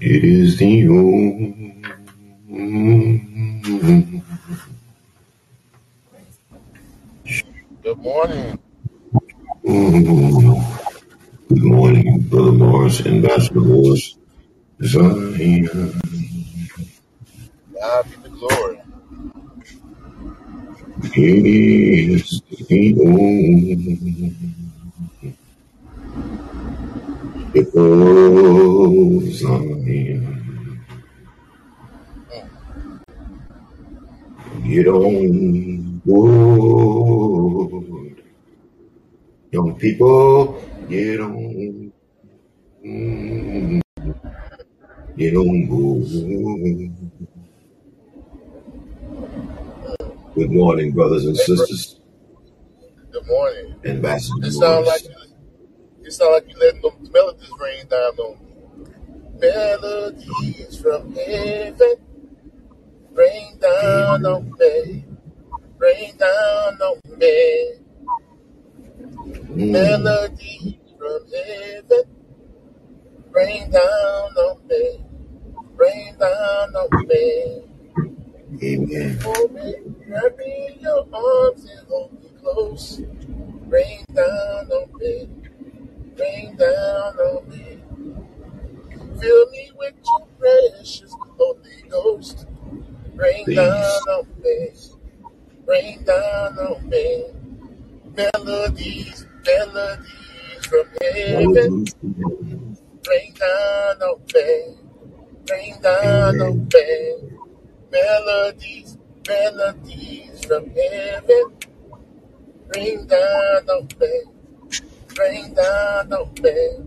It is the old. Good morning. Good morning, Brother Morris, Ambassador Morris, Zion. God be the glory. It is the old. It goes Zion. On board. Young people, get on. Get on. Good morning, brothers and Hey, bro. sisters. Good morning. Ambassador It sound like Morris. it sound like you letting them melodies rain down on me. Melodies from heaven rain down on me. Rain down on me. Mm. Melodies from heaven rain down on me. Rain down on me. Amen. Hold me, wrap me in your arms and hold me close. Rain down on me. Rain down on me. Fill me with your precious Holy Ghost. Rain down on me. Rain down on me. Melodies, melodies from heaven. Rain down on me. Rain down on me. Melodies, melodies from heaven. Rain down on me. Rain down on me.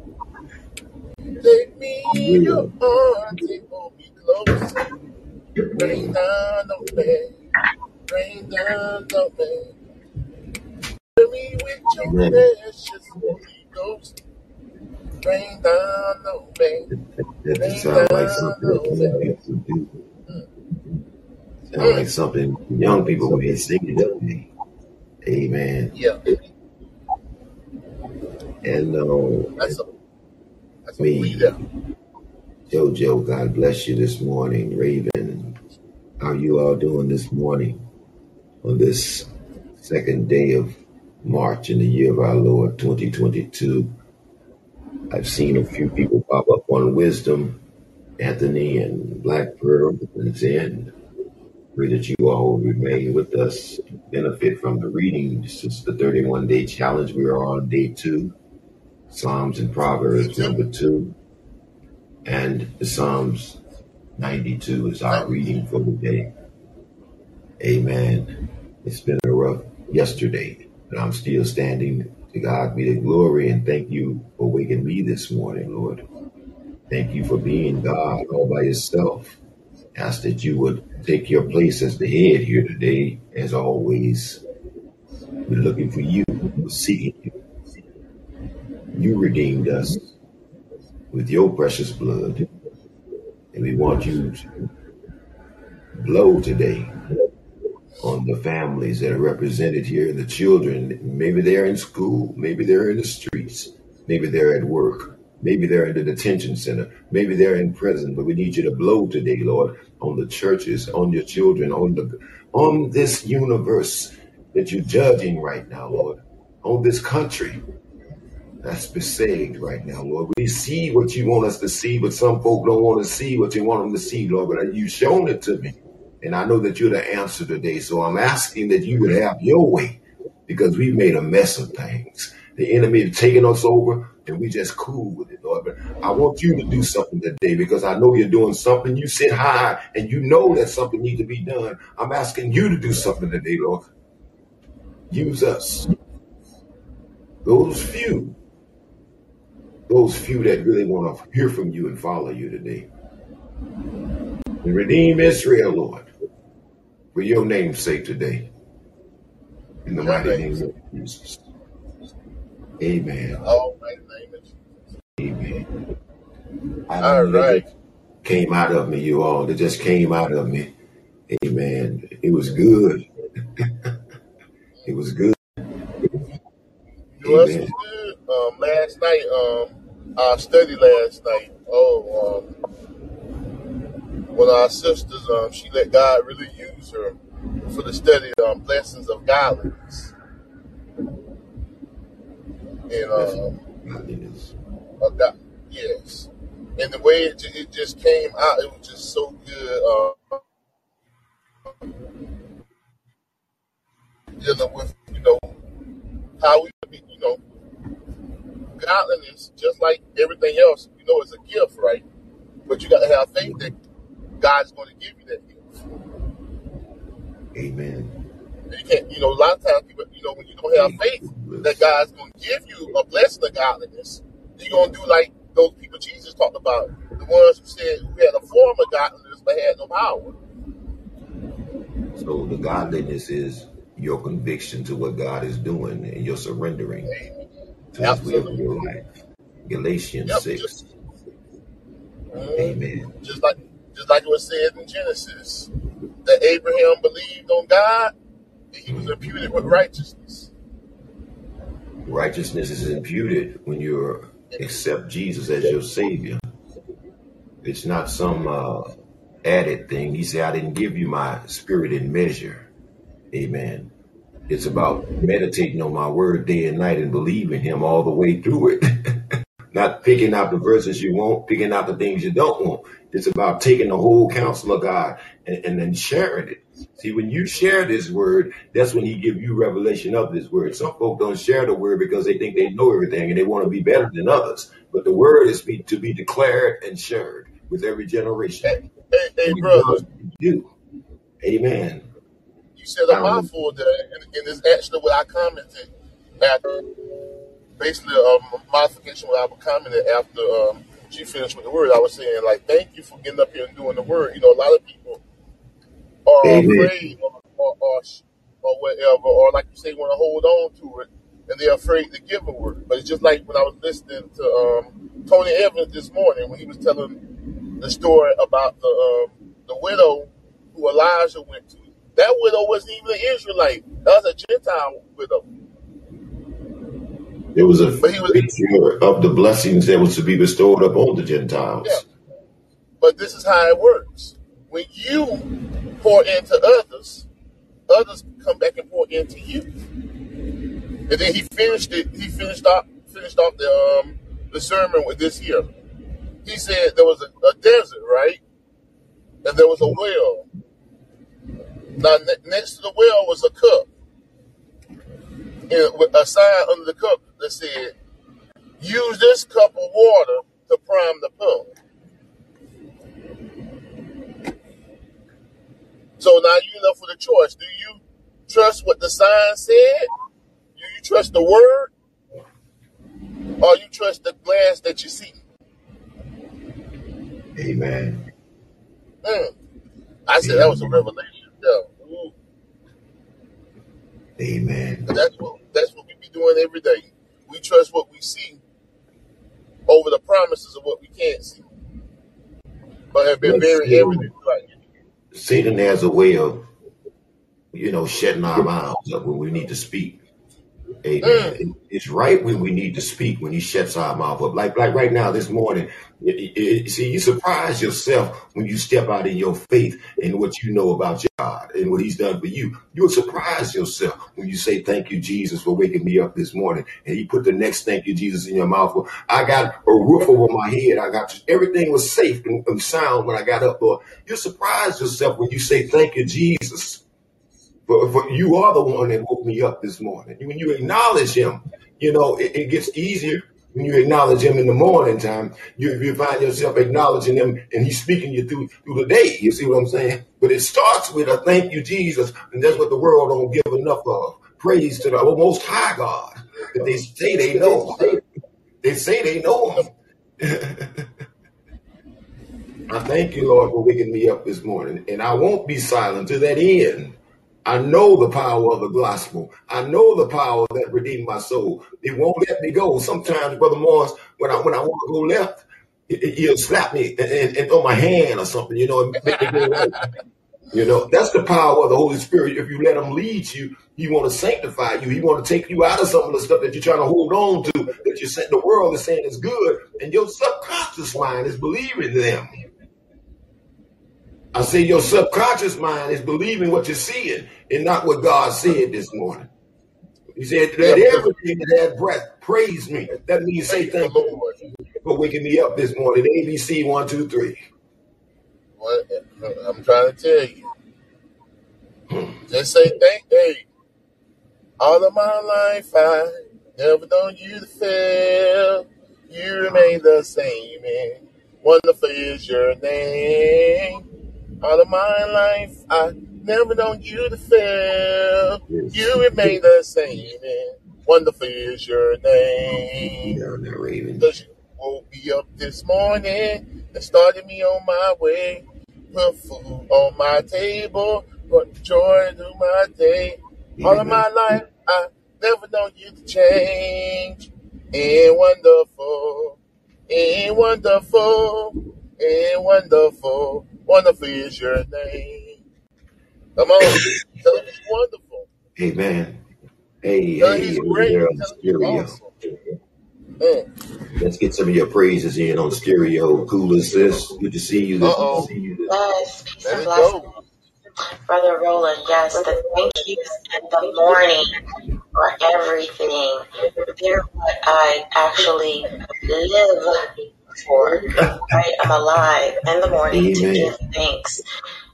Take me in your arms and hold me close. Rain down on me. Rain down on me. Fill me with your precious Holy Ghost. Rain down on me. doesn't Rain sound like down something that on young me. people do. Sound like something young people would be singing today. Amen. Yeah, And uh, that's a that's a me. JoJo, God bless you this morning. Raven, how you all doing this morning on this second day of March in the year of our Lord 2022? I've seen a few people pop up on Wisdom, Anthony and Black Pearl and Zen. Pray that you all will remain with us, benefit from the reading. Since the 31 day challenge, we are on day two. Psalms and Proverbs number two, and the Psalms 92 is our reading for the day. Amen. It's been a rough yesterday, but I'm still standing. To God be the glory, and thank you for waking me this morning, Lord. Thank you for being God all by yourself. Ask that you would take your place as the head here today, as always. We're looking for you, we're seeking you. You redeemed us with your precious blood, and we want you to blow today on the families that are represented here the children. Maybe they're in school, maybe they're in the streets, maybe they're at work, maybe they're in the detention center, maybe they're in prison. But we need you to blow today, Lord, on the churches, on your children, on the on this universe that you're judging right now, Lord, on this country that's besieged right now, Lord. We see what you want us to see, but some folk don't want to see what you want them to see, Lord. But you've shown it to me. And I know that you're the answer today. So I'm asking that you would have your way because we've made a mess of things. The enemy has taken us over and we just cool with it, Lord. But I want you to do something today because I know you're doing something. You sit high and you know that something needs to be done. I'm asking you to do something today, Lord. Use us. Those few, those few that really want to hear from you and follow you today. And redeem Israel, Lord, for your name's sake today. In the mighty name. of Jesus. Amen. Almighty name of Jesus. Amen. I All don't know, that right. came out of me, you all. It just came out of me. Amen. It was good. It was good. Yours was Amen. good. Um, last night, um, I studied last night. Oh, um, of our sisters, um, she let God really use her for the study um, blessings of godliness. And um, uh, God, yes, and the way it, ju- it just came out, it was just so good. Uh, dealing with you know how we, you know, godliness, just like everything else, you know, it's a gift, right? But you got to have faith that God's going to give you that gift. Amen. And You can't, you know, a lot of times people, you know, when you don't have faith that God's going to give you a blessing of godliness, you're going to do like those people Jesus talked about, the ones who said who had a form of godliness but had no power. So the godliness is your conviction to what God is doing and your surrendering to his will Absolutely. your life. Galatians Yep. 6. Just, mhm. Amen. just like, just like it was said in Genesis, that Abraham believed on God, and he was imputed with righteousness. Righteousness is imputed when you accept Jesus as your Savior. It's not some uh, added thing. He said, I didn't give you my spirit in measure. Amen. It's about meditating on my word day and night and believing him all the way through it. not picking out the verses you want, picking out the things you don't want. It's about taking the whole counsel of God and, and then sharing it. See, when you share this word, that's when he give you revelation of this word. Some folk don't share the word because they think they know everything and they want to be better than others. But the word is be, to be declared and shared with every generation. Hey, hey, hey does you. Amen. You said a Um, there, and, and it's actually what I commented after, basically a modification what I commented after um, she finished with the word. I was saying, like, thank you for getting up here and doing the word. You know, a lot of people are amen. afraid or, or, or, or whatever, or like you say, want to hold on to it, and they're afraid to give a word. But it's just like when I was listening to um, Tony Evans this morning when he was telling the story about the um, the widow who Elijah went to. That widow wasn't even an Israelite. That was a Gentile widow. It was a But he was, picture of the blessings that was to be bestowed upon the yeah. Gentiles. But this is how it works. When you pour into others, others come back and pour into you. And then he finished it. He finished off finished off the um, the sermon with this here. He said there was a, a desert, right? And there was a well. Now ne- next to the well was a cup, and with a sign under the cup that said, "Use this cup of water to prime the pump." So now you left with a choice. Do you trust what the sign said? Do you trust the word? Or you trust the glass that you see? Amen. Mm. I said that was a Amen. revelation. Yeah. Amen. But that's what that's what we be doing every day. We trust what we see over the promises of what we can't see. But have been But very still, evident Satan has a way of, you know, shutting our mouths up when we need to speak. Amen. mm, It's right when we need to speak when he shuts our mouth up. Like like right now this morning, it- it- see you surprise yourself when you step out in your faith and what you know about God and what He's done for you. You'll surprise yourself when you say thank you Jesus for waking me up this morning, and He put the next thank you Jesus in your mouth. Well, I got a roof over my head. I got everything was safe and, and sound when I got up. Lord, you surprise yourself when you say thank you Jesus. For, for you are the one that woke me up this morning. When you acknowledge him, you know, it, it gets easier when you acknowledge him in the morning time. You, you find yourself acknowledging him and he's speaking you through through the day. You see what I'm saying? But it starts with a thank you, Jesus, and that's what the world don't give enough of. Praise to the most high God. That they say they know. They say they know him. I thank you, Lord, for waking me up this morning, and I won't be silent to that end. I know the power of the gospel. I know the power that redeemed my soul. It won't let me go. Sometimes, Brother Morris, when I when I want to go left, he- he- he'll slap me and, and, throw my hand or something, you know. You know, that's the power of the Holy Spirit. If you let him lead you, he want to sanctify you. He want to take you out of some of the stuff that you're trying to hold on to, that saying the world is saying is good, and your subconscious mind is believing them. I say your subconscious mind is believing what you're seeing and not what God said this morning. He said, Let everything that has breath praise me. That means say thank you for waking me up this morning. ABC one, two, three. What I'm trying to tell you. Just say thank hey. All of my life I never known you to fail. You remain the same and wonderful is your name. All of my life I never known you to fail. Yes. You remain the same, and wonderful is your name. Because you woke me up this morning and started me on my way. Put food on my table, brought joy to my day. All of my life, I never known you to change. And wonderful, and wonderful, and wonderful, wonderful is your name. Come on. Tell him he's wonderful. Amen. Hey, Tell hey, he's great. on stereo. Awesome. Mm. Let's get some of your praises in on stereo. Cool as this. Good to see you. Uh-oh. See you yes, peace and blessings. Brother Roland, yes, the thank yous in the morning for everything. They're what I actually live for. Right? I'm alive in the morning Amen. to give thanks.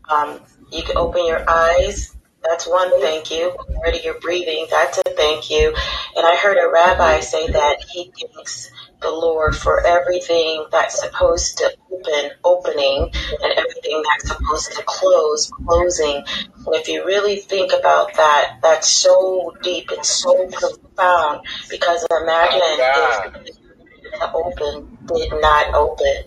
Um, you can open your eyes. That's one thank you. Already you're breathing. That's a thank you. And I heard a rabbi say that he thanks the Lord for everything that's supposed to open, opening, and everything that's supposed to close, closing. And if you really think about that, that's so deep, it's so profound. Because imagine if the open did not open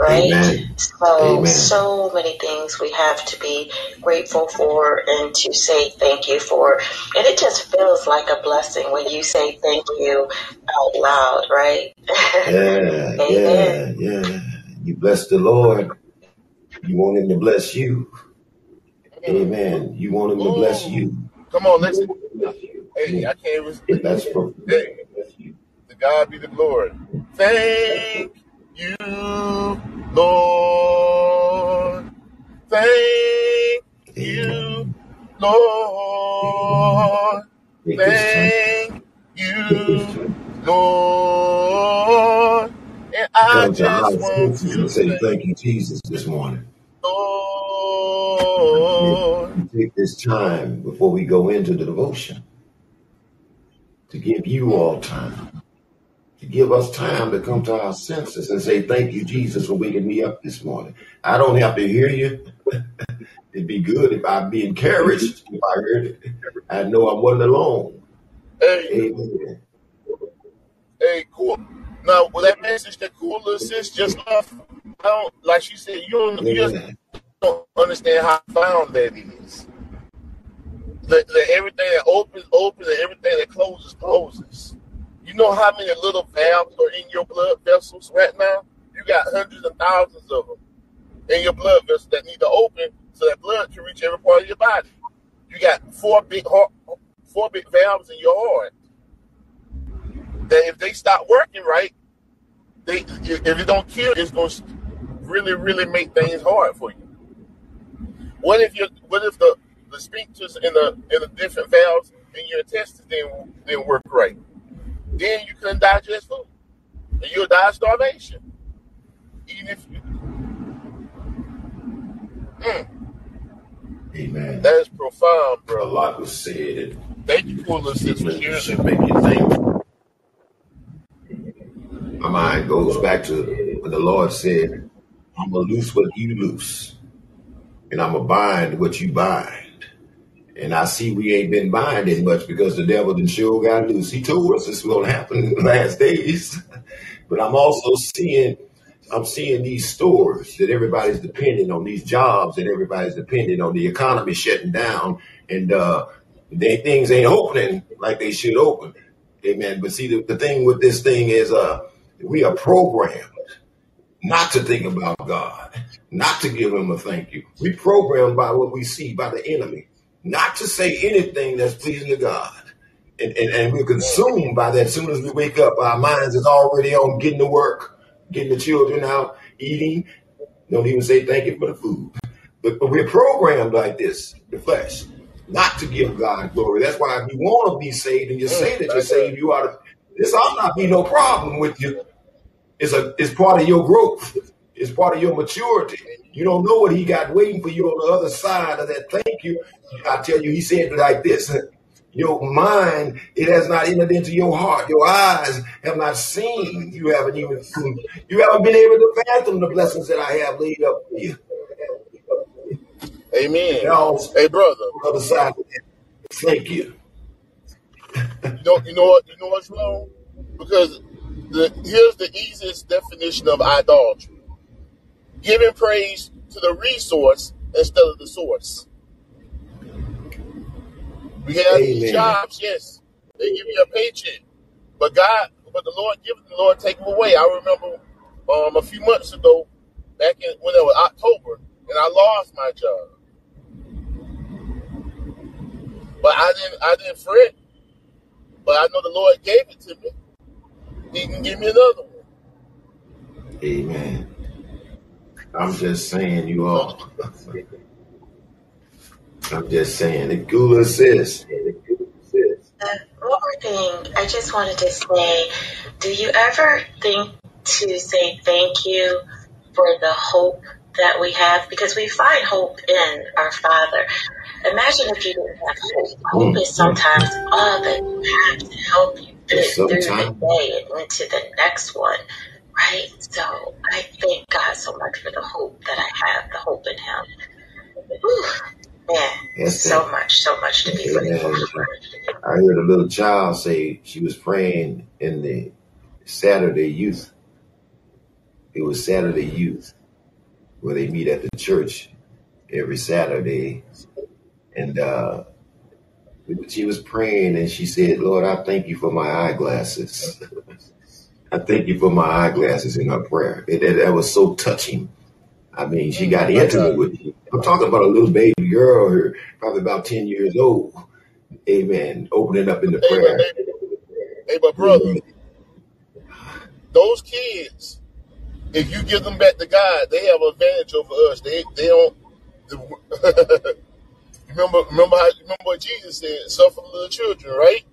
right? Amen. So, Amen. so many things we have to be grateful for and to say thank you for. And it just feels like a blessing when you say thank you out loud, right? Yeah, yeah, yeah. You bless the Lord. You want him to bless you. Amen. You want him to bless you. Come on, listen. Hey, I can't resist. That's for hey, to God be the glory. Thank you, Lord. Thank you, Lord. Thank you, Lord. And I just want to say thank you, Jesus, this morning. Lord. Take this time before we go into the devotion to give you all time to give us time to come to our senses and say, Thank you, Jesus, for waking me up this morning. I don't have to hear you. It'd be good if I'd be encouraged if I heard it. I know I wasn't alone. Hey, Amen. Hey, cool. Now, with that message that cool sis just left, I don't, like she said, you don't, you just don't understand how found that is. That, that everything that opens, opens, and everything that closes, closes. You know how many little valves are in your blood vessels right now? You got hundreds and thousands of them in your blood vessels that need to open so that blood can reach every part of your body. You got four big heart, four big valves in your heart. That if they stop working right, they if it don't kill, it's going to really, really make things hard for you. What if you what if the the sphincters in the in the different valves in your intestines didn't didn't work right? Then you couldn't digest food. And you'll die of starvation. Even if you. Mm. Amen. That is profound, bro. A lot was said. Thank you for listening. It should make you think. My mind goes back to when the Lord said, I'm going to loose what you loose, and I'm going to bind what you bind. And I see we ain't been buying as much because the devil didn't sure got loose. He told us this to happen in the last days. but I'm also seeing, I'm seeing these stores that everybody's depending on, these jobs that everybody's depending on, the economy shutting down, and uh, they, things ain't opening like they should open. Amen. But see, the, the thing with this thing is, uh, we are programmed not to think about God, not to give Him a thank you. We programmed by what we see by the enemy not to say anything that's pleasing to God. And, and, and we're consumed by that. As soon as we wake up, our minds is already on getting to work, getting the children out, eating. Don't even say thank you for the food. But, but we're programmed like this, the flesh, not to give God glory. That's why if you want to be saved and you mm, say that you're saved, you ought to. This ought not be no problem with you. It's a it's part of your growth. It's part of your maturity. You don't know what he got waiting for you on the other side of that. Thank you. I tell you, he said it like this. Your mind, it has not entered into your heart. Your eyes have not seen. You haven't even seen. you haven't been able to fathom the blessings that I have laid up for you. Amen. hey, brother. Other side. Thank you. you know, you know what? You know what's wrong? Because the here's the easiest definition of idolatry: giving praise to the resource instead of the source. We have Amen. jobs, yes, they give you a paycheck, but God, but the Lord give the Lord take them away. I remember um, a few months ago, back in when it was October, and I lost my job. But I didn't I didn't fret. But I know the Lord gave it to me. He can give me another one. Amen. I'm just saying you all. I'm just saying the Gula sis. Uh, one more thing, I just wanted to say, do you ever think to say thank you for the hope that we have? Because we find hope in our Father. Imagine if you didn't have hope. Hope is sometimes all that you have to help you through the day and into the next one. Right? So I thank God so much for the hope that I have, the hope in Him. Whew. Man, yes, so much, so much to be grateful for. I heard a little child say she was praying in the Saturday youth. It was Saturday youth where they meet at the church every Saturday and uh, she was praying and she said, Lord, I thank you for my eyeglasses. I thank you for my eyeglasses in her prayer. It, it, that was so touching. I mean, she got intimate with me. I'm talking about a little baby girl, here, probably about 10 years old. Amen. Opening up in the prayer. Hey, but brother, mm-hmm. those kids, if you give them back to God, they have advantage over us. They they don't. Remember, remember how remember what Jesus said, suffer the little children, right?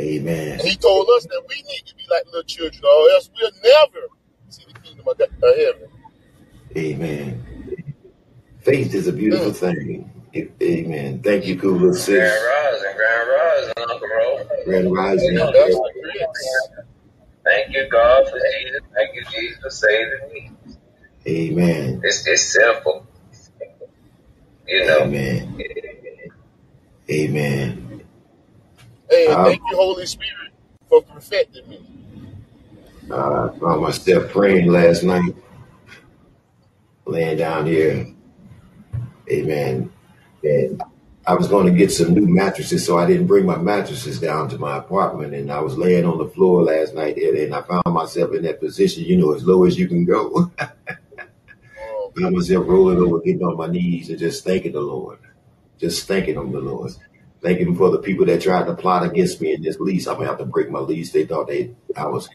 Amen. And he told us that we need to be like little children, or else we'll never see the kingdom of heaven. Amen. Faith is a beautiful mm. thing. Amen. Thank you, Kula sis. Grand rising, grand rising, Uncle Ro. Grand rising. Thank you, God, for Jesus. Thank you, Jesus, for saving me. Amen. It's, it's simple. You know. Amen. Amen. Hey, thank you, Holy Spirit, for perfecting me. Uh, I found myself praying last night, laying down here. Amen. And I was going to get some new mattresses, so I didn't bring my mattresses down to my apartment. And I was laying on the floor last night, and I found myself in that position, you know, as low as you can go. I was there rolling over, getting on my knees and just thanking the Lord. Just thanking him, the Lord. Thanking him for the people that tried to plot against me in this lease. I'm gonna have to break my lease. They thought they I was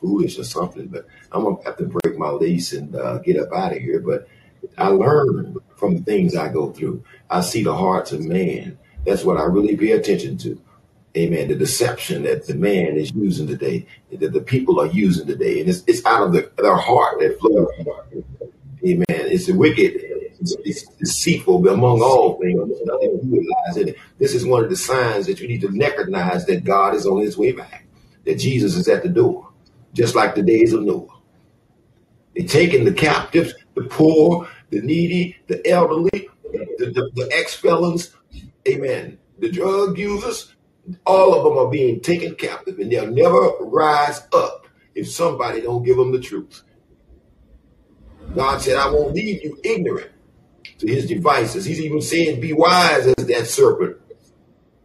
foolish or something, but I'm gonna have to break my lease and uh, get up out of here. But I learn from the things I go through. I see the hearts of man. That's what I really pay attention to. Amen. The deception that the man is using today, that the people are using today, and it's, it's out of the, their heart that flows. Amen. It's wicked. It's, deceitful among all things. Nothing it. This is one of the signs that you need to recognize that God is on his way back, that Jesus is at the door, just like the days of Noah. They're taking the captives, the poor, the needy, the elderly, the, the, the ex felons, amen, the drug users, all of them are being taken captive and they'll never rise up if somebody don't give them the truth. God said, I won't leave you ignorant to his devices. He's even saying, be wise as that serpent,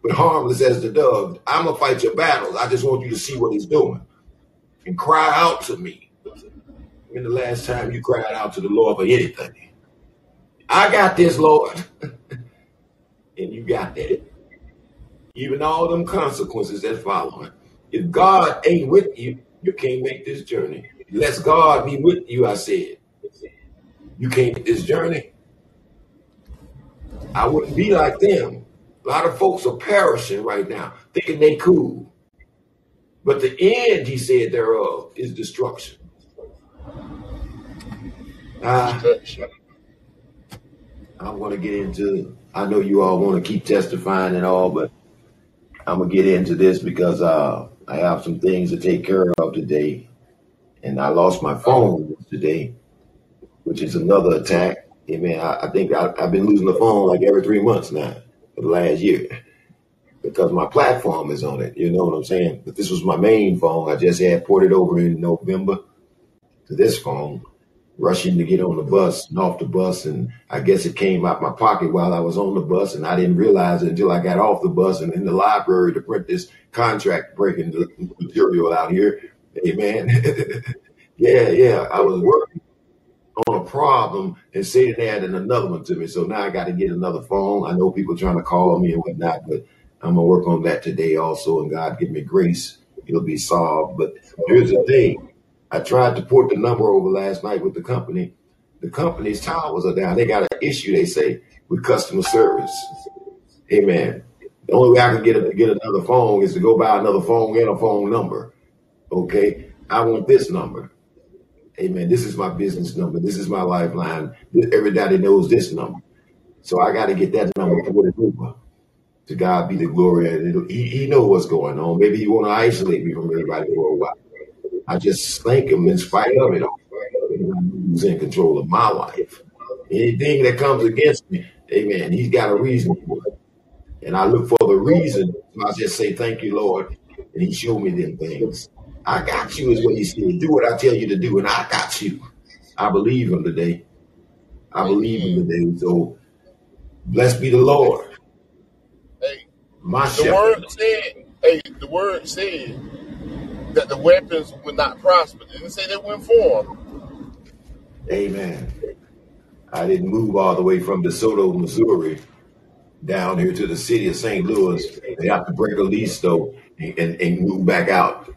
but harmless as the dove. I'm going to fight your battles. I just want you to see what he's doing and cry out to me. When the last time you cried out to the Lord for anything? I got this, Lord. and you got that. Even all them consequences that follow. If God ain't with you, you can't make this journey. Let God be with you, I said. You can't make this journey. I wouldn't be like them. A lot of folks are perishing right now, thinking they cool. But the end, he said, thereof is destruction. Uh, I want to get into, I know you all want to keep testifying and all, but I'm to get into this because uh, I have some things to take care of today. And I lost my phone today, which is another attack. Hey man, I, I think I, I've been losing the phone like every three months now for the last year because my platform is on it. You know what I'm saying? But this was my main phone. I just had ported over in November to this phone, rushing to get on the bus and off the bus. And I guess it came out my pocket while I was on the bus, and I didn't realize it until I got off the bus and in the library to print this contract breaking material out here. Hey yeah, yeah, I was working on a problem and Satan added another one to me. So now I got to get another phone. I know people trying to call me and whatnot, but I'm gonna work on that today also. And God give me grace, it'll be solved. But here's the thing: I tried to port the number over last night with the company. The company's towers are down. They got an issue, they say, with customer service. Amen. The only way I can get a, get another phone is to go buy another phone and a phone number. Okay, I want this number. Amen. This is my business number. This is my lifeline. Everybody knows this number. So I got to get that number ported over. To God be the glory. And he, he knows what's going on. Maybe he want to isolate me from everybody for while. I just thank him in spite of it all. He's in control of my life. Anything that comes against me, amen, he's got a reason for it. And I look for the reason. So I just say, thank you, Lord. And he showed me them things. I got you is what he said. Do what I tell you to do, and I got you. I believe him today. I believe him today. So blessed be the Lord. Hey, My the shepherd. word said, hey, the word said that the weapons would not prosper. It didn't say they wouldn't form. Amen. I didn't move all the way from DeSoto, Missouri, down here to the city of St. Louis. They have to break a lease though and, and move back out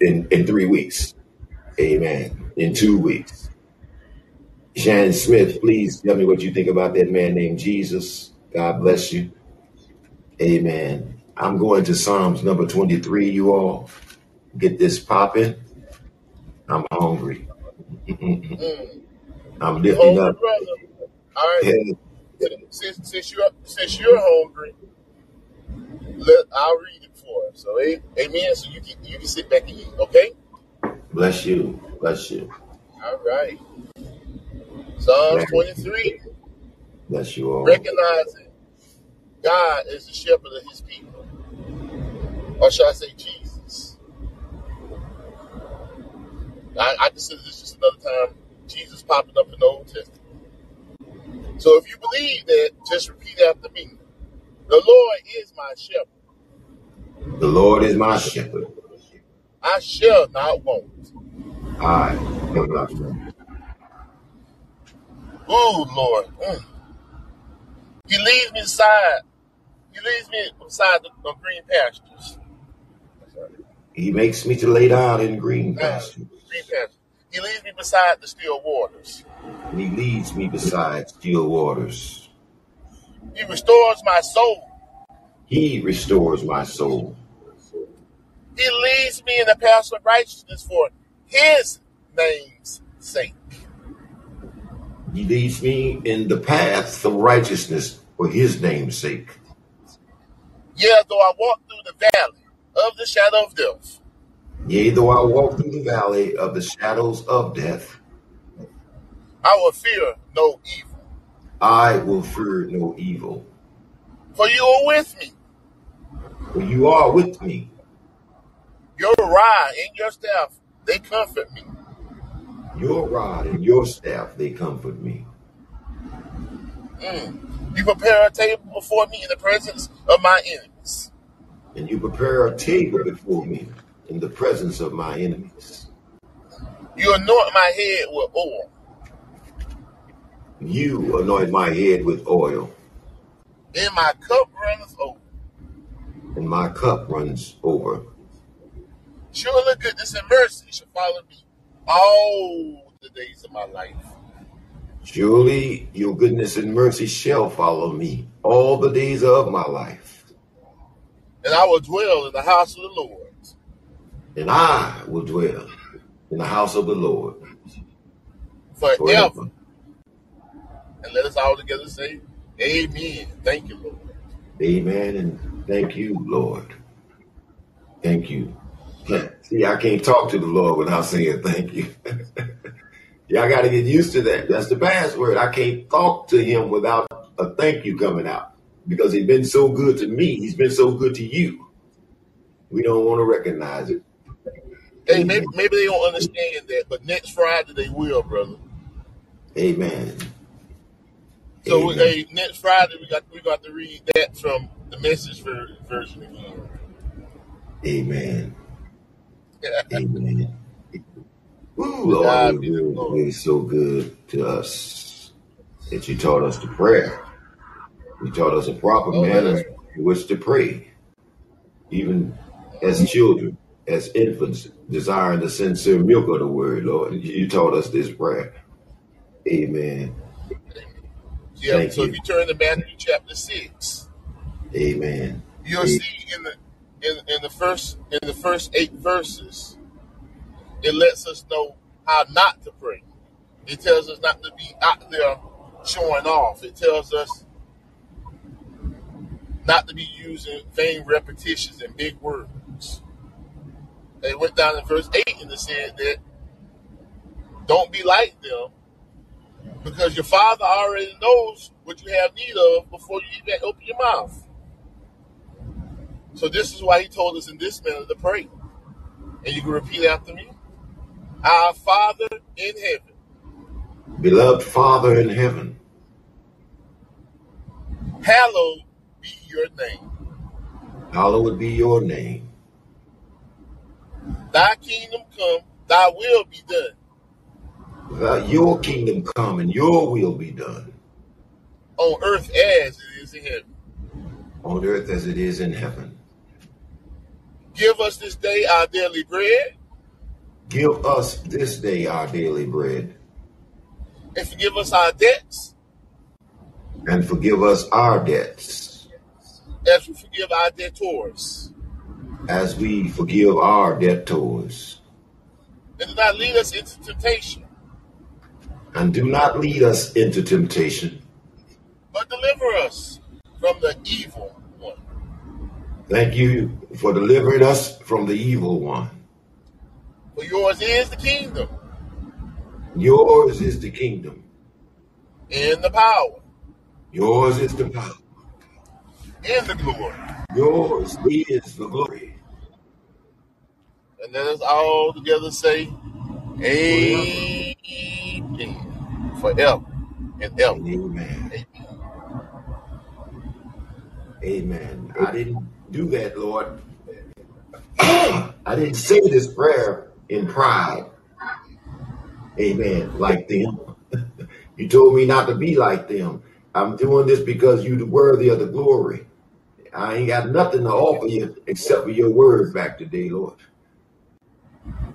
in, in three weeks. Amen. In two weeks. Shannon Smith, please tell me what you think about that man named Jesus. God bless you. Amen. I'm going to Psalms number 23, you all. Get this popping. I'm hungry. Mm. I'm lifting hungry, up. brother? All right. Hey, Since, since you're since you're hungry, let I'll read it for us. So, amen. So you can you can sit back and eat. Okay. bless you. Bless you. All right. Psalms Bless 23, bless you all. recognizing God is the shepherd of His people, or shall I say Jesus? I, I consider this just another time Jesus popping up in the Old Testament. So if you believe that, just repeat after me. The Lord is my shepherd; The Lord is my shepherd. I shall not want. I am not want. Oh Lord, Mm. He leads me beside. He leads me beside the, the green pastures. He makes me to lay down in green Uh, pastures. green pastures. He leads me beside the still waters. And he leads me beside still waters. He restores my soul. He restores my soul. He leads me in the path of righteousness for His name's sake. He leads me in the paths of righteousness for his name's sake. Yeah, though I walk through the valley of the shadow of death, Yea, though I walk through the valley of the shadows of death, I will fear no evil. I will fear no evil. For you are with me. For you are with me. Your rod and your staff, they comfort me. Your rod and your staff, they comfort me. Mm. You prepare a table before me in the presence of my enemies. And you prepare a table before me in the presence of my enemies. You anoint my head with oil. You anoint my head with oil, And my cup runneth over. And my cup runs over. Surely goodness and mercy shall follow me all the days of my life. Surely your goodness and mercy shall follow me all the days of my life, and I will dwell in the house of the Lord and I will dwell in the house of the Lord forever. forever. And let us all together say, Amen. Thank you, Lord. Amen. And thank you, Lord. Thank you. See, I can't talk to the Lord without saying thank you. I got to get used to that. That's the password. I can't talk to him without a thank you coming out because he's been so good to me. He's been so good to you. We don't want to recognize it. Hey, maybe, maybe they don't understand that, but next Friday they will, brother. Amen. So, Amen. hey, next Friday we got we got to read that from the message ver- version again. Amen. Amen. Ooh, Lord, God you're be the really, glory. really so good to us that you taught us to pray. You taught us a proper Oh manner man, in which to pray, even as children, as infants, desiring the sincere milk of the word, Lord. You taught us this prayer. Amen. yeah. Thank So if you. you turn to Matthew chapter six, Amen. you'll see in the in, in the first in the first eight verses, it lets us know how not to pray. It tells us not to be out there showing off. It tells us not to be using vain repetitions and big words. They went down to verse 8 and it said that don't be like them because your father already knows what you have need of before you even open your mouth. So this is why he told us in this manner to pray. And you can repeat after me. Our Father in heaven, Beloved Father in heaven, hallowed be your name. hallowed be your name. Thy kingdom come, thy will be done That your kingdom come and your will be done on earth as it is in heaven. on earth as it is in heaven. Give us this day our daily bread, Give us this day our daily bread, and forgive us our debts and forgive us our debts, as we forgive our debtors. as we forgive our debtors. And do not lead us into temptation, And do not lead us into temptation. but deliver us from the evil. Thank you for delivering us from the evil one. For yours is the kingdom Yours is the kingdom. and the power Yours is the power. and the glory. Yours is the glory. And let us all together say, Forever Amen. Forever and ever. and amen. Amen. Amen. I didn't do that, Lord. I didn't say this prayer in pride. Amen. Like them. you told me not to be like them. I'm doing this because you're worthy of the glory. I ain't got nothing to offer you except for your word back today, Lord.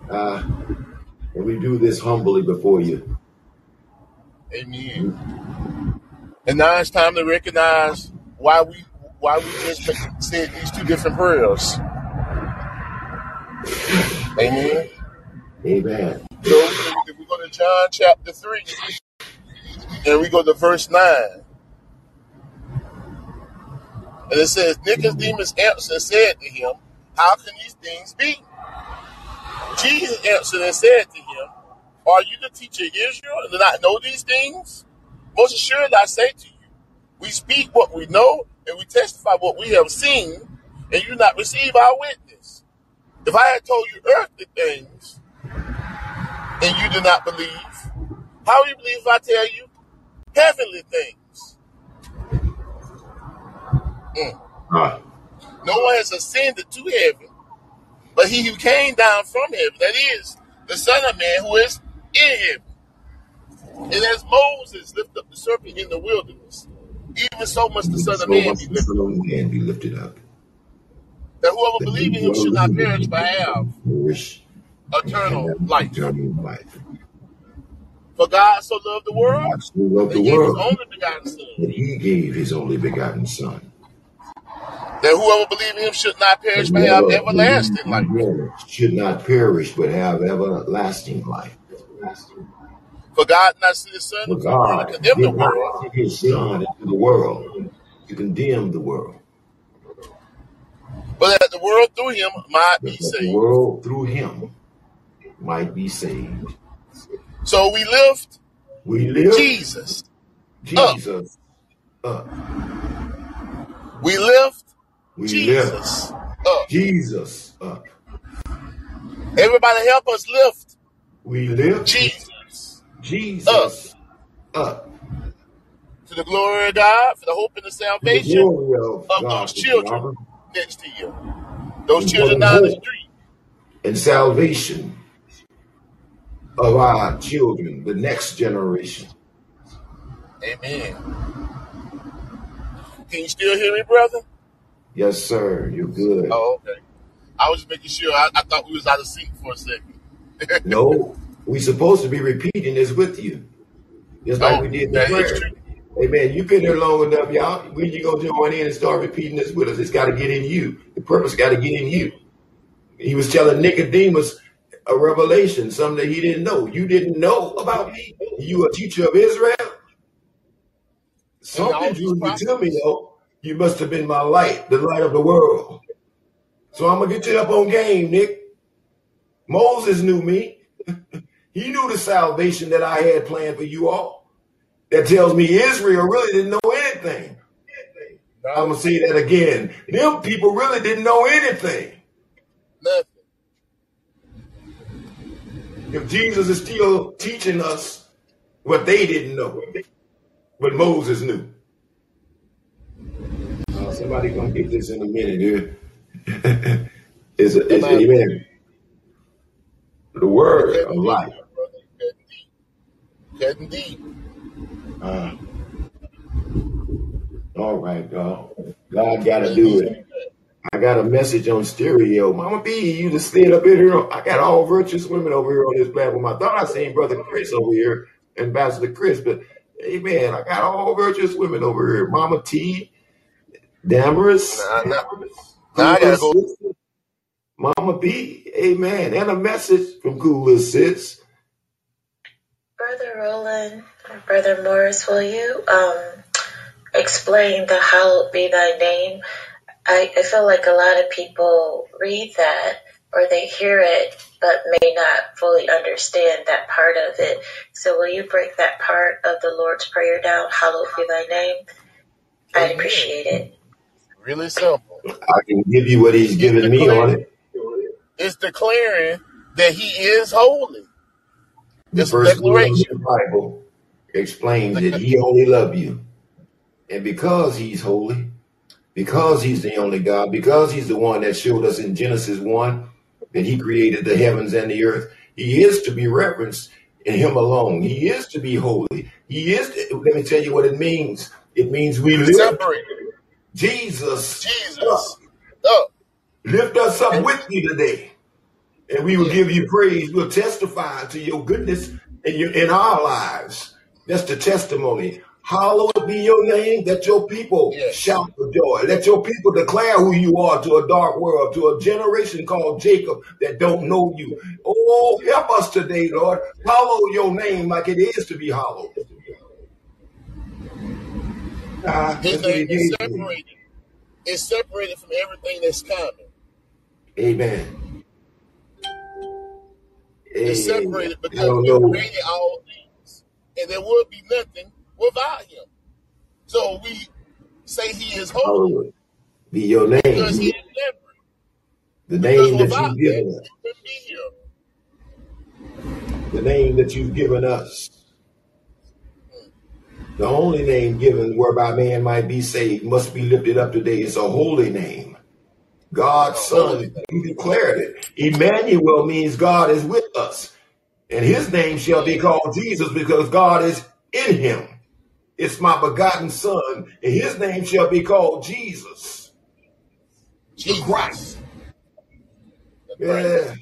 Uh, and we do this humbly before you. Amen. And now it's time to recognize why we why we just said these two different prayers. Amen. Amen. So if we go to John chapter 3 and we go to verse 9, and it says, Nicodemus answered and said to him, How can these things be? Jesus answered and said to him, Are you the teacher of Israel and do not know these things? Most assuredly I say to you, we speak what we know and we testify what we have seen, and you not receive our witness. If I had told you earthly things and you do not believe, how will you believe if I tell you heavenly things? Mm. No one has ascended to heaven, but he who came down from heaven, that is, the Son of Man who is in heaven. And as Moses lifted up the serpent in the wilderness, even so much the Son so of Man must be the lifted Son up, of Man be lifted up. that whoever That believes in him should not perish but have perish and eternal have life. eternal life. For God so loved the world God so loved that the he gave his world only begotten Son, that he gave his only begotten Son. that whoever believes in him should not perish but have whoever believes everlasting life. in him should not perish but have everlasting life. For God not send his Son For into the world to God condemn the did not world, send his Son into the world to condemn the world, but that the world through him might but be that the saved. world through him might be saved. So we lift We lift Jesus up. Jesus up. We lift We lift Jesus up. Jesus up. Everybody help us lift We lift Jesus Jesus up. to the glory of God for the hope and the To the salvation glory of of God those children next to you. Those for children the down the hope street. and salvation of our children, the next generation. Amen. Can you still hear me, brother? Yes, sir. You're good. Oh, okay. I was just making sure. I, I thought we was out of sync for a second. No, we supposed to be repeating this with you, just like we Oh, did the prayer. Amen. You've been here long enough, y'all. When you gonna join in and start repeating this with us? It's got to get in you. The purpose got to get in you. He was telling Nicodemus a revelation, something that he didn't know. You didn't know about me. You a teacher of Israel. Something all these drew you to me, though. You must have been my light, the light of the world. So I'm gonna get you up on game, Nick. Moses knew me. He knew the salvation that I had planned for you all. That tells me Israel really didn't know anything. I'm gonna say that again. Them people really didn't know anything. nothing. If Jesus is still teaching us what they didn't know, what Moses knew. Uh, somebody gonna get this in a minute, dude. it's, a, it's amen. The word of life. Brother. Deep. Uh, all right, God. God got to do it. I got a message on stereo. Mama B, you just stayed up in here. I got all virtuous women over here on this platform. I thought I seen Brother Chris over here, Ambassador Chris, but hey man, I got all virtuous women over here. Mama T, Damaris, Now, now, now I gotta go. Mama B, amen. And a message from Cooler Sis. Brother Roland, Brother Morris, will you um, explain the hallowed be thy name? I, I feel like a lot of people read that or they hear it but may not fully understand that part of it. So will you break that part of the Lord's Prayer down? Hallowed be thy name. I'd appreciate it. Really simple. I can give you what he's It's given me on it. It's declaring that He is holy. A first word of the Bible explains that he only loved you. And because he's holy, because he's the only God, because he's the one that showed us in Genesis 1 that he created the heavens and the earth, he is to be reverenced in him alone. He is to be holy. He is, to, let me tell you what it means. It means we lift Separated. Jesus. Jesus up. Lift us up And with you today. And we will yeah. give you praise. We'll testify to your goodness in, your, in our lives. That's the testimony. Hallowed be your name, that your people Yes. shout for joy. Let your people declare who you are to a dark world, to a generation called Jacob that don't know you. Oh, help us today, Lord. Hallow your name like it is to be hallowed. Ah, His that's what he name is gave me. separated. It's separated from everything that's common. Amen. Hey, separated I because don't He know. created all things, and there would be nothing without Him. So we say He is holy Hallowed be your because name. He is separate. The Because name that without you've that, given us. He couldn't be here. The name that you've given us. The only name given whereby man might be saved must be lifted up today. It's a holy name. God's Son. He declared it. Emmanuel means God is with us. And his name shall be called Jesus because God is in him. It's my begotten Son, and his name shall be called Jesus, the Christ. Jesus. The Christ. Yeah.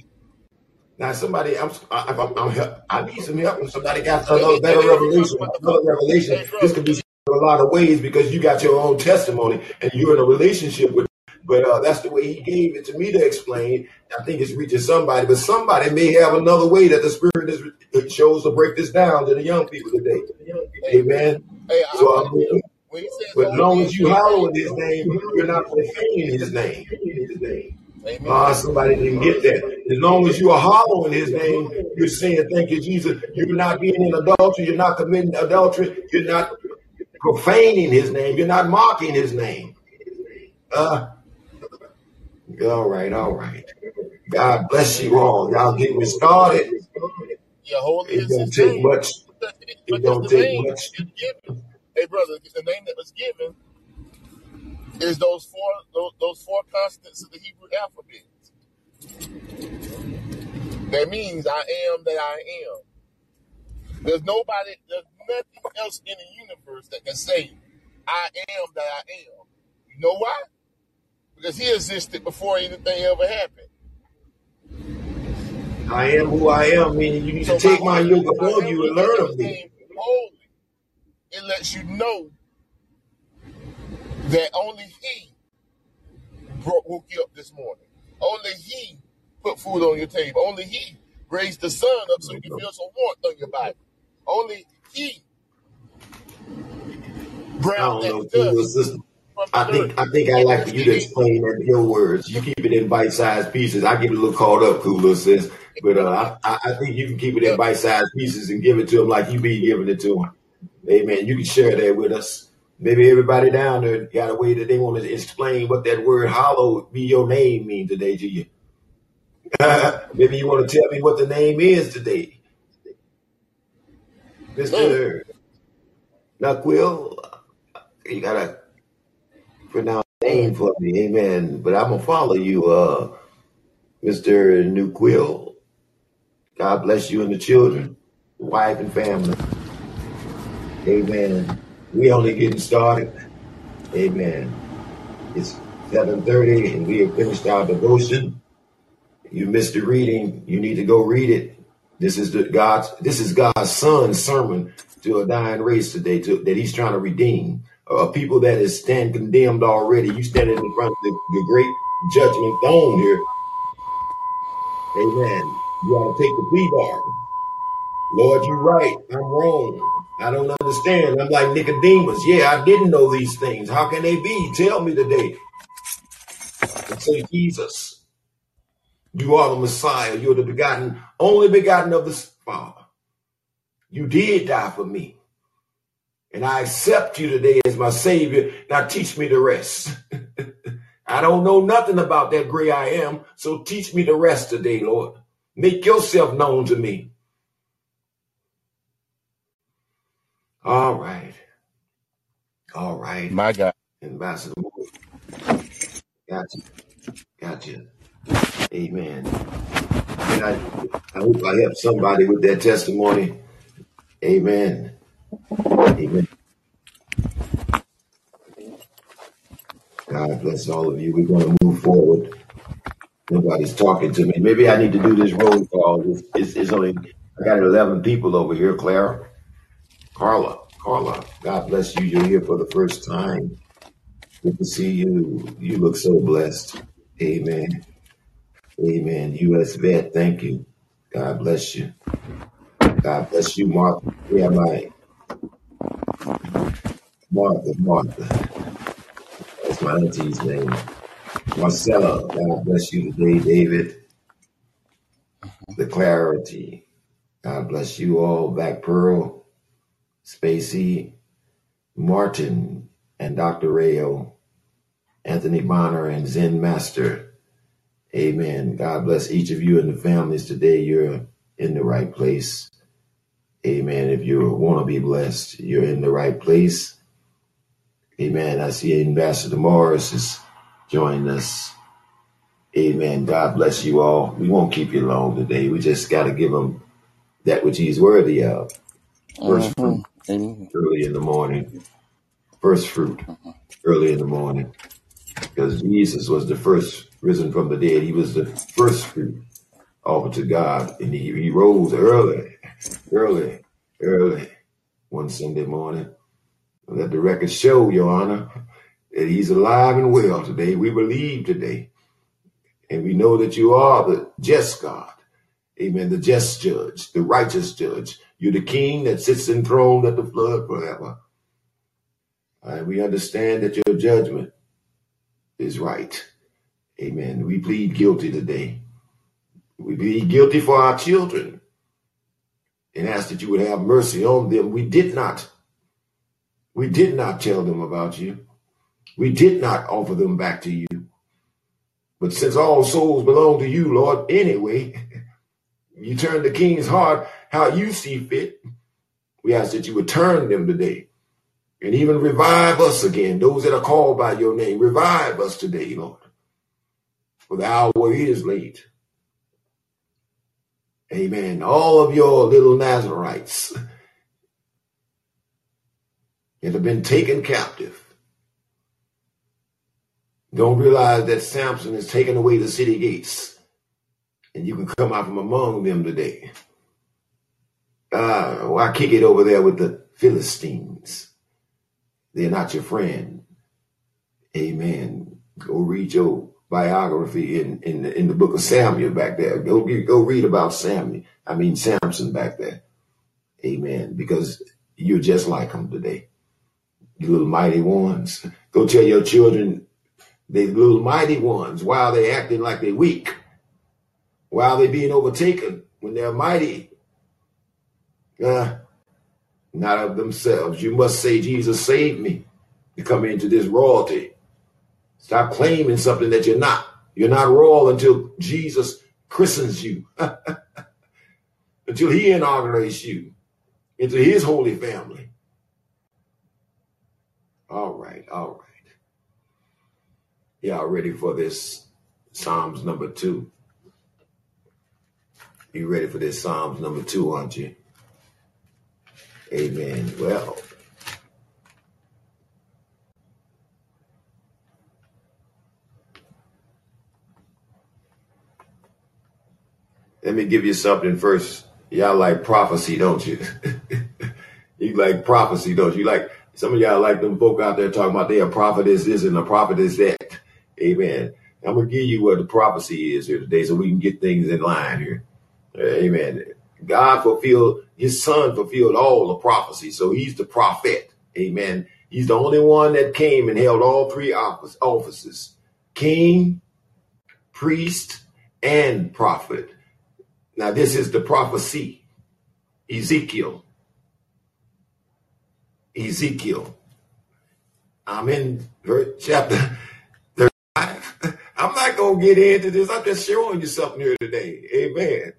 Now, somebody, I'm, I, I'm, I'm, help, I need some help. If somebody got another better revelation, another revelation, this could be a lot of ways because you got your own testimony and you're in a relationship with. But uh, that's the way he gave it to me to explain. I think it's reaching somebody, but somebody may have another way that the Spirit is, it shows to break this down to the young people today. Amen. Hey, So I, I mean, he says but as long as you hallow in His name, you're not profaning His name. amen. Ah, somebody didn't get that. As long as you are hollowing his name, you're saying, Thank you, Jesus. You're not being in adultery, you're not committing adultery, you're not profaning his name, you're not mocking his name. Uh, all right, all right. God bless you all. Y'all get me started. It don't take much. It don't take much. Hey, brother, the name that was given is those four those, those four consonants of the Hebrew alphabet. That means I am that I am. There's nobody, there's nothing else in the universe that can say, I am that I am. You know why? Because he existed before anything ever happened. I am who I am, meaning you need to So by take my yoke upon you and learn of me. holy, it lets you know that only he brought, woke you up this morning. Only he put food on your table. Only he raised the sun up so you can feel some warmth on your body. Only he I ground don't know, that dust I think. I think I like for you to explain that in your words. You keep it in bite-sized pieces. I get a little caught up, cooler sis, but uh, I, I think you can keep it in bite-sized pieces and give it to them like you be giving it to them. Amen. You can share that with us. Maybe everybody down there got a way that they want to explain what that word "hollow" be your name mean today to you. Maybe you want to tell me what the name is today. Mister Naquil. You gotta pronounce the name for me, Amen. But I'm gonna follow you, uh, Mister Nuquil. God bless you and the children, wife and family. Amen. We only getting started. Amen. It's 7:30 and we have finished our devotion. You missed the reading. You need to go read it. This is the God's. This is God's Son's sermon to a dying race today, to, that He's trying to redeem. A people that is stand condemned already. You standing in front of the, the great judgment throne here. Amen. You ought to take the plea bargain. Lord, you're right. I'm wrong. I don't understand. I'm like Nicodemus. Yeah, I didn't know these things. How can they be? Tell me today. And say, Jesus, you are the Messiah. You're the begotten, only begotten of the Father. You did die for me. And I accept you today as my Savior. Now teach me the rest. I don't know nothing about that great I am. So teach me the rest today, Lord. Make yourself known to me. All right. All right. My God. Ambassador Moore. Gotcha. Gotcha. Amen. And I, I hope I help somebody with that testimony. Amen. Amen. God bless all of you. We're going to move forward. Nobody's talking to me. Maybe I need to do this roll call. It's, it's, it's only, I got 11 people over here, Clara. Carla. Carla. God bless you. You're here for the first time. Good to see you. You look so blessed. Amen. Amen. U.S. vet, thank you. God bless you. God bless you, Martha. Yeah, my Martha, Martha. That's my auntie's name. Marcella, God bless you today, David. The clarity. God bless you all. Back Pearl, Spacey, Martin, and Dr. Rayo, Anthony Bonner, and Zen Master. Amen. God bless each of you and the families today. You're in the right place. Amen. If you want to be blessed, you're in the right place. Amen. I see Ambassador Morris is joining us. Amen. God bless you all. We won't keep you long today. We just got to give him that which he's worthy of. First fruit Mm-hmm. Early in the morning. First fruit early in the morning. Because Jesus was the first risen from the dead. He was the first fruit. offered to God. And he, he rose early, early, early one Sunday morning. Let the record show, Your Honor, that he's alive and well today. We believe today. And we know that you are the just God. Amen. The just judge, the righteous judge. You're the king that sits enthroned at the flood forever. And we understand that your judgment is right. Amen. We plead guilty today. We plead guilty for our children and ask that you would have mercy on them. We did not. We did not tell them about you. We did not offer them back to you. But since all souls belong to you, Lord, anyway, you turn the king's heart how you see fit. We ask that you would turn them today and even revive us again, those that are called by your name. Revive us today, Lord. For the hour is late. Amen. All of your little Nazarites that have been taken captive don't realize that Samson has taken away the city gates and you can come out from among them today. Uh, why kick it over there with the Philistines? They're not your friend. Amen. Go read your biography in, in, in the book of Samuel back there. Go, go read about Samuel. I mean, Samson back there. Amen. Because you're just like him today. You little mighty ones. Go tell your children they little mighty ones while they acting like they're weak, while they being overtaken when they're mighty. Uh, not of themselves. You must say, Jesus saved me to come into this royalty. Stop claiming something that you're not. You're not royal until Jesus christens you, until he inaugurates you into his holy family. All right, all right. Y'all ready for this Psalms number two? You ready for this Psalms number two, aren't you? Amen. Well, let me give you something first. Y'all like prophecy, don't you? you like prophecy, don't you? Like some of y'all like them folk out there talking about they a prophet is this and a prophet is that. Amen. I'm to give you what the prophecy is here today so we can get things in line here. Amen. God fulfilled, his son fulfilled all the prophecy. So he's the prophet. Amen. He's the only one that came and held all three office, offices king, priest, and prophet. Now, this is the prophecy. Ezekiel. Ezekiel. I'm in chapter 35. I'm not going to get into this. I'm just showing you something here today. Amen.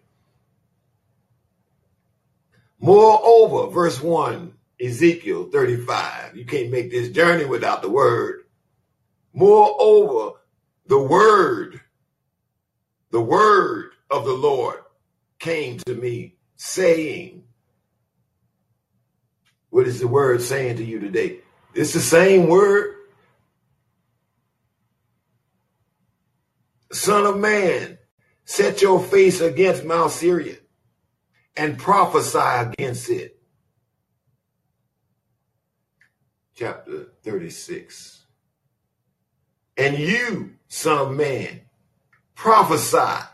Moreover, verse 1, Ezekiel 35. You can't make this journey without the word. Moreover, the word, the word of the Lord came to me saying, What is the word saying to you today? It's the same word Son of man, set your face against Mount Seir and prophesy against it. Chapter 36. And you, son of man, prophesy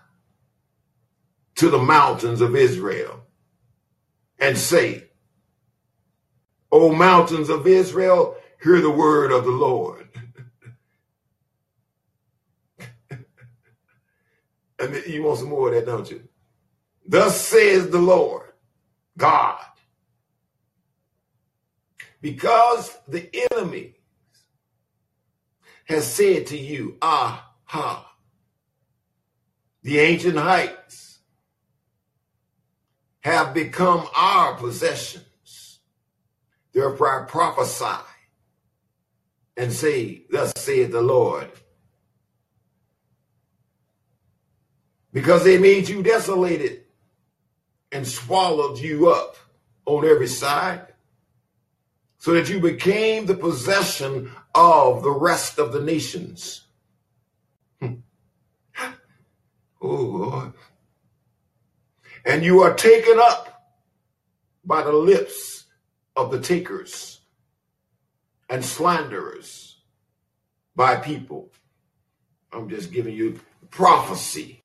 to the mountains of Israel and say, O mountains of Israel, hear the word of the Lord. And you want some more of that, don't you? Thus says the Lord God. Because the enemy has said to you, Aha, the ancient heights have become our possessions. Therefore I prophesy and say, Thus saith the Lord because they made you desolated and swallowed you up on every side so that you became the possession of the rest of the nations. oh, Lord. And you are taken up by the lips of the takers and slanderers by people. I'm just giving you prophecy,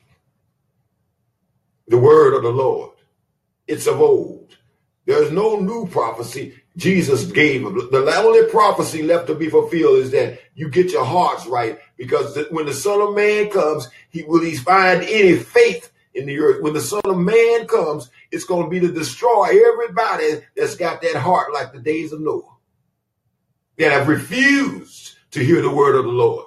the word of the Lord. It's of old. There's no new prophecy Jesus gave. The only prophecy left to be fulfilled is that you get your hearts right because when the Son of Man comes, he will he find any faith in the earth. When the Son of Man comes, it's going to be to destroy everybody that's got that heart like the days of Noah that have refused to hear the word of the Lord,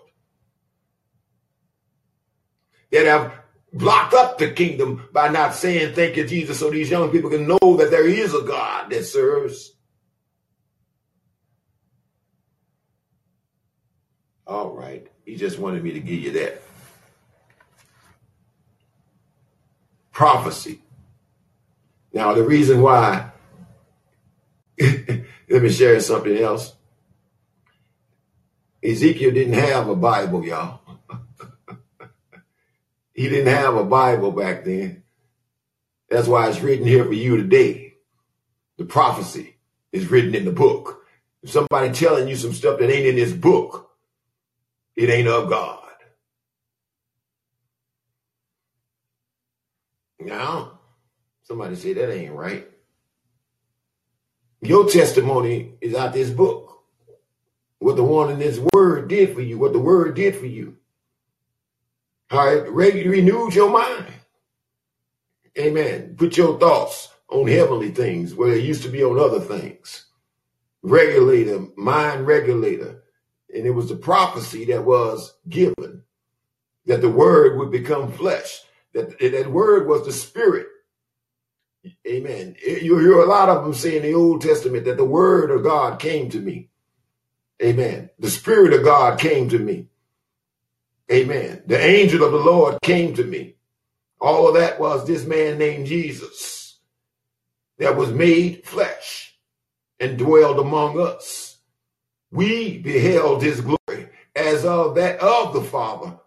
that have blocked up the kingdom by not saying thank you, Jesus, so these young people can know that there is a God that serves. All right. He just wanted me to give you that. Prophecy. Now, the reason why, let me share something else. Ezekiel didn't have a Bible, y'all. he didn't have a Bible back then. That's why it's written here for you today. The prophecy is written in the book. If somebody telling you some stuff that ain't in this book, it ain't of God. Now, somebody say that ain't right. Your testimony is out this book. What the one in this word did for you, what the word did for you. How it renewed your mind. Amen. Put your thoughts on heavenly things where they used to be on other things. Regulator, mind regulator. And it was the prophecy that was given that the word would become flesh, that that word was the spirit. Amen. You hear a lot of them say in the Old Testament that the word of God came to me. Amen. The spirit of God came to me. Amen. The angel of the Lord came to me. All of that was this man named Jesus that was made flesh and dwelled among us we beheld his glory as of that of the Father,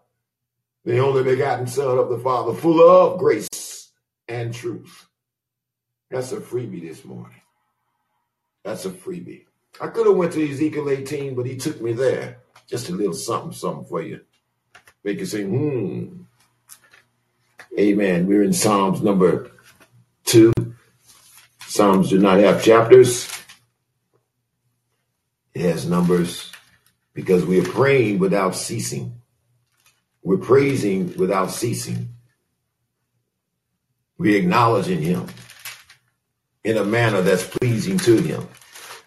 the only begotten Son of the Father, full of grace and truth. That's a freebie this morning. That's a freebie. I could have went to Ezekiel 18, but he took me there. Just a little something, something for you. Make you say, hmm. Amen. We're in Psalms number two. Psalms do not have chapters. It has numbers because we are praying without ceasing. We're praising without ceasing. We're acknowledging Him in a manner that's pleasing to Him.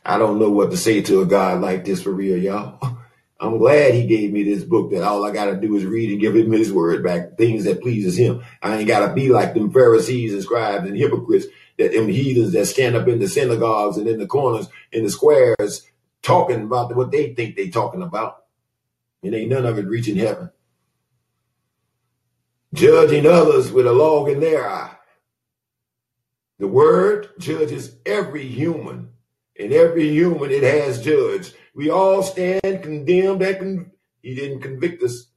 I don't know what to say to a God like this for real, y'all. I'm glad he gave me this book that all I got to do is read and give him his word back, things that pleases him. I ain't got to be like them Pharisees and scribes and hypocrites that them heathens that stand up in the synagogues and in the corners, in the squares, talking about what they think they talking about. And ain't none of it reaching heaven. Judging others with a log in their eye. The word judges every human. And every human it has judged. We all stand condemned and con- he didn't convict us.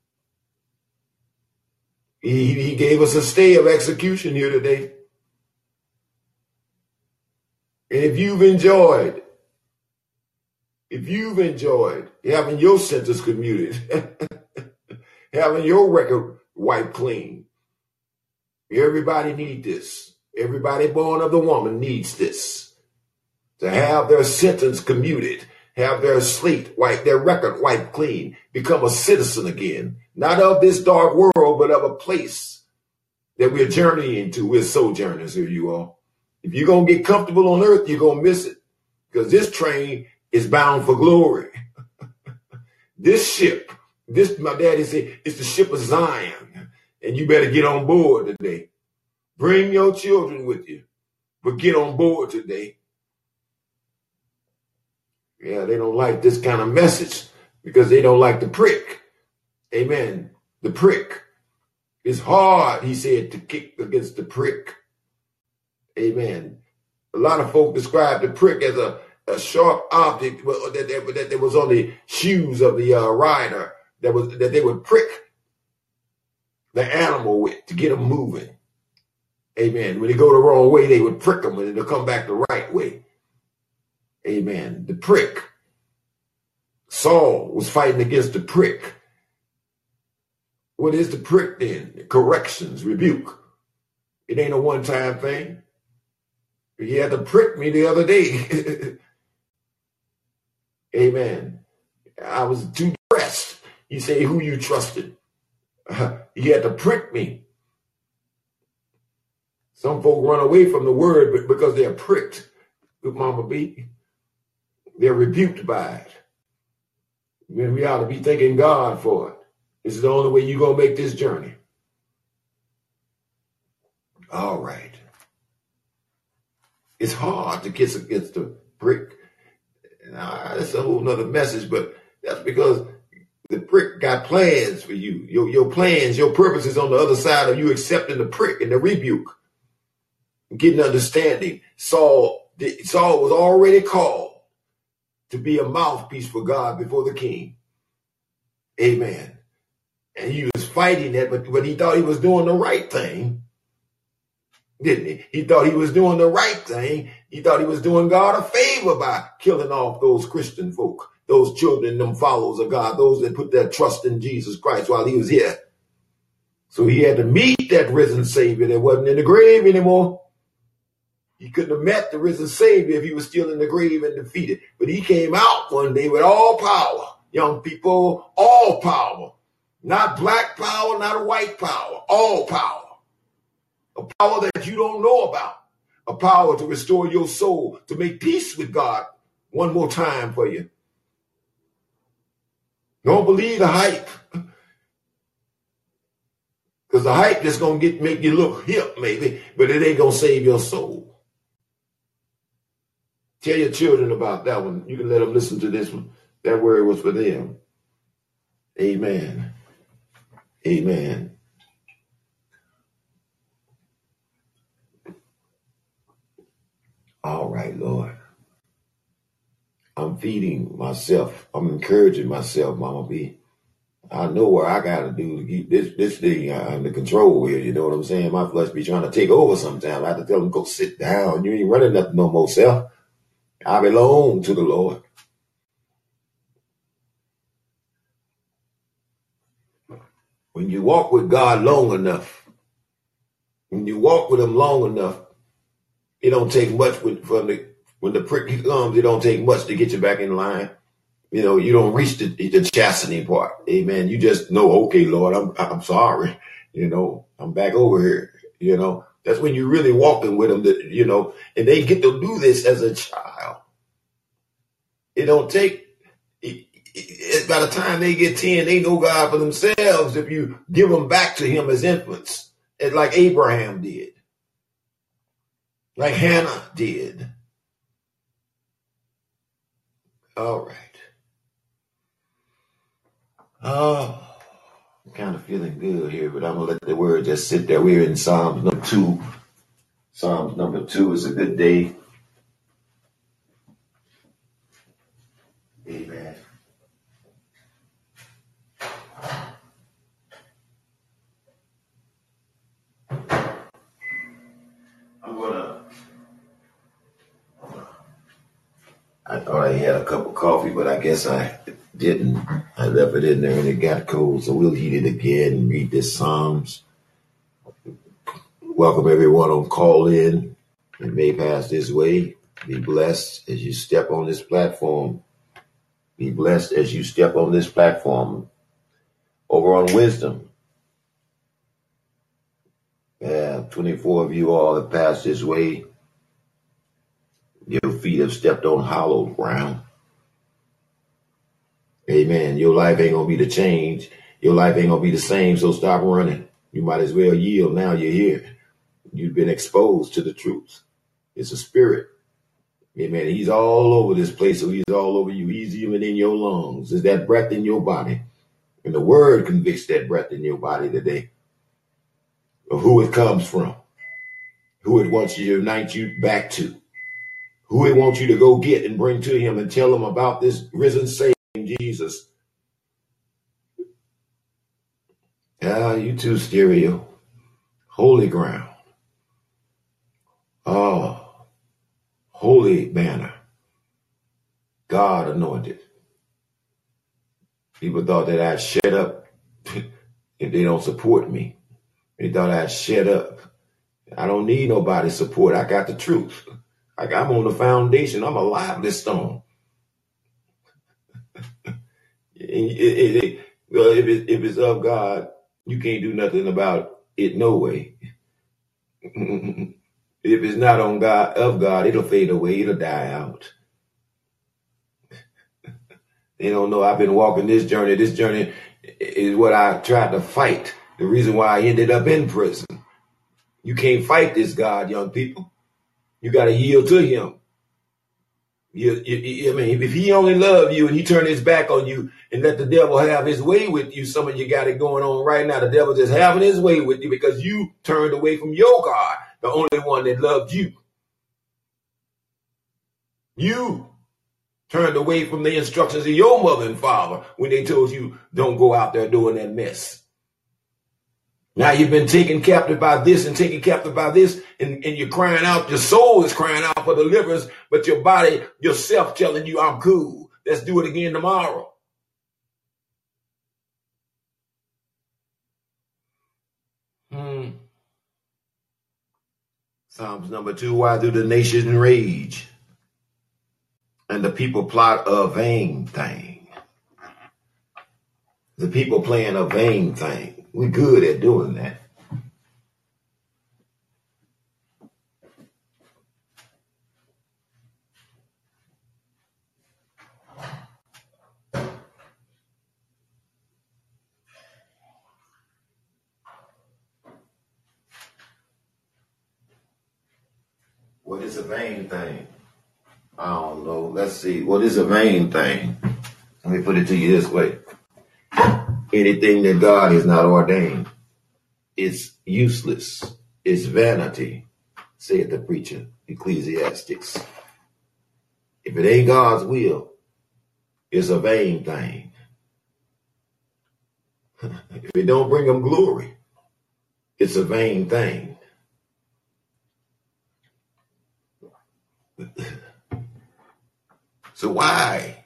He, he gave us a stay of execution here today. And if you've enjoyed if you've enjoyed having your sentence commuted, having your record wiped clean, everybody need this. Everybody born of the woman needs this. To have their sentence commuted, have their slate wiped, their record wiped clean, become a citizen again, not of this dark world, but of a place that we're journeying to. We're sojourners here, you all. If you're going to get comfortable on earth, you're going to miss it because this train is bound for glory. this ship, this, my daddy said, it's the ship of Zion. And you better get on board today. Bring your children with you, but get on board today. Yeah, they don't like this kind of message because they don't like the prick. Amen. The prick. It's hard, he said, to kick against the prick. Amen. A lot of folk describe the prick as a a sharp object that, that, that, was on the shoes of the uh, rider that was that they would prick the animal with to get them moving. Amen. When they go the wrong way, they would prick them and they'll come back the right way. Amen. The prick. Saul was fighting against the prick. What is the prick then? Corrections, rebuke. It ain't a one time thing. He had to prick me the other day. Amen. I was too depressed. He said, Who you trusted? He had to prick me. Some folk run away from the word because they're pricked. Good Mama B. They're rebuked by it. Man, we ought to be thanking God for it. This is the only way you're going to make this journey. All right. It's hard to kiss against a brick. Nah, uh, that's a whole nother message, but that's because the prick got plans for you. Your, your plans, your purposes on the other side of you accepting the prick and the rebuke, getting understanding. Saul, Saul was already called to be a mouthpiece for God before the king. Amen. And he was fighting that, but, but he thought he was doing the right thing didn't he? He thought he was doing the right thing. He thought he was doing God a favor by killing off those Christian folk, those children, them followers of God, those that put their trust in Jesus Christ while he was here. So he had to meet that risen Savior that wasn't in the grave anymore. He couldn't have met the risen Savior if he was still in the grave and defeated. But he came out one day with all power. Young people, all power. Not black power, not white power, all power a power that you don't know about, a power to restore your soul, to make peace with God one more time for you. Don't believe the hype. Because the hype just gonna get make you look hip, maybe, but it ain't gonna save your soul. Tell your children about that one. You can let them listen to this one. That word was for them. Amen. Amen. All right, Lord. I'm feeding myself. I'm encouraging myself, Mama B. I know what I got to do to keep this this thing under control here. You know what I'm saying? My flesh be trying to take over sometimes. I have to tell them, go sit down. You ain't running nothing no more, self. I belong to the Lord. When you walk with God long enough, when you walk with Him long enough, it don't take much when, from the when the prick comes. It don't take much to get you back in line. You know, you don't reach the, the part. Amen. You just know, okay, Lord, I'm I'm sorry. You know, I'm back over here. You know, that's when you're really walking with them. That you know, and they get to do this as a child. It don't take. It, it, by the time they get ten, they know God for themselves. If you give them back to Him as infants, like Abraham did like Hannah did. All right. Oh, I'm kind of feeling good here, but I'm going to let the word just sit there. We're in Psalms number two. Psalms number two is a good day. Amen. Thought had a cup of coffee, but I guess I didn't. I left it in there and it got cold. So we'll heat it again and read this Psalms. Welcome everyone on Callin. It may pass this way. Be blessed as you step on this platform. Be blessed as you step on this platform. Over on wisdom. Yeah, 24 of you all have passed this way. Your feet have stepped on hollow ground. Amen. Your life ain't gonna be the change. Your life ain't gonna be the same. So stop running. You might as well yield. Now you're here. You've been exposed to the truth. It's a spirit. Amen. He's all over this place. So he's all over you. He's even in your lungs. Is that breath in your body? And the word convicts that breath in your body today of who it comes from, who it wants to unite you back to who he wants you to go get and bring to him and tell him about this risen Savior Jesus. Ah, you too, stereo. Holy ground. Oh, holy banner. God anointed. People thought that I'd shut up if they don't support me. They thought I'd shut up. I don't need nobody's support. I got the truth. Like I'm on the foundation. I'm a lively stone. it, it, it, well, if, it, if it's of God, you can't do nothing about it. No way. if it's not on God of God, it'll fade away. It'll die out. they don't know I've been walking this journey. This journey is what I tried to fight. The reason why I ended up in prison. You can't fight this God, young people. You got to yield to Him. You, you, I mean, if he only loved you and he turned his back on you and let the devil have his way with you, some of you got it going on right now. The devil just having his way with you because you turned away from your God, the only one that loved you. You turned away from the instructions of your mother and father when they told you don't go out there doing that mess. Now you've been taken captive by this and taken captive by this, and, and you're crying out. Your soul is crying out for deliverance, but your body, yourself telling you, I'm cool. Let's do it again tomorrow. Hmm. Psalms number two, why do the nations rage? And the people plot a vain thing. The people playing a vain thing. We're good at doing that. What is a vain thing? I don't know. Let's see. What is a vain thing? Let me put it to you this way anything that God has not ordained. It's useless. It's vanity, said the preacher, Ecclesiastics. If it ain't God's will, it's a vain thing. if it don't bring him glory, it's a vain thing. so why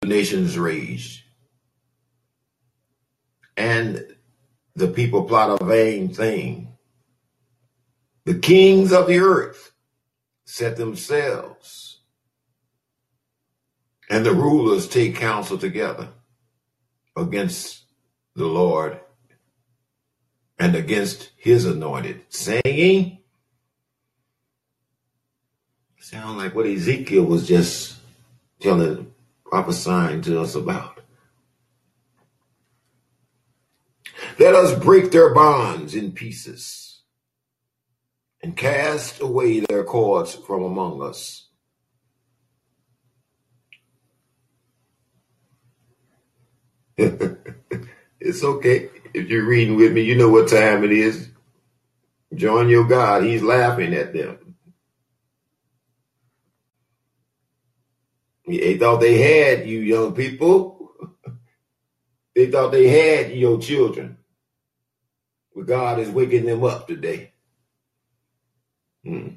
the nations rage? And the people plot a vain thing. The kings of the earth set themselves, and the rulers take counsel together against the Lord and against his anointed, saying, sound like what Ezekiel was just telling, prophesying to us about. Let us break their bonds in pieces and cast away their cords from among us. it's okay. If you're reading with me, you know what time it is. Join your God. He's laughing at them. They thought they had you, young people. they thought they had your children. But God is waking them up today. Hmm.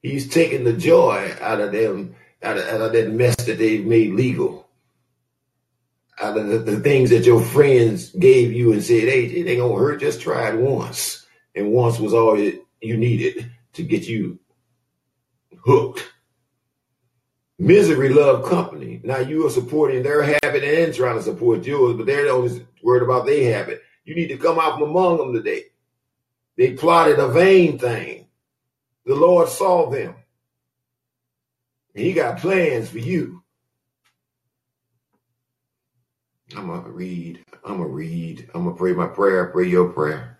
He's taking the joy out of them, out of, out of that mess that they've made legal. Out of the, the, things that your friends gave you and said, hey, it ain't gonna hurt, just try it once. And once was all you needed to get you hooked. Misery love company. Now you are supporting their habit and trying to support yours, but they're only worried about their habit. You need to come out from among them today. They plotted a vain thing. The Lord saw them. And he got plans for you. I'm going to read. I'm going to read. I'm going to pray my prayer. Pray your prayer.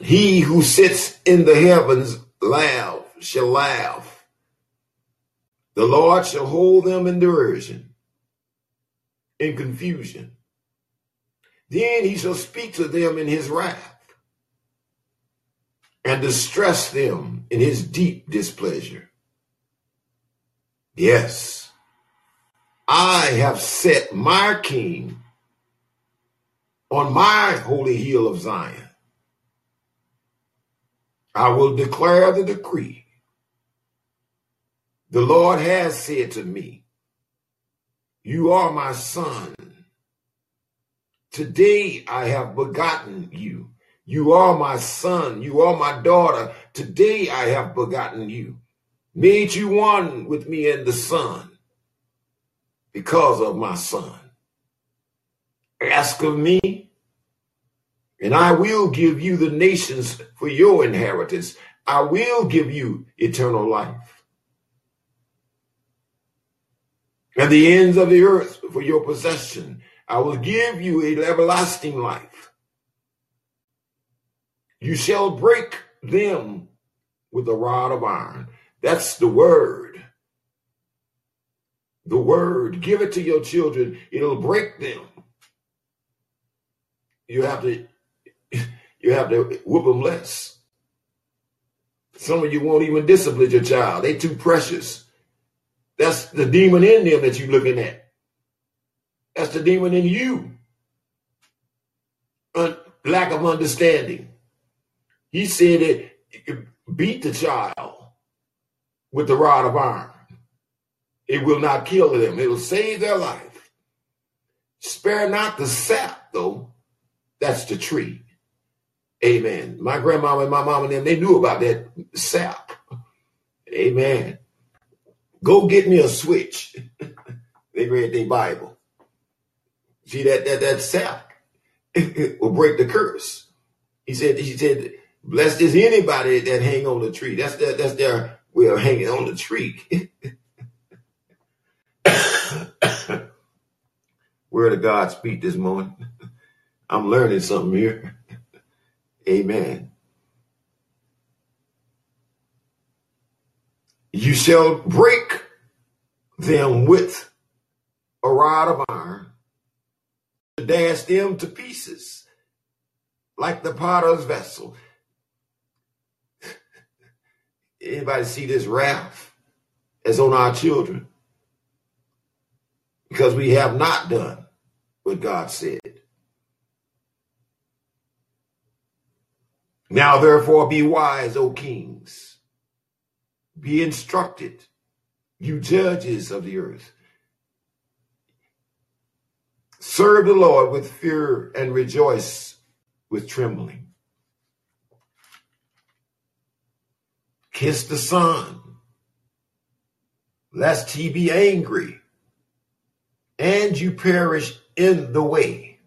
He who sits in the heavens laugh shall laugh. The Lord shall hold them in derision, in confusion. Then he shall speak to them in his wrath and distress them in his deep displeasure. Yes, I have set my king on my holy hill of Zion. I will declare the decree. The Lord has said to me, You are my son. Today I have begotten you. You are my son. You are my daughter. Today I have begotten you. Made you one with me and the Son because of my son. Ask of me, and I will give you the nations for your inheritance. I will give you eternal life. And the ends of the earth for your possession. I will give you a everlasting life. You shall break them with a rod of iron. That's the word. The word. Give it to your children. It'll break them. You have to you have to whoop them less. Some of you won't even discipline your child. They too precious. That's the demon in them that you're looking at. That's the demon in you. Un- lack of understanding. He said could beat the child with the rod of iron. It will not kill them. It will save their life. Spare not the sap, though. That's the tree. Amen. My grandmama and my mom and them, they knew about that sap. Amen. Go get me a switch. they read their Bible. See that that that sap will break the curse. He said, he said, blessed is anybody that hang on the tree. That's their that's their way of hanging on the tree. Where did God speak this morning? I'm learning something here. Amen. You shall break them with a rod of iron, to dash them to pieces like the potter's vessel. Anybody see this wrath as on our children? Because we have not done what God said. Now therefore be wise, O kings. Be instructed, you judges of the earth. Serve the Lord with fear and rejoice with trembling. Kiss the Son, lest he be angry and you perish in the way.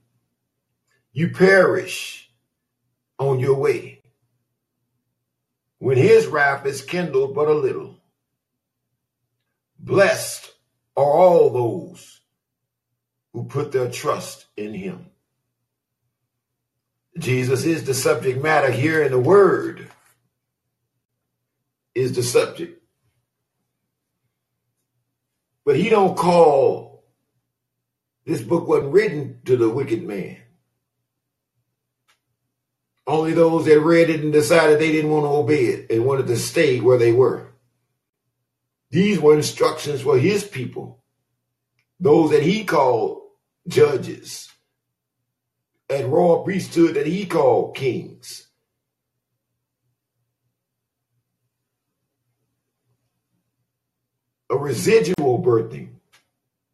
You perish on your way when his wrath is kindled but a little. Blessed are all those who put their trust in him. Jesus is the subject matter here, and the word is the subject. But he don't call this book wasn't written to the wicked man. Only those that read it and decided they didn't want to obey it and wanted to stay where they were. These were instructions for his people, those that he called judges, and royal priesthood that he called kings. A residual birthing,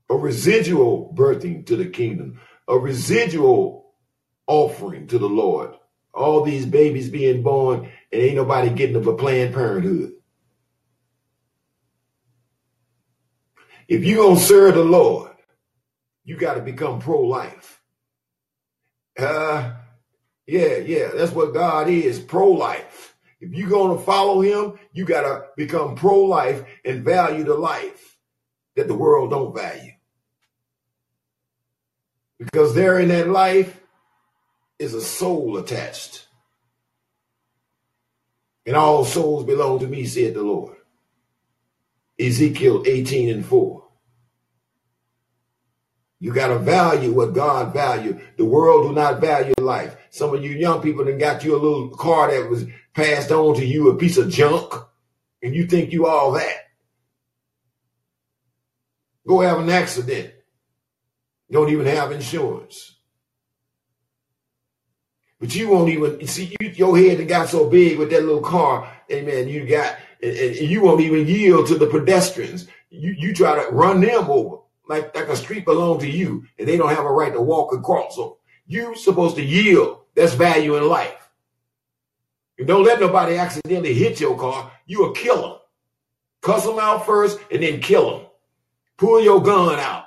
a residual birthing to the kingdom, a residual offering to the Lord. All these babies being born and ain't nobody getting of a Planned Parenthood. If you gonna serve the Lord, you got to become pro-life. Uh, yeah, yeah, that's what God is, pro-life. If you're going to follow him, you got to become pro-life and value the life that the world don't value. Because there in that life is a soul attached. And all souls belong to me, said the Lord. Ezekiel 18 and 4. You got to value what God value. The world do not value life. Some of you young people then got you a little car that was passed on to you, a piece of junk, and you think you all that. Go have an accident. Don't even have insurance. But you won't even see you, your head that got so big with that little car, amen. You got and, and you won't even yield to the pedestrians. You you try to run them over like like a street belongs to you, and they don't have a right to walk across. So You're supposed to yield. That's value in life. And don't let nobody accidentally hit your car. You will kill them. Cuss them out first, and then kill them. Pull your gun out.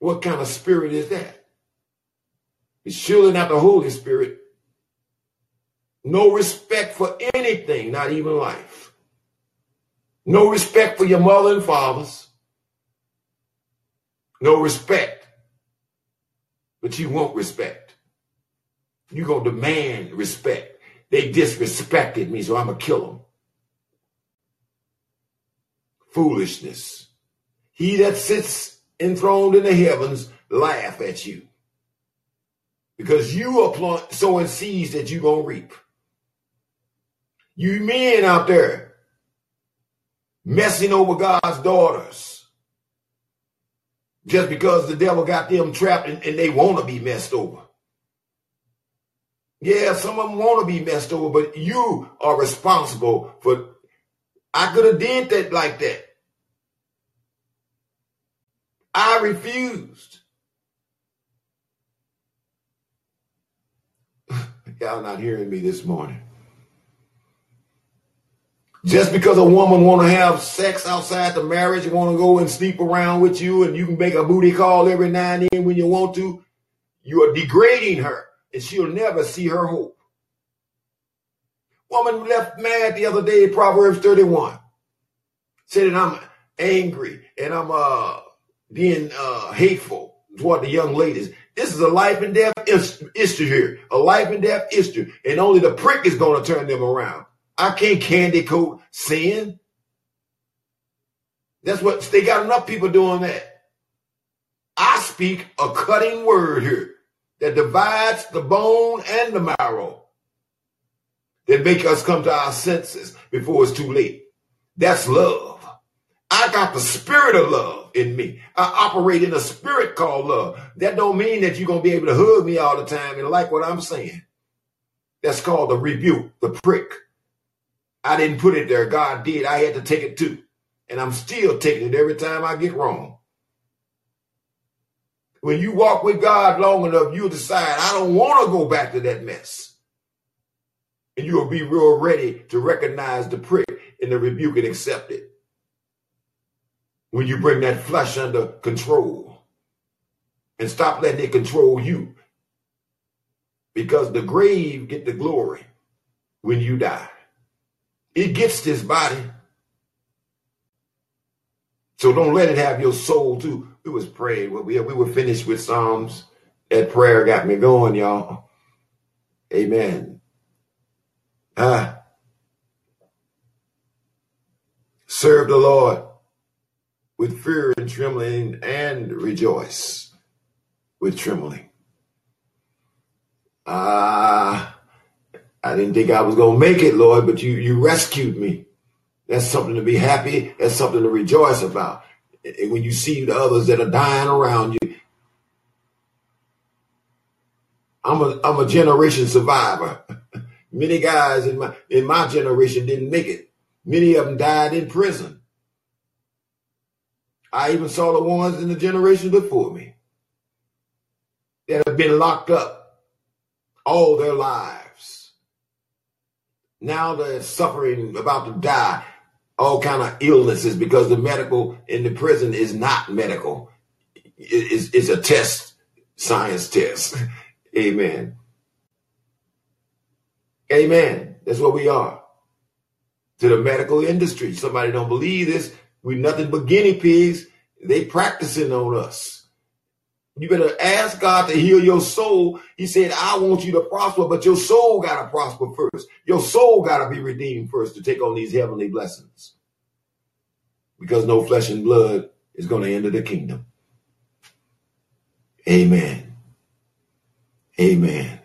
What kind of spirit is that? It's surely not the Holy Spirit. No respect for anything, not even life. No respect for your mother and fathers. No respect. But you won't respect. You're going to demand respect. They disrespected me, so I'm going to kill them. Foolishness. He that sits enthroned in the heavens laugh at you. Because you are sowing seeds that you're going to reap. You men out there messing over God's daughters just because the devil got them trapped and, and they want to be messed over. Yeah, some of them want to be messed over, but you are responsible for. I could have did that like that. I refused. Y'all not hearing me this morning. Just because a woman want to have sex outside the marriage, want to go and sleep around with you, and you can make a booty call every now and then when you want to, you are degrading her, and she'll never see her hope. Woman left mad the other day, Proverbs 31. Said that I'm angry and I'm uh being uh hateful toward the young ladies. This is a life and death issue here, a life and death issue, and only the prick is going to turn them around. I can't candy coat sin. That's what they got enough people doing that. I speak a cutting word here that divides the bone and the marrow that make us come to our senses before it's too late. That's love. I got the spirit of love in me. I operate in a spirit called love. That don't mean that you're going to be able to hug me all the time and like what I'm saying. That's called the rebuke, the prick. I didn't put it there. God did. I had to take it too. And I'm still taking it every time I get wrong. When you walk with God long enough, you'll decide, I don't want to go back to that mess. And you'll be real ready to recognize the prick and the rebuke and accept it. When you bring that flesh under control and stop letting it control you. Because the grave get the glory when you die. It gets this body. So don't let it have your soul too. We was praying. We, we were finished with Psalms. That prayer got me going, y'all. Amen. Ah. Serve the Lord with fear and trembling and rejoice with trembling. Ah. I didn't think I was going to make it, Lord, but you, you rescued me. That's something to be happy. That's something to rejoice about. And when you see the others that are dying around you, I'm a, I'm a generation survivor. Many guys in my, in my generation didn't make it. Many of them died in prison. I even saw the ones in the generation before me that have been locked up all their lives now they're suffering, about to die, all kind of illnesses because the medical in the prison is not medical. It's, it's a test, science test. Amen. Amen. That's what we are. To the medical industry. Somebody don't believe this. We nothing but guinea pigs. They practicing on us. You better ask God to heal your soul. He said, I want you to prosper, but your soul got to prosper first. Your soul got to be redeemed first to take on these heavenly blessings. Because no flesh and blood is going to enter the kingdom. Amen. Amen.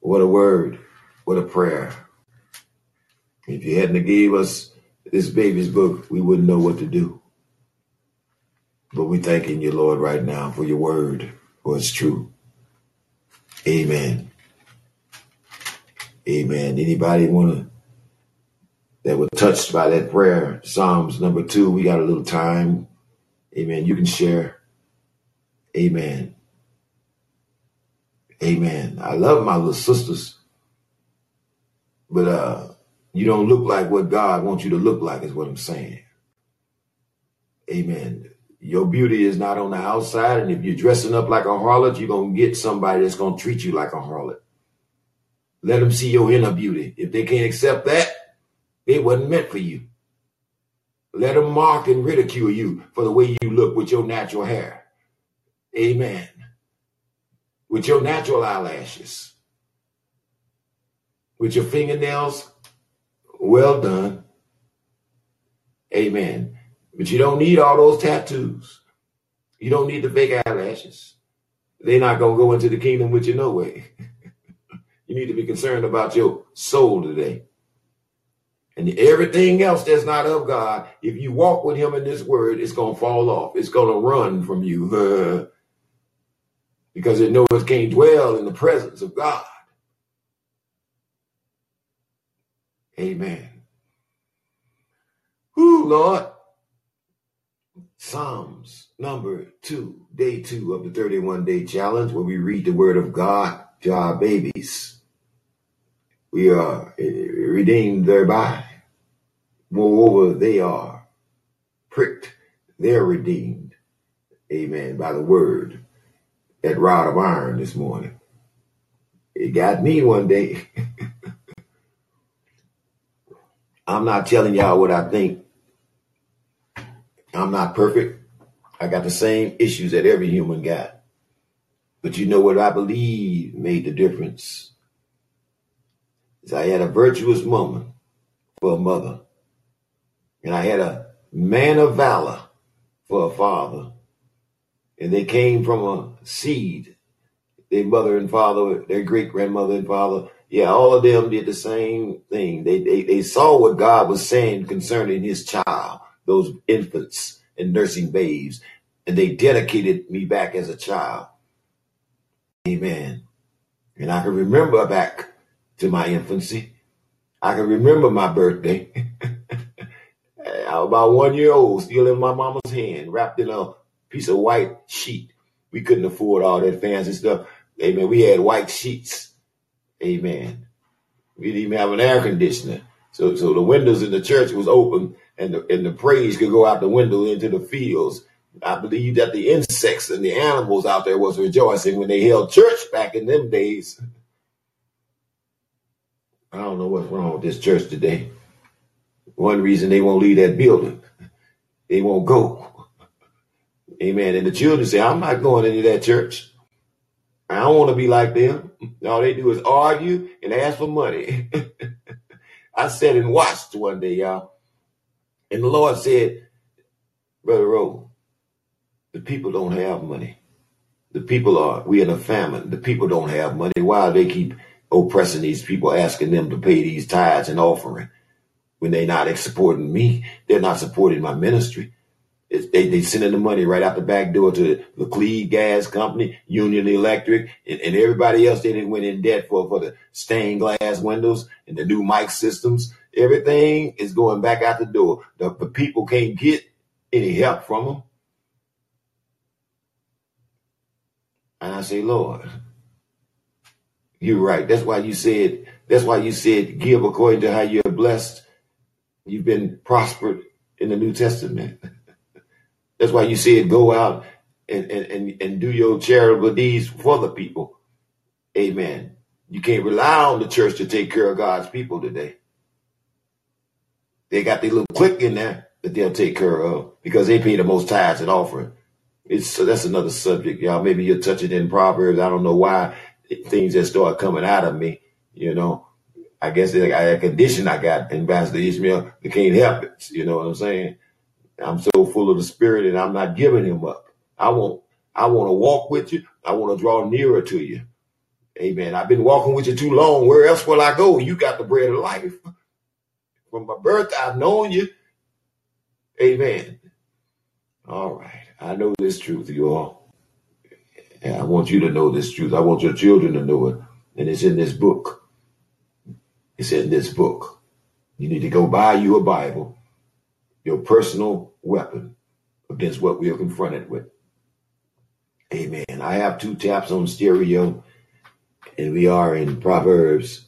What a word. What a prayer. If you hadn't gave us this baby's book, we wouldn't know what to do. But we thanking you, Lord, right now for your word, for it's true. Amen. Amen. Anybody want to that were touched by that prayer? Psalms number two. We got a little time. Amen. You can share. Amen. Amen. I love my little sisters, but uh, you don't look like what God wants you to look like, is what I'm saying. Amen. Your beauty is not on the outside, and if you're dressing up like a harlot, you're gonna get somebody that's gonna treat you like a harlot. Let them see your inner beauty. If they can't accept that, it wasn't meant for you. Let them mock and ridicule you for the way you look with your natural hair. Amen. With your natural eyelashes. With your fingernails well done. Amen. But you don't need all those tattoos. You don't need the fake eyelashes. They're not going to go into the kingdom with you no way. you need to be concerned about your soul today. And everything else that's not of God, if you walk with him in this word, it's going to fall off. It's going to run from you because it knows it can't dwell in the presence of God. Amen. Who, Lord? Psalms number two, day two of the 31 day challenge, where we read the word of God to our babies. We are eh, eh, redeemed thereby. Moreover, they are pricked. They're redeemed. Amen. By the word, that rod of iron this morning. It got me one day. I'm not telling y'all what I think. I'm not perfect. I got the same issues that every human got. But you know what I believe made the difference? Is I had a virtuous woman for a mother. And I had a man of valor for a father. And they came from a seed. Their mother and father, their great grandmother and father yeah, all of them did the same thing. They, they, they saw what God was saying concerning his child, those infants and nursing babes, and they dedicated me back as a child. Amen. And I can remember back to my infancy. I can remember my birthday. I was about one year old, still in my mama's hand, wrapped in a piece of white sheet. We couldn't afford all that fancy stuff. Amen. We had white sheets Amen. We didn't even have an air conditioner. So, so the windows in the church was open and the, and the praise could go out the window into the fields. I believe that the insects and the animals out there was rejoicing when they held church back in them days. I don't know what's wrong with this church today. One reason they won't leave that building. They won't go. Amen. And the children say, I'm not going into that church. I don't want to be like them. All they do is argue and ask for money. I sat and watched one day, y'all. And the Lord said, Brother Rowe, the people don't have money. The people are, we in a famine. The people don't have money. Why they keep oppressing these people, asking them to pay these tithes and offering when they're not supporting me? They're not supporting my ministry they they sending the money right out the back door to the Laclede Gas Company, Union Electric, and, and everybody else. They didn't went in debt for for the stained glass windows and the new mic systems. Everything is going back out the door. The, the people can't get any help from them. And I say, Lord, you're right. That's why you said. That's why you said, give according to how you're blessed. You've been prospered in the New Testament. That's why you said, go out and, and, and, and do your charitable deeds for the people. Amen. You can't rely on the church to take care of God's people today. They got their little clique in there that they'll take care of because they pay the most tithes and offering. It's so that's another subject, y'all. Maybe you'll touch it in Proverbs. I don't know why things that start coming out of me. You know, I guess a condition I got, Ambassador Ishmael. They can't help it. You know what I'm saying? I'm so full of the spirit and I'm not giving him up. I want I want to walk with you. I want to draw nearer to you. Amen. I've been walking with you too long. Where else will I go? You got the bread of life. From my birth, I've known you. Amen. All right. I know this truth, you all. And I want you to know this truth. I want your children to know it. And it's in this book. It's in this book. You need to go buy you a Bible, your personal weapon against what we are confronted with. Amen. I have two taps on stereo, and we are in Proverbs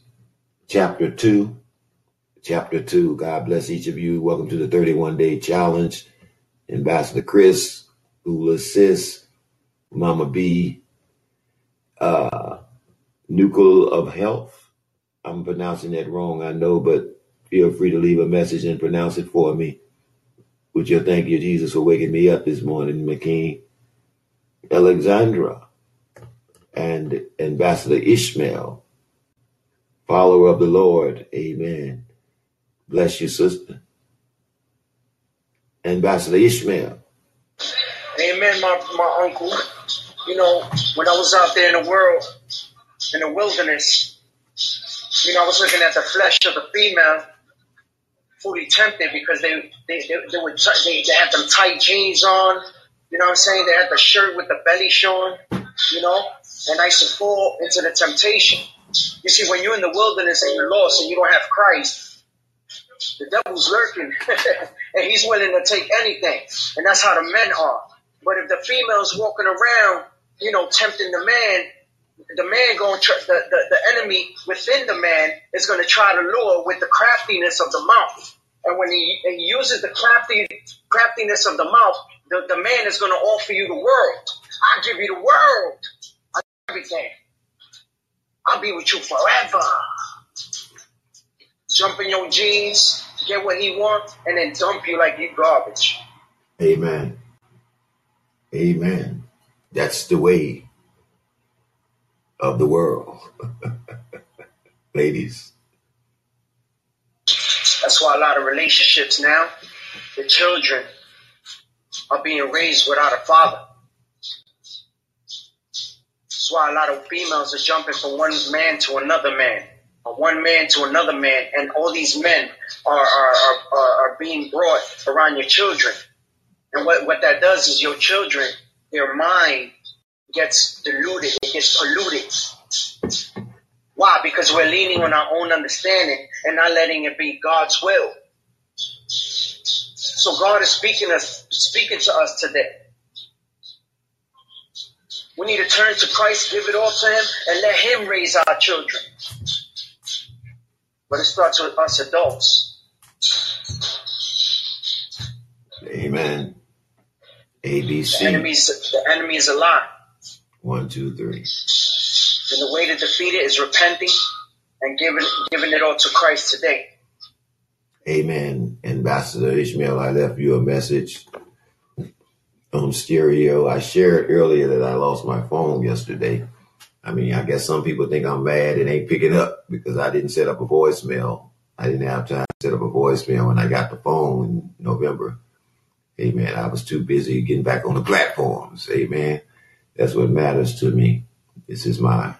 chapter 2. Chapter 2. God bless each of you. Welcome to the 31 day challenge. Ambassador Chris, Ula Sis, Mama B, uh, Nucle of Health. I'm pronouncing that wrong, I know, but feel free to leave a message and pronounce it for me. Would you thank you, Jesus, for waking me up this morning, McKean? Alexandra and Ambassador Ishmael, follower of the Lord. Amen. Bless you, sister. Ambassador Ishmael. Amen, my, my uncle. You know, when I was out there in the world, in the wilderness, you know, I was looking at the flesh of the female, fully tempted because they they they, they were they, they had them tight jeans on. You know what I'm saying? They had the shirt with the belly showing. You know, and I used to fall into the temptation. You see, when you're in the wilderness and you're lost and you don't have Christ, the devil's lurking, and he's willing to take anything, and that's how the men are. But if the female's walking around, you know, tempting the man, the man going to the, the, the enemy within the man is going to try to lure with the craftiness of the mouth. And when he, he uses the crafty craftiness of the mouth, the, the man is going to offer you the world. I'll give you the world. I'll everything. I'll be with you forever. Jump in your jeans, get what he wants, and then dump you like you garbage. Amen. Amen. That's the way of the world. Ladies. That's why a lot of relationships now, the children are being raised without a father. That's why a lot of females are jumping from one man to another man, one man to another man, and all these men are are, are, are being brought around your children. And what, what that does is your children, their mind gets diluted, it gets polluted. Why? Because we're leaning on our own understanding and not letting it be God's will. So God is speaking us, speaking to us today. We need to turn to Christ, give it all to Him, and let Him raise our children. But it starts with us adults. Amen. ABC. The enemy's the enemy is a lie. One, two, three. And the way to defeat it is repenting and giving giving it all to Christ today. Amen. Ambassador Ishmael, I left you a message on stereo. I shared earlier that I lost my phone yesterday. I mean, I guess some people think I'm mad and ain't picking up because I didn't set up a voicemail. I didn't have time to set up a voicemail when I got the phone in November. Amen. I was too busy getting back on the platforms. Amen. That's what matters to me. This is my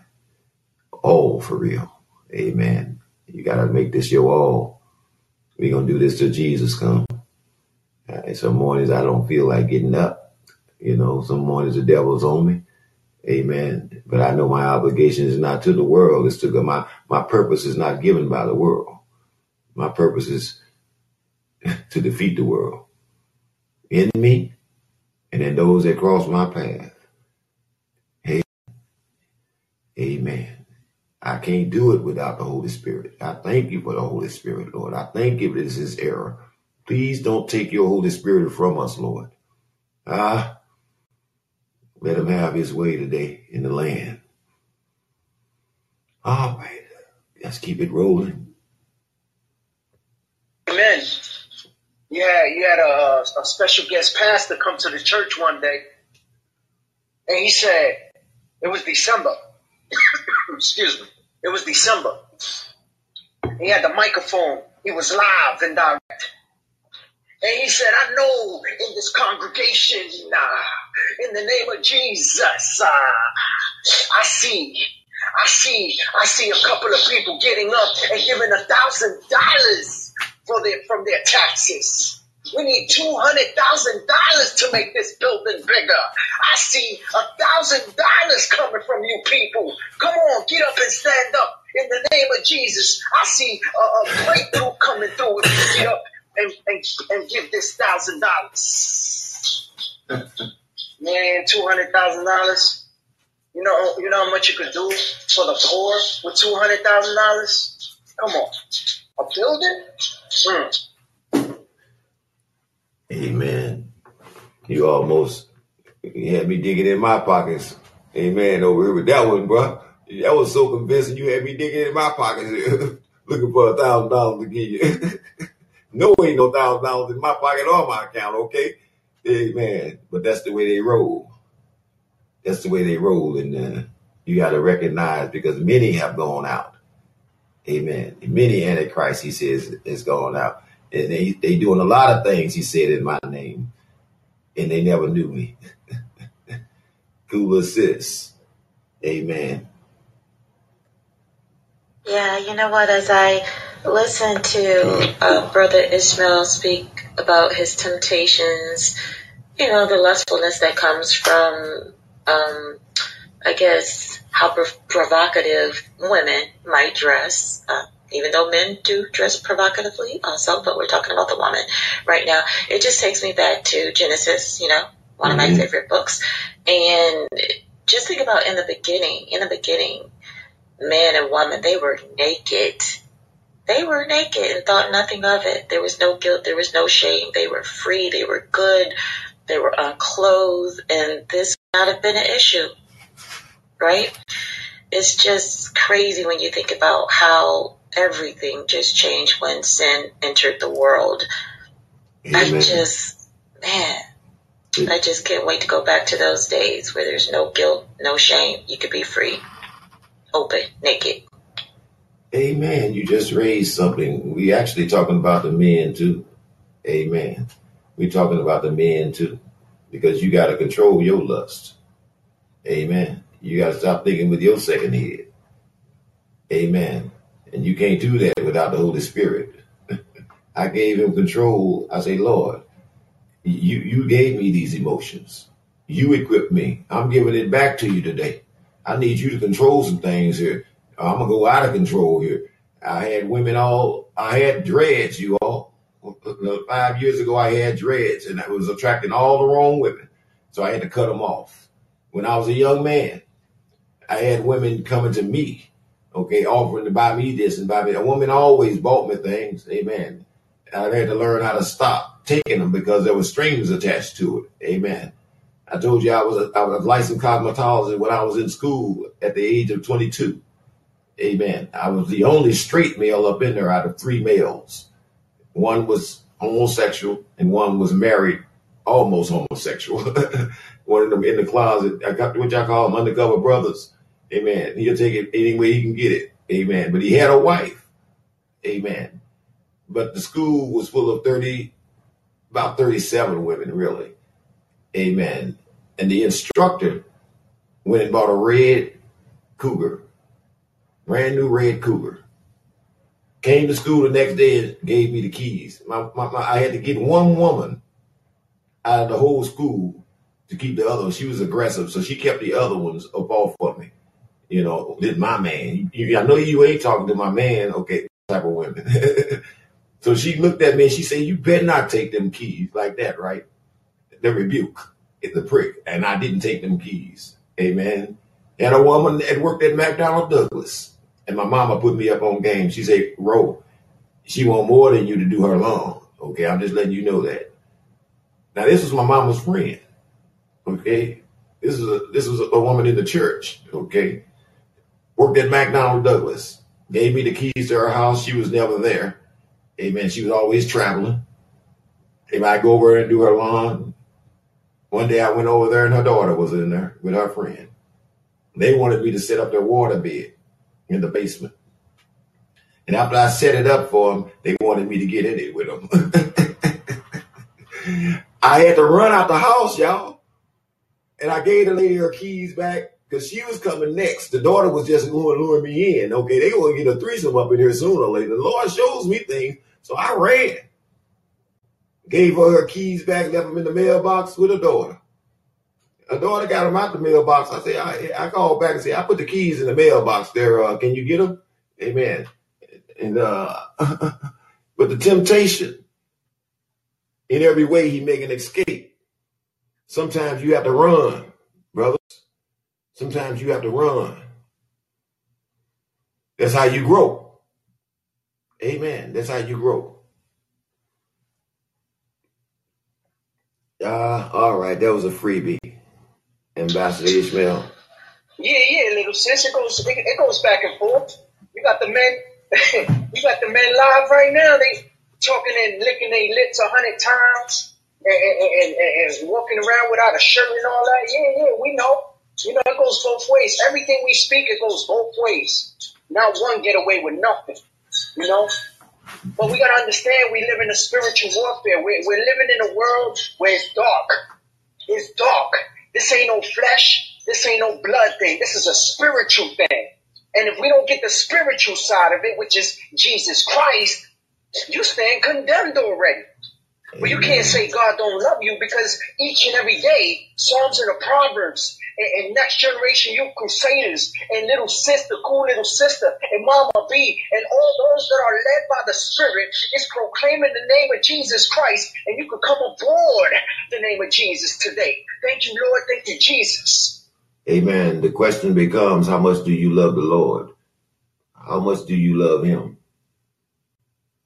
all for real. Amen. You got to make this your all. We're going to do this till Jesus come. Uh, some mornings I don't feel like getting up. You know, some mornings the devil's on me. Amen. But I know my obligation is not to the world. It's to. My, my purpose is not given by the world. My purpose is to defeat the world in me and in those that cross my path. Hey, amen. I can't do it without the Holy Spirit. I thank you for the Holy Spirit, Lord. I thank you for this is error. Please don't take your Holy Spirit from us, Lord. Ah, let him have his way today in the land. All right. Let's keep it rolling. Amen. Yeah, you had a, a special guest pastor come to the church one day, and he said it was December. Excuse me. It was December. He had the microphone. He was live and direct. And he said, I know in this congregation, uh, in the name of Jesus, uh, I see, I see, I see a couple of people getting up and giving a thousand dollars for their from their taxes. We need two hundred thousand dollars to make this building bigger. I see a thousand dollars coming from you people. Come on, get up and stand up in the name of Jesus. I see a, a breakthrough coming through if you get up and, and, and give this thousand dollars. Man, two hundred thousand dollars. You know, you know how much you could do for the poor with two hundred thousand dollars. Come on, a building. Mm. Amen. You almost you had me digging in my pockets. Amen. Over here with that one, bro. That was so convincing. You had me digging in my pockets, looking for a thousand dollars to give you. no, ain't no thousand dollars in my pocket or my account. Okay. Amen. But that's the way they roll. That's the way they roll, and uh, you got to recognize because many have gone out. Amen. Many antichrist, he says, is gone out. And they they doing a lot of things, he said, in my name. And they never knew me. cool assist. Amen. Yeah, you know what? As I listen to uh, Brother Ishmael speak about his temptations, you know, the lustfulness that comes from, um, I guess, how provocative women might dress. Uh, even though men do dress provocatively also, but we're talking about the woman right now. It just takes me back to Genesis, you know, one mm-hmm. of my mm-hmm. favorite books. And just think about in the beginning, in the beginning, man and woman, they were naked. They were naked and thought nothing of it. There was no guilt. There was no shame. They were free. They were good. They were unclothed. And this would not have been an issue. Right? It's just crazy when you think about how everything just changed when sin entered the world. Amen. I just, man, I just can't wait to go back to those days where there's no guilt, no shame. You could be free, open, naked. Amen. You just raised something. We actually talking about the men too. Amen. We talking about the men too, because you got to control your lust. Amen. You got to stop thinking with your second head. Amen. And you can't do that without the Holy Spirit. I gave him control. I say, Lord, you, you gave me these emotions. You equipped me. I'm giving it back to you today. I need you to control some things here. Oh, I'm gonna go out of control here. I had women all, I had dreads, you all. Five years ago, I had dreads and I was attracting all the wrong women. So I had to cut them off. When I was a young man, I had women coming to me okay, offering to buy me this and buy me. A woman always bought me things. Amen. I had to learn how to stop taking them because there were strings attached to it. Amen. I told you I was a, I was a licensed cosmetologist when I was in school at the age of 22. Amen. I was the only straight male up in there out of three males. One was homosexual and one was married, almost homosexual. one of them in the closet. I got what y'all call them undercover brothers. Amen. He'll take it any way he can get it. Amen. But he had a wife. Amen. But the school was full of 30, about 37 women, really. Amen. And the instructor went and bought a red cougar, brand new red cougar. Came to school the next day and gave me the keys. My, my, my, I had to get one woman out of the whole school to keep the other. She was aggressive, so she kept the other ones up off of me you know, this my man. You, I know you ain't talking to my man. Okay, type of women. so she looked at me and she said, "You better not take them keys like that, right?" The rebuke, is the prick, and I didn't take them keys. Amen. And a woman that worked at McDonnell Douglas, and my mama put me up on game. She said, "Ro, she want more than you to do her long." Okay, I'm just letting you know that. Now this was my mama's friend. Okay, this is a this was a woman in the church. Okay, Worked at McDonnell Douglas. Gave me the keys to her house. She was never there. Amen. She was always traveling. If I go over and do her lawn, one day I went over there and her daughter was in there with her friend. They wanted me to set up their water bed in the basement. And after I set it up for them, they wanted me to get in it with them. I had to run out the house, y'all. And I gave the lady her keys back because she was coming next. The daughter was just luring, luring me in. Okay, they want to get a threesome up in here sooner or later. The Lord shows me things. So I ran, gave her her keys back, left them in the mailbox with her daughter. Her daughter got them out the mailbox. I said, I, I called back and said, I put the keys in the mailbox there. Uh, can you get them? Amen. And uh, but the temptation, in every way, he make an escape. Sometimes you have to run, brothers. Sometimes you have to run. That's how you grow. Amen. That's how you grow. Uh, all right, that was a freebie. Ambassador Ishmael. Yeah, yeah, little sis. It goes it, it goes back and forth. You got the men you got the men live right now. They talking and licking their lips a hundred times and, and, and, and, walking around without a shirt and all that. Yeah, yeah, we know. You know, it goes both ways. Everything we speak, it goes both ways. Not one get away with nothing. You know? But we gotta understand we live in a spiritual warfare. We're, we're living in a world where it's dark. It's dark. This ain't no flesh. This ain't no blood thing. This is a spiritual thing. And if we don't get the spiritual side of it, which is Jesus Christ, you stand condemned already. But you can't say God don't love you because each and every day, Psalms and the Proverbs and, and Next Generation Youth Crusaders and little sister, cool little sister, and Mama B, and all those that are led by the Spirit is proclaiming the name of Jesus Christ, and you can come aboard the name of Jesus today. Thank you, Lord. Thank you, Jesus. Amen. The question becomes, how much do you love the Lord? How much do you love Him?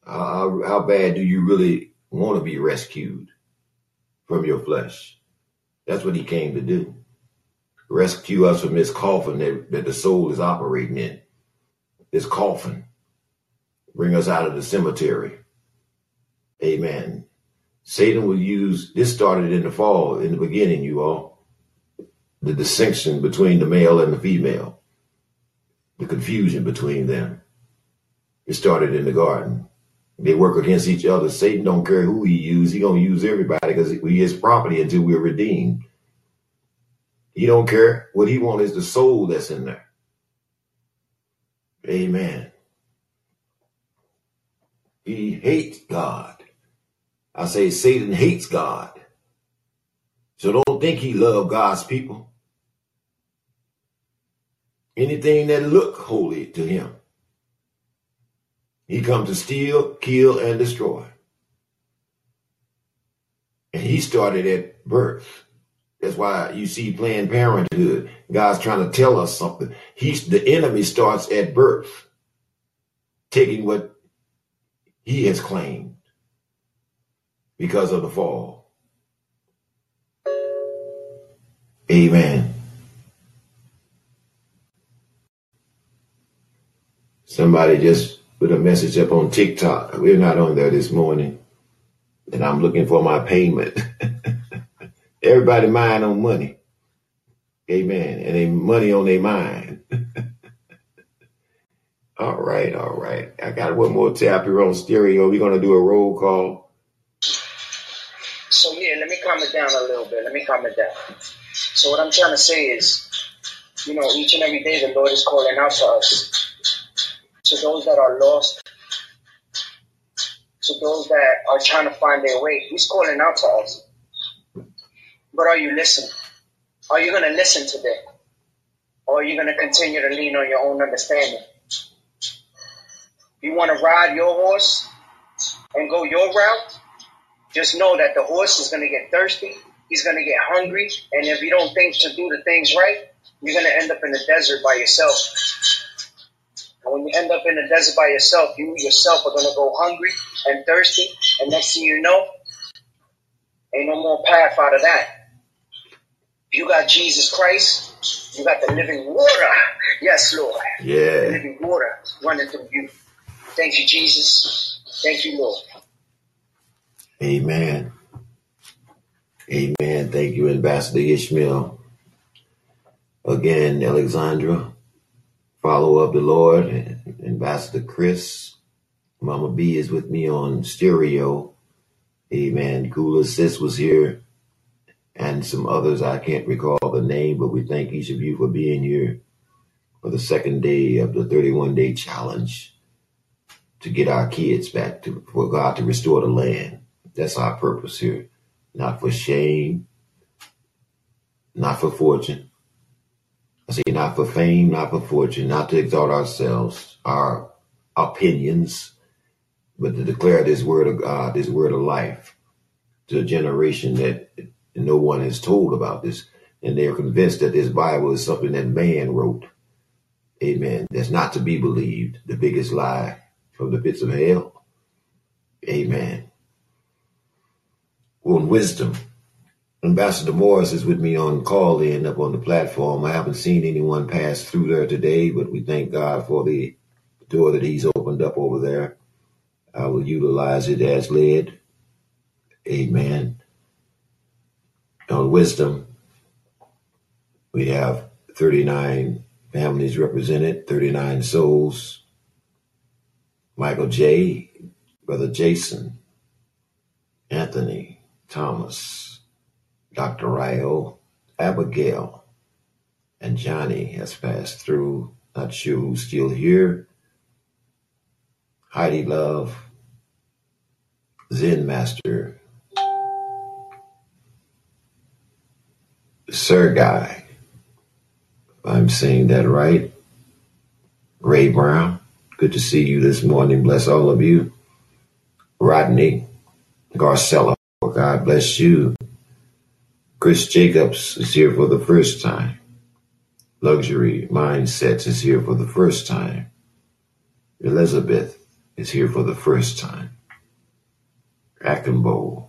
How, how bad do you really want to be rescued from your flesh? That's what He came to do rescue us from this coffin that, that the soul is operating in. This coffin. Bring us out of the cemetery. Amen. Satan will use, this started in the fall, in the beginning, you all. The distinction between the male and the female. The confusion between them. It started in the garden. They work against each other. Satan don't care who he use. He gonna use everybody because we his property until we're redeemed. He don't care. What he wants is the soul that's in there. Amen. He hates God. I say Satan hates God. So don't think he loves God's people. Anything that look holy to him. He comes to steal, kill, and destroy. And he started at birth. That's why you see Planned Parenthood. God's trying to tell us something. He's the enemy starts at birth, taking what he has claimed because of the fall. Amen. Somebody just put a message up on TikTok. We're not on there this morning. And I'm looking for my payment. Everybody mind on money. Amen. And they money on their mind. all right, all right. I got one more tap here on stereo. We're gonna do a roll call. So yeah, let me calm it down a little bit. Let me calm it down. So what I'm trying to say is, you know, each and every day the Lord is calling out to us. To those that are lost, to those that are trying to find their way, He's calling out to us. But are you listening? Are you going to listen today? Or are you going to continue to lean on your own understanding? You want to ride your horse and go your route? Just know that the horse is going to get thirsty. He's going to get hungry. And if you don't think to do the things right, you're going to end up in the desert by yourself. And when you end up in the desert by yourself, you yourself are going to go hungry and thirsty. And next thing you know, ain't no more path out of that. You got Jesus Christ. You got the living water. Yes, Lord. Yeah. The living water running through you. Thank you, Jesus. Thank you, Lord. Amen. Amen. Thank you, Ambassador Ishmael. Again, Alexandra, follow up the Lord. Ambassador Chris, Mama B is with me on stereo. Amen. Gula Sis was here and some others. I can't recall the name, but we thank each of you for being here for the second day of the 31 day challenge. to get our kids back to for God to restore the land. That's our purpose here. Not for shame, not for fortune. I say not for fame, not for fortune, not to exalt ourselves, our opinions, but to declare this word of God, this word of life to a generation that no one has told about this. And they're convinced that this Bible is something that man wrote. Amen. That's not to be believed. The biggest lie from the pits of hell. Amen. On wisdom. Ambassador Morris is with me on Callin up on the platform. I haven't seen anyone pass through there today, but we thank God for the door that he's opened up over there. I will utilize it as led. Amen. On wisdom, we have 39 families represented, 39 souls. Michael J., Brother Jason, Anthony, Thomas, Dr. Ryo, Abigail, and Johnny has passed through. Not sure who's still here. Heidi Love, Zen Master, Sergei, if I'm saying that right. Ray Brown, good to see you this morning. Bless all of you. Rodney Garcella, God bless you. Chris Jacobs is here for the first time. Luxury Mindsets is here for the first time. Elizabeth is here for the first time. Akimbo.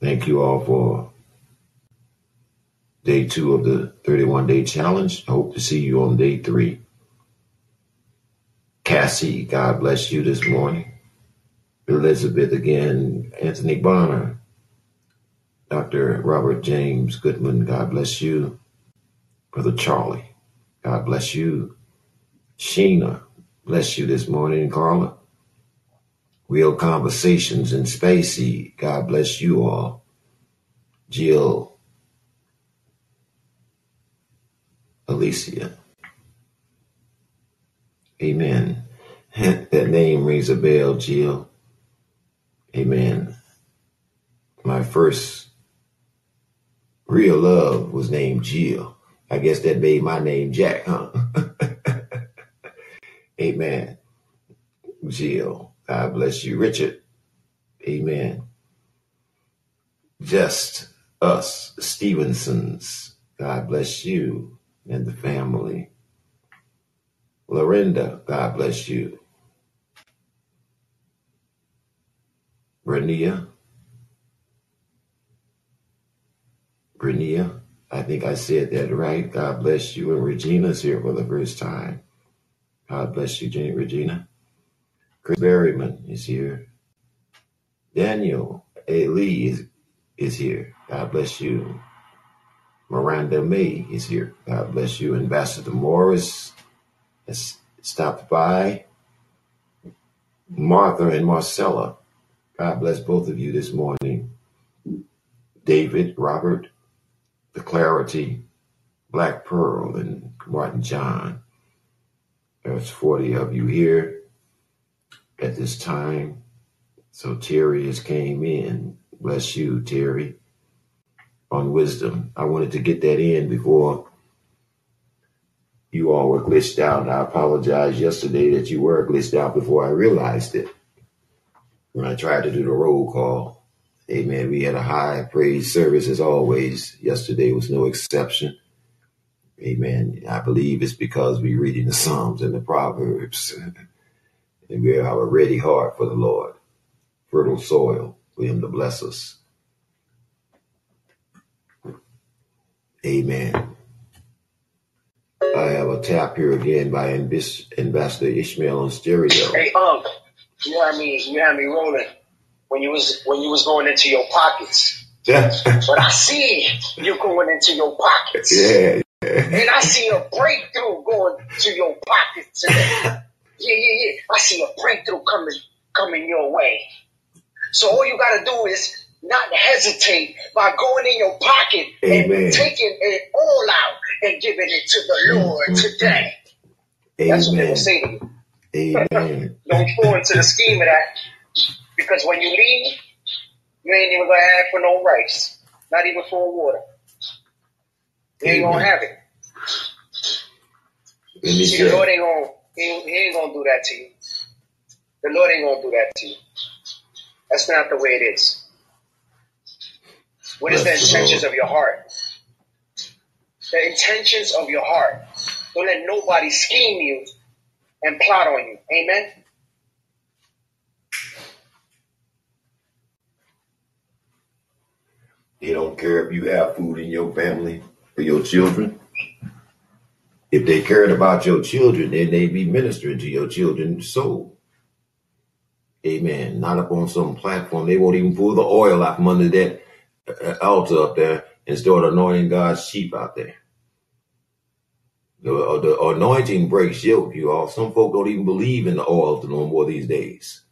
Thank you all for day two of the 31 day challenge. I hope to see you on day three. Cassie, God bless you this morning. Elizabeth again, Anthony Bonner, Dr. Robert James Goodman, God bless you. Brother Charlie, God bless you. Sheena, bless you this morning. Carla, Real Conversations in Spacey, God bless you all. Jill, Alicia. Amen. that name rings a bell, Jill. Amen. My first real love was named Jill. I guess that made my name Jack, huh? Amen. Jill. God bless you. Richard. Amen. Just us, Stevensons. God bless you and the family. Lorinda, God bless you. Brenia. Brenia, I think I said that right. God bless you. And Regina's here for the first time. God bless you, Jane Regina. Chris Berryman is here. Daniel A. Lee is, is here. God bless you. Miranda May is here. God bless you. Ambassador Morris has stopped by. Martha and Marcella, God bless both of you this morning. David, Robert, The Clarity, Black Pearl, and Martin John. There's 40 of you here at this time. So Terry has came in. Bless you, Terry on wisdom. I wanted to get that in before you all were glitched out. I apologize yesterday that you were glitched out before I realized it. When I tried to do the roll call, amen, we had a high praise service as always. Yesterday was no exception. Amen. I believe it's because we're reading the Psalms and the Proverbs. and we have a ready heart for the Lord. Fertile soil for him to bless us. Amen. I have a tap here again by Ambassador Ishmael on stereo. Hey, um, you had me, you had me rolling when you was when you was going into your pockets. Yeah. but I see you going into your pockets. Yeah. And I see a breakthrough going to your pockets. yeah, yeah, yeah. I see a breakthrough coming coming your way. So all you gotta do is not hesitate by going in your pocket Amen. and taking it all out and giving it to the Lord mm-hmm. today. Amen. That's what people say to me. Amen. Don't fall into the scheme of that. Because when you leave, you ain't even gonna have for no rice. Not even for water. You ain't gonna have it. See, the Lord ain't gonna he, he ain't gonna do that to you. The Lord ain't gonna do that to you. That's not the way it is. What is the intentions of your heart? The intentions of your heart. Don't let nobody scheme you and plot on you. Amen. they don't care if you have food in your family for your children. If they cared about your children, then they'd be ministering to your children's soul. Amen. Not up on some platform. They won't even pull the oil out from under that altar up there and start anointing God's sheep out there. The, uh, the anointing breaks yoke, you all. Some folk don't even believe in the oil no more these days.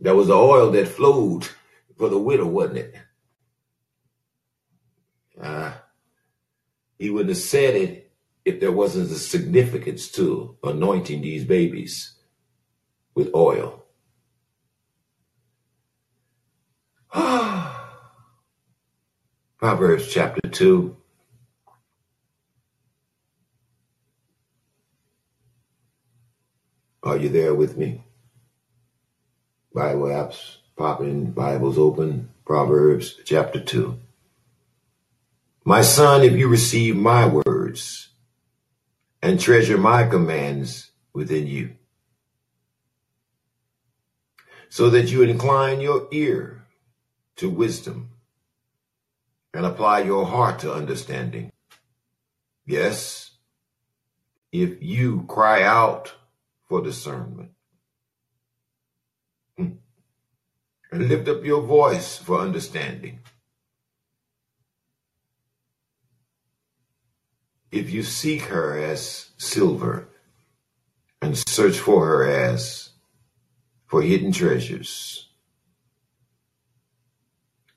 That was the oil that flowed for the widow, wasn't it? Uh, he wouldn't have said it if there wasn't a significance to anointing these babies with oil. Proverbs chapter 2. Are you there with me? Bible apps popping, Bibles open. Proverbs chapter 2. My son, if you receive my words and treasure my commands within you, so that you incline your ear to wisdom and apply your heart to understanding. Yes, if you cry out for discernment hmm, and lift up your voice for understanding, if you seek her as silver and search for her as for hidden treasures,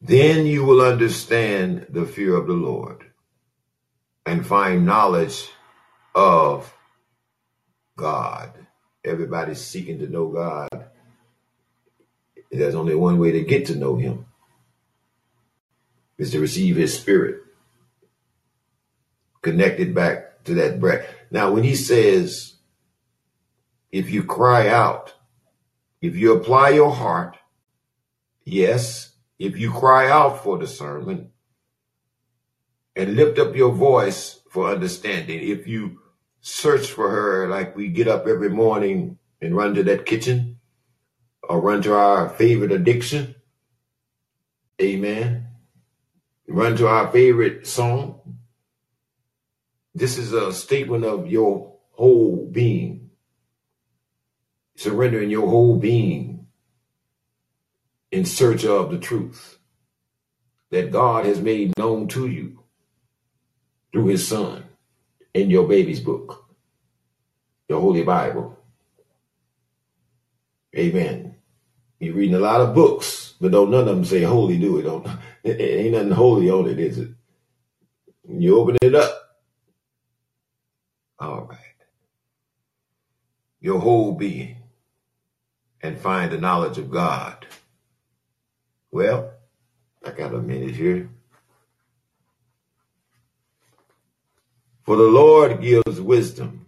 then you will understand the fear of the Lord and find knowledge of God. Everybody's seeking to know God. There's only one way to get to know Him is to receive His Spirit, connected back to that breath. Now, when He says, if you cry out, if you apply your heart, yes, if you cry out for discernment and lift up your voice for understanding, if you search for her like we get up every morning and run to that kitchen or run to our favorite addiction, amen, run to our favorite song, this is a statement of your whole being, surrendering your whole being in search of the truth that God has made known to you through his son in your baby's book, your Holy Bible. Amen. You're reading a lot of books, but don't none of them say holy, do it? Don't it ain't nothing holy on it, is it? You open it up, all right, your whole being, and find the knowledge of God. Well, I got a minute here. For the Lord gives wisdom.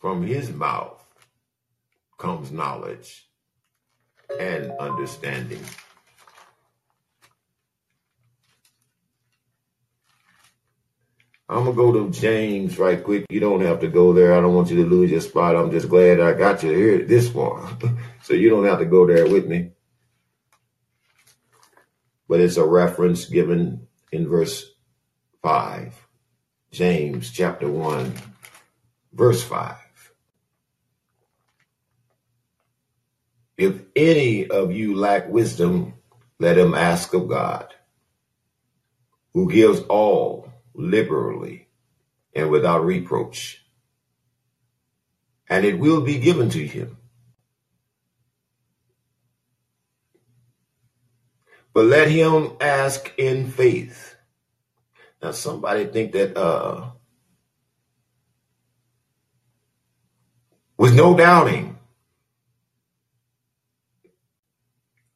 From his mouth comes knowledge and understanding. I'm gonna go to James right quick. You don't have to go there. I don't want you to lose your spot. I'm just glad I got you here this far, so you don't have to go there with me. But it's a reference given in verse five, James chapter one, verse five. If any of you lack wisdom, let him ask of God, who gives all liberally and without reproach, and it will be given to him. But let him ask in faith. Now, somebody think that uh, with no doubting.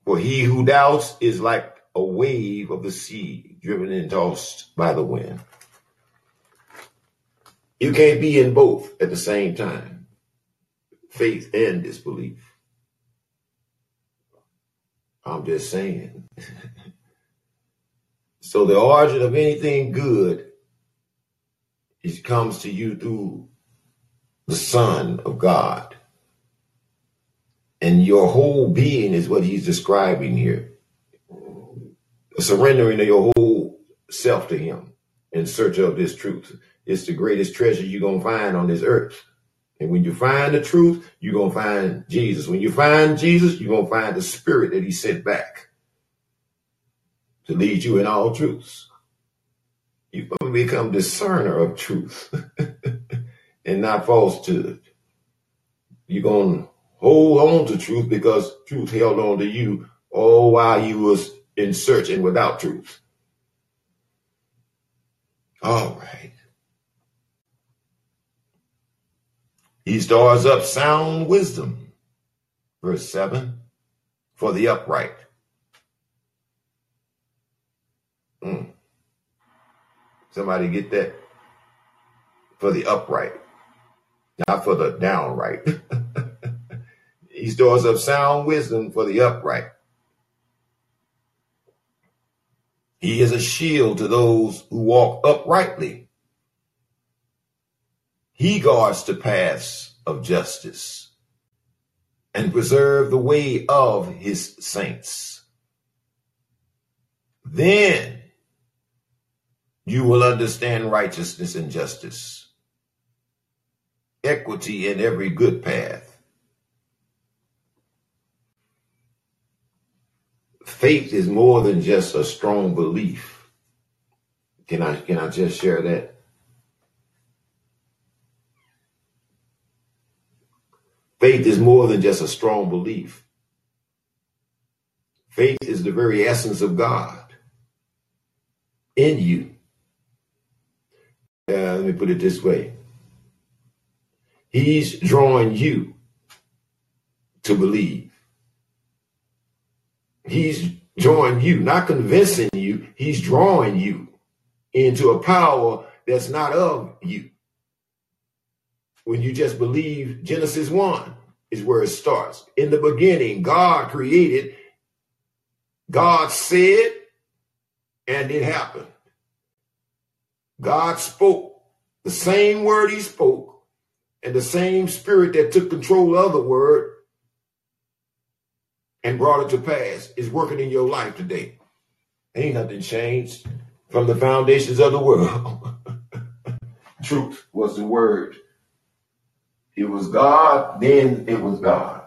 For he who doubts is like a wave of the sea, driven and tossed by the wind. You can't be in both at the same time faith and disbelief. I'm just saying. so the origin of anything good it comes to you through the Son of God. And your whole being is what he's describing here. Surrendering your whole self to him in search of this truth. It's the greatest treasure you're going to find on this earth. And when you find the truth, you're going to find Jesus. When you find Jesus, you're going to find the spirit that he sent back to lead you in all truths. You're going to become discerner of truth and not falsehood. You're going to hold on to truth because truth held on to you all while you was in search and without truth. All right. He stores up sound wisdom. Verse 7 for the upright. Mm. Somebody get that? For the upright, not for the downright. he stores up sound wisdom for the upright. He is a shield to those who walk uprightly. He guards the paths of justice and preserve the way of his saints. Then you will understand righteousness and justice, equity in every good path. Faith is more than just a strong belief. Can I can I just share that? Faith is more than just a strong belief. Faith is the very essence of God in you. Uh, let me put it this way He's drawing you to believe. He's drawing you, not convincing you, he's drawing you into a power that's not of you when you just believe Genesis 1 is where it starts. In the beginning, God created, God said, and it happened. God spoke the same word he spoke, and the same spirit that took control of the word and brought it to pass is working in your life today. Ain't nothing changed from the foundations of the world. Truth was the word it was God, then it was God.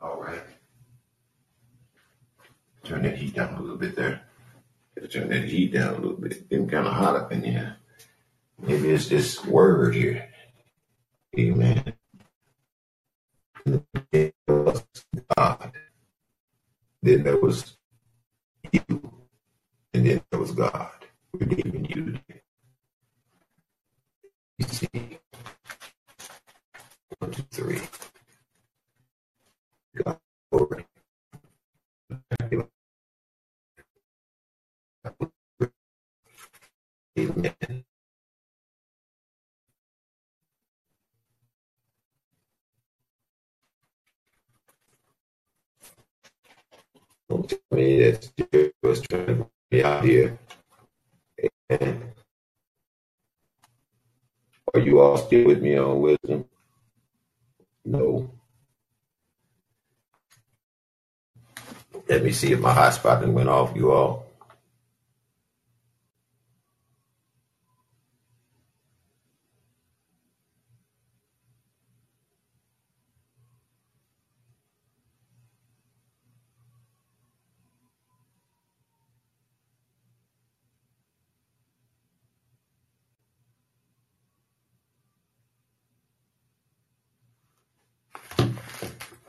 All right. Turn that heat down a little bit there. Turn that heat down a little bit. It's getting kind of hot up in here. Maybe it's this word here. Amen God. Then there was you. And then there was God redeeming you. You see, one, two, three. God glory. Amen. Tell me that you was trying to me out here. And are you all still with me on wisdom? No. Let me see if my hotspot went off, you all.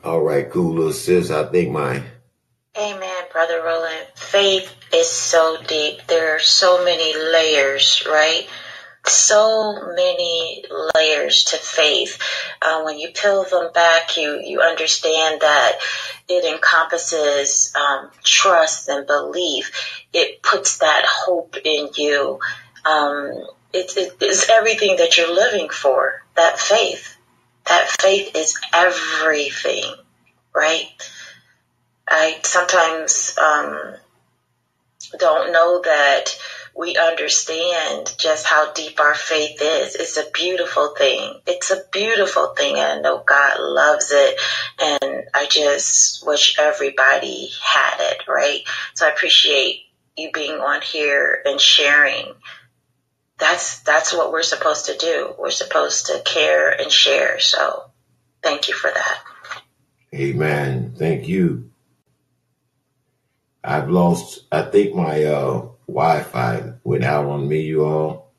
All right, cool little sis. I think my Amen, Brother Roland. Faith is so deep. There are so many layers, right? So many layers to faith. Uh, when you peel them back, you, you understand that it encompasses um, trust and belief. It puts that hope in you. Um, it, it is everything that you're living for. That faith. That faith is everything, right? I sometimes um, don't know that we understand just how deep our faith is. It's a beautiful thing. It's a beautiful thing. And I know God loves it. And I just wish everybody had it, right? So I appreciate you being on here and sharing. That's, that's what we're supposed to do. We're supposed to care and share. So thank you for that. Amen. Thank you. I've lost, I think my uh, Wi Fi went out on me, you all,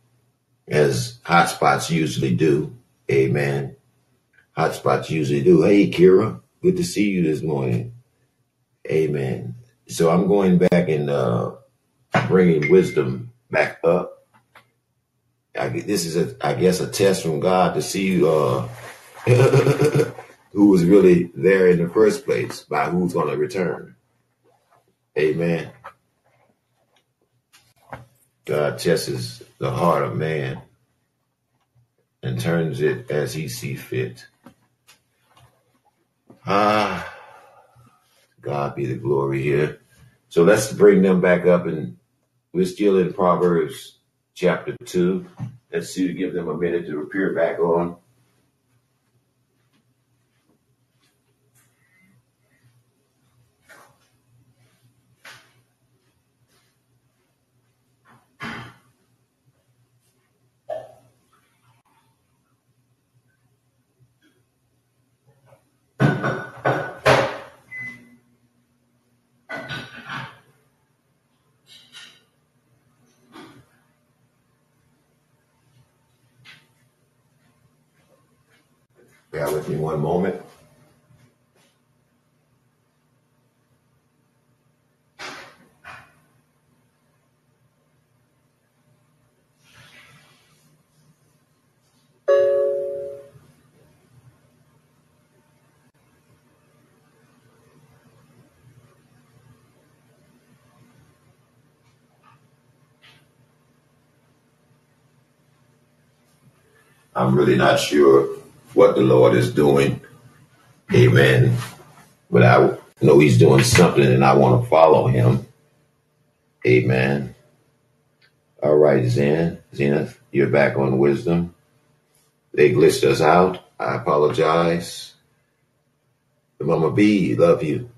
as hotspots usually do. Amen. Hotspots usually do. Hey, Kira, good to see you this morning. Amen. So I'm going back and uh, bringing wisdom back up. I, this is, a, I guess, a test from God to see uh, who was really there in the first place by who's going to return. Amen. God tests the heart of man and turns it as he see fit. Ah, God be the glory here. So let's bring them back up and we're still in Proverbs chapter 2. Let's see to give them a minute to appear back on. Bear with me one moment. I'm really not sure what the Lord is doing. Amen. But I know He's doing something and I want to follow Him. Amen. All right, Zen, Zenith, you're back on wisdom. They glitched us out. I apologize. The mama B, love you.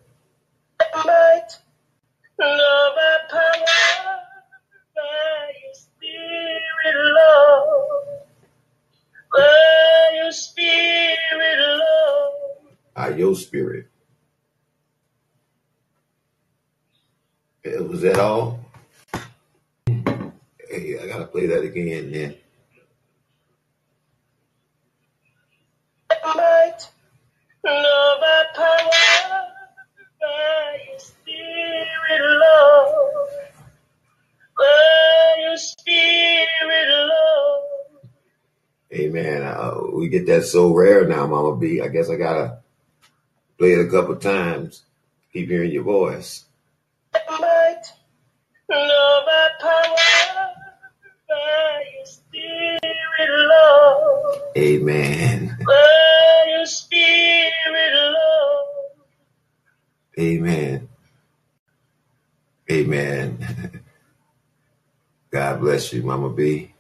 Your spirit. Eh, Was that all? Hey, I gotta play that again, man. Might, love and power by your spirit, Lord. By your spirit, Lord. Amen. Uh, we get that so rare now, Mama B. I guess I gotta play it a couple times. Keep hearing your voice. Might, power by your spirit, Lord. Amen. By your spirit, Lord. Amen. Amen. God bless you, Mama B.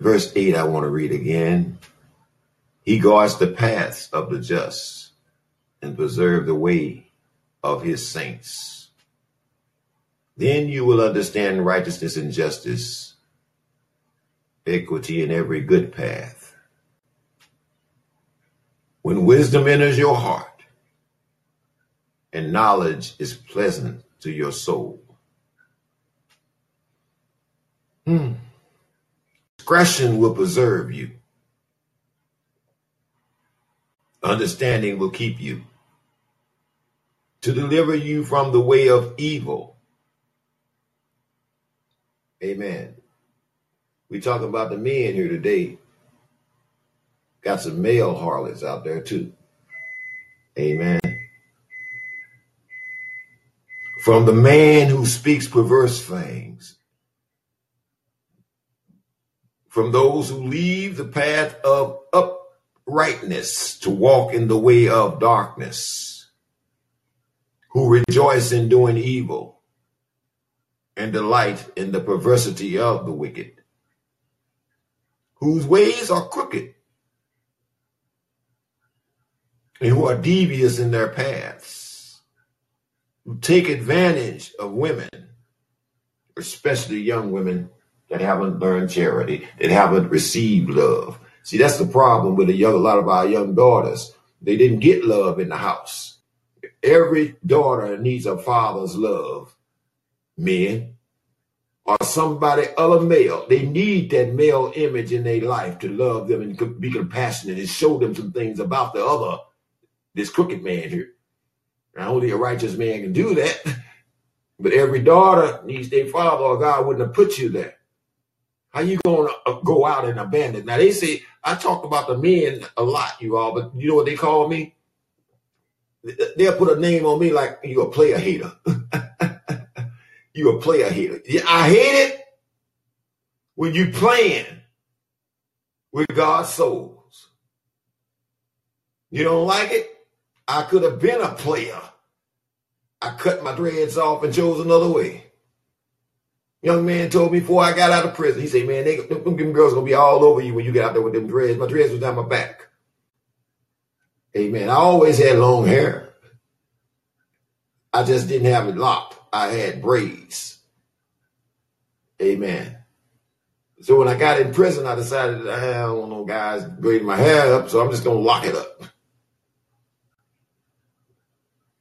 Verse 8, I want to read again. He guards the paths of the just and preserve the way of his saints. Then you will understand righteousness and justice, equity in every good path. When wisdom enters your heart and knowledge is pleasant to your soul. Hmm. Discretion will preserve you. Understanding will keep you. To deliver you from the way of evil. Amen. We talk about the men here today. Got some male harlots out there too. Amen. From the man who speaks perverse things. From those who leave the path of uprightness to walk in the way of darkness. Who rejoice in doing evil and delight in the perversity of the wicked. Whose ways are crooked and who are devious in their paths, who take advantage of women, especially young women that haven't learned charity, that haven't received love. See, that's the problem with a young, a lot of our young daughters. They didn't get love in the house. Every daughter needs a father's love, men, or somebody other male. They need that male image in their life to love them and be compassionate and show them some things about the other this crooked man here. Now, only a righteous man can do that. But every daughter needs their father, or God wouldn't have put you there. How you gonna uh, go out and abandon? Now they say I talk about the men a lot, you all, but you know what they call me? They'll put a name on me like you a player hater. you a player hater. I hate it when you playing with God's souls. You don't like it? I could have been a player. I cut my dreads off and chose another way. Young man told me before I got out of prison, he said, man, they, them, them girls gonna be all over you when you get out there with them dreads. My dreads was down my back. Amen. I always had long hair. I just didn't have it locked. I had braids. Amen. So when I got in prison, I decided I don't no guys braiding my hair up, so I'm just gonna lock it up.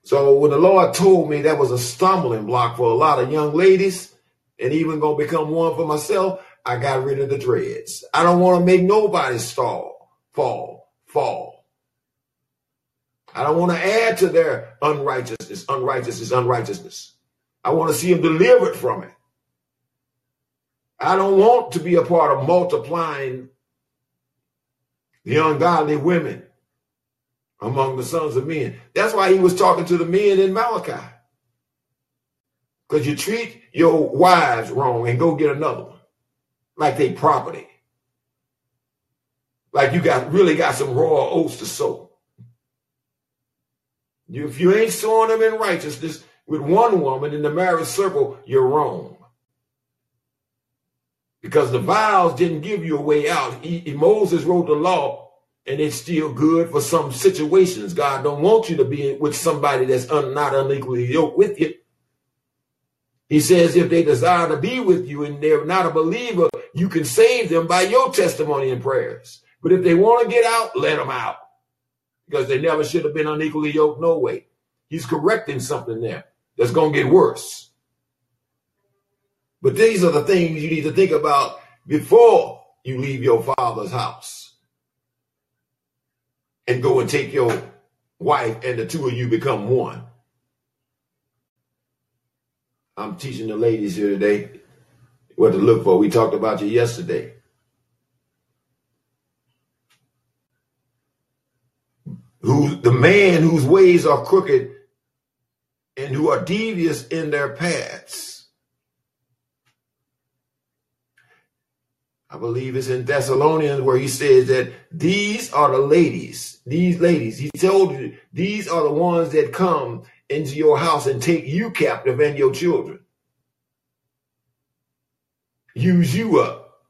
So when the Lord told me that was a stumbling block for a lot of young ladies, and even gonna become one for myself, I got rid of the dreads. I don't want to make nobody stall, fall, fall. I don't want to add to their unrighteousness, unrighteousness, unrighteousness. I want to see them delivered from it. I don't want to be a part of multiplying the ungodly women among the sons of men. That's why he was talking to the men in Malachi. Because you treat your wives wrong and go get another one, like they property. Like you got really got some raw oats to sow. You, if you ain't sowing them in righteousness with one woman in the marriage circle, you're wrong. Because the vows didn't give you a way out. He, Moses wrote the law and it's still good for some situations. God don't want you to be with somebody that's un, not unequally yoked with you. He says if they desire to be with you and they're not a believer, you can save them by your testimony and prayers. But if they want to get out, let them out because they never should have been unequally yoked no way. He's correcting something there that's going to get worse. But these are the things you need to think about before you leave your father's house and go and take your wife and the two of you become one. I'm teaching the ladies here today what to look for. We talked about you yesterday. Who the man whose ways are crooked and who are devious in their paths I believe it's in Thessalonians where he says that these are the ladies, these ladies. He told you these are the ones that come into your house and take you captive and your children. Use you up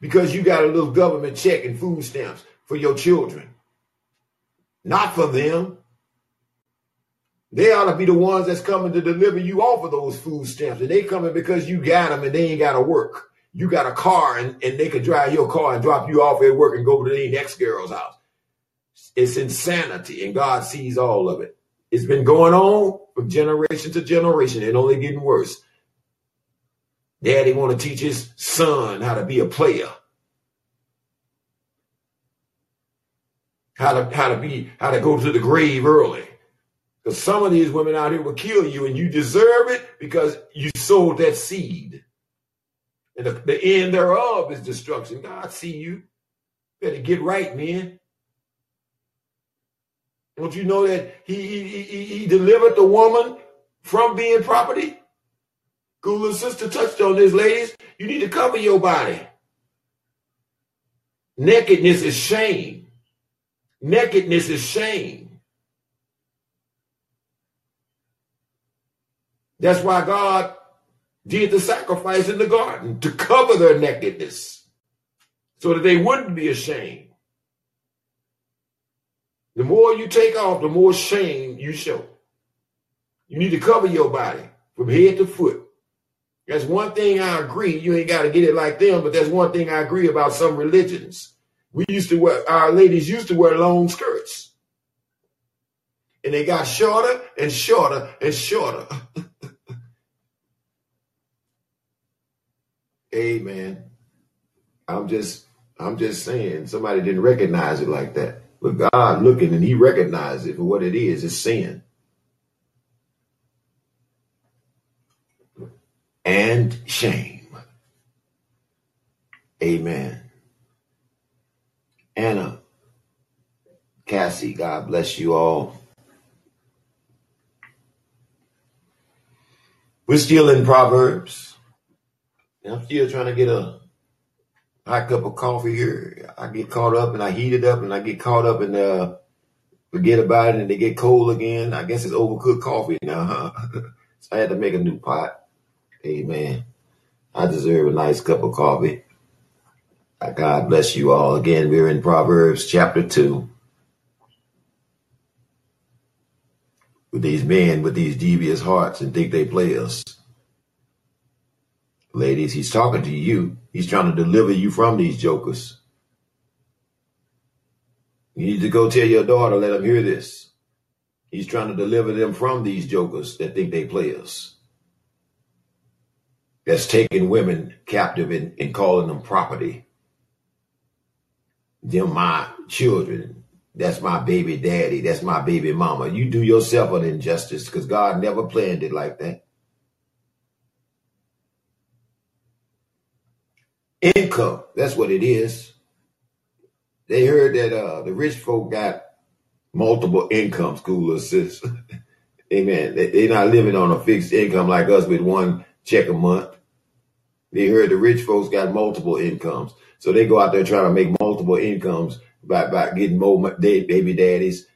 because you got a little government check and food stamps for your children. Not for them. They ought to be the ones that's coming to deliver you off of those food stamps. And they coming because you got them and they ain't got to work you got a car and, and they could drive your car and drop you off at work and go to the next girl's house. It's insanity, and God sees all of it. It's been going on from generation to generation and only getting worse. Daddy want to teach his son how to be a player. how to how to be how to go to the grave early. Because some of these women out here will kill you, and you deserve it because you sowed that seed. And the, the end thereof is destruction. God see you. Better get right, man. Don't you know that he, he, he, he delivered the woman from being property? Gula's sister touched on this, ladies. You need to cover your body. Nakedness is shame. Nakedness is shame. That's why God did the sacrifice in the garden to cover their nakedness so that they wouldn't be ashamed. The more you take off, the more shame you show. You need to cover your body from head to foot. That's one thing I agree. You ain't got to get it like them, but that's one thing I agree about some religions. We used to wear, our ladies used to wear long skirts. And they got shorter and shorter and shorter. Amen. I'm just, I'm just saying somebody didn't recognize it like that. But God looking and he recognized it for what it is, it's sin. And shame. Amen. Anna, Cassie, God bless you all. We're still in Proverbs. And I'm still trying to get a hot cup of coffee here. I get caught up and I heat it up and I get caught up and uh, forget about it and they get cold again. I guess it's overcooked coffee now, huh? so I had to make a new pot. Hey, Amen. I deserve a nice cup of coffee. God bless you all. Again, we're in Proverbs chapter 2. With these men with these devious hearts and think they play us. Ladies, he's talking to you. He's trying to deliver you from these jokers. You need to go tell your daughter, let them hear this. He's trying to deliver them from these jokers that think they play us. That's taking women captive and, and calling them property them my children. That's my baby daddy. That's my baby mama. You do yourself an injustice because God never planned it like that. Income, that's what it is. They heard that uh, the rich folk got multiple income school assists. Amen. They're not living on a fixed income like us with one check a month. They heard the rich folks got multiple incomes. So they go out there trying to make multiple incomes by, by getting more baby daddies,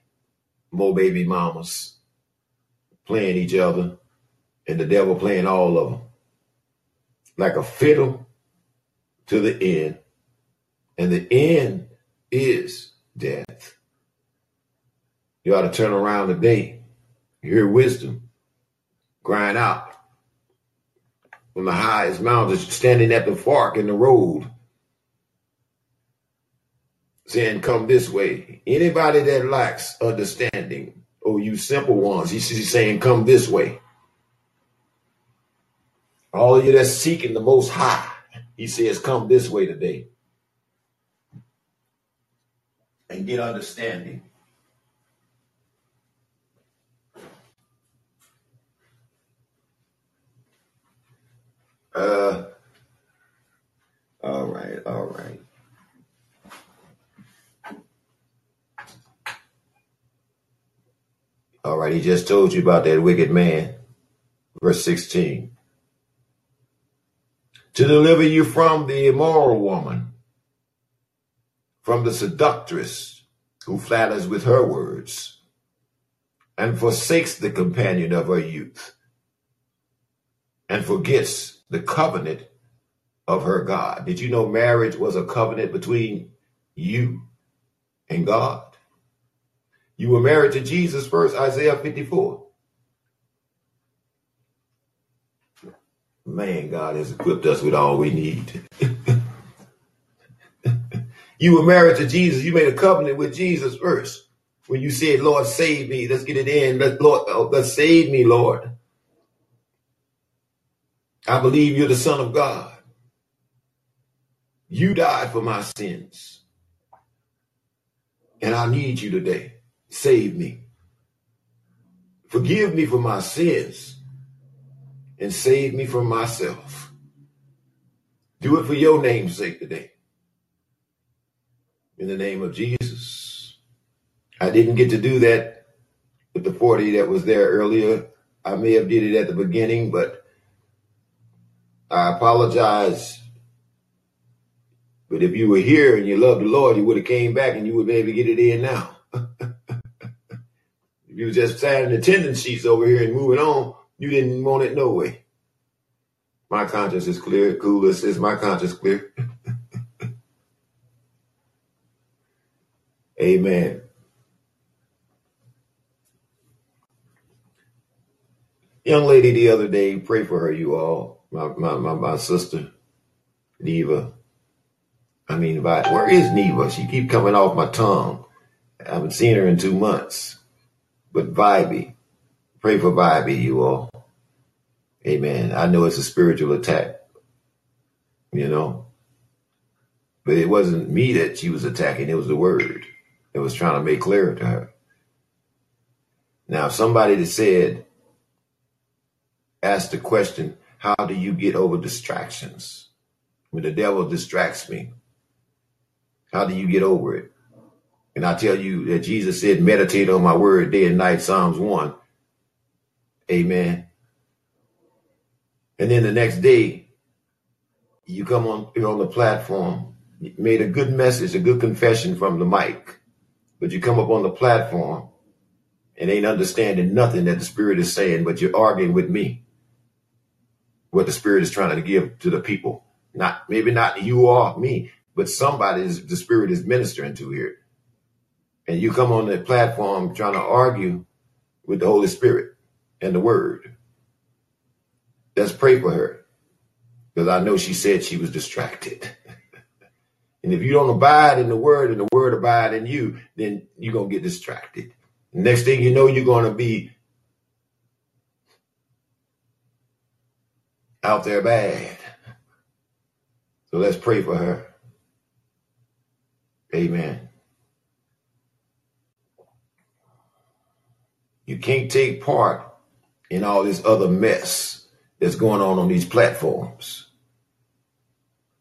more baby mamas, playing each other, and the devil playing all of them. Like a fiddle to the end. And the end is death. You ought to turn around today, hear wisdom, grind out from the highest mountains, standing at the fork in the road saying, Come this way. Anybody that lacks understanding, oh, you simple ones, he's saying, Come this way. All of you that's seeking the most high, he says, Come this way today and get understanding. Uh, all right, all right. All right, he just told you about that wicked man. Verse 16. To deliver you from the immoral woman, from the seductress who flatters with her words, and forsakes the companion of her youth, and forgets the covenant of her God. Did you know marriage was a covenant between you and God? You were married to Jesus first, Isaiah 54. Man, God has equipped us with all we need. you were married to Jesus. You made a covenant with Jesus first. When you said, Lord, save me. Let's get it in. Let, Lord, uh, oh, let's save me, Lord. I believe you're the son of God. You died for my sins. And I need you today. Save me. Forgive me for my sins and save me from myself. Do it for your name's sake today. In the name of Jesus. I didn't get to do that with the 40 that was there earlier. I may have did it at the beginning, but I apologize. But if you were here and you loved the Lord, you would have came back and you would be able to get it in now. if you were just signing attendance sheets over here and moving on, you didn't want it no way. My conscience is clear. Coolest is my conscience clear. Amen. Young lady the other day, pray for her, you all. My my my, my sister, Neva. I mean, by, where is Neva? She keep coming off my tongue. I haven't seen her in two months. But Vibey, pray for Vibey, you all. Amen. I know it's a spiritual attack, you know, but it wasn't me that she was attacking. It was the word that was trying to make clear to her. Now, somebody that said, asked the question, how do you get over distractions? When the devil distracts me, how do you get over it? And I tell you that Jesus said, meditate on my word day and night, Psalms 1. Amen. And then the next day, you come on, you're on the platform, made a good message, a good confession from the mic, but you come up on the platform and ain't understanding nothing that the Spirit is saying, but you're arguing with me. What the Spirit is trying to give to the people. Not maybe not you or me, but somebody is the Spirit is ministering to here. And you come on the platform trying to argue with the Holy Spirit and the Word. Let's pray for her. Because I know she said she was distracted. and if you don't abide in the word and the word abide in you, then you're going to get distracted. Next thing you know, you're going to be out there bad. So let's pray for her. Amen. You can't take part in all this other mess that's going on on these platforms.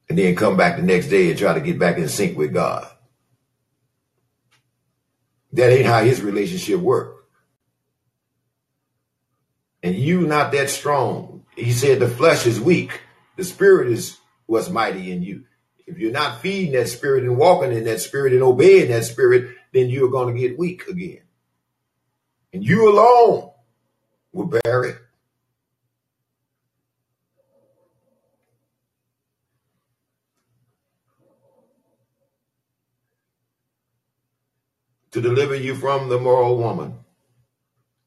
And then come back the next day and try to get back in sync with God. That ain't how his relationship work. And you not that strong. He said the flesh is weak. The spirit is what's mighty in you. If you're not feeding that spirit and walking in that spirit and obeying that spirit, then you're going to get weak again. And you alone it. to deliver you from the moral woman,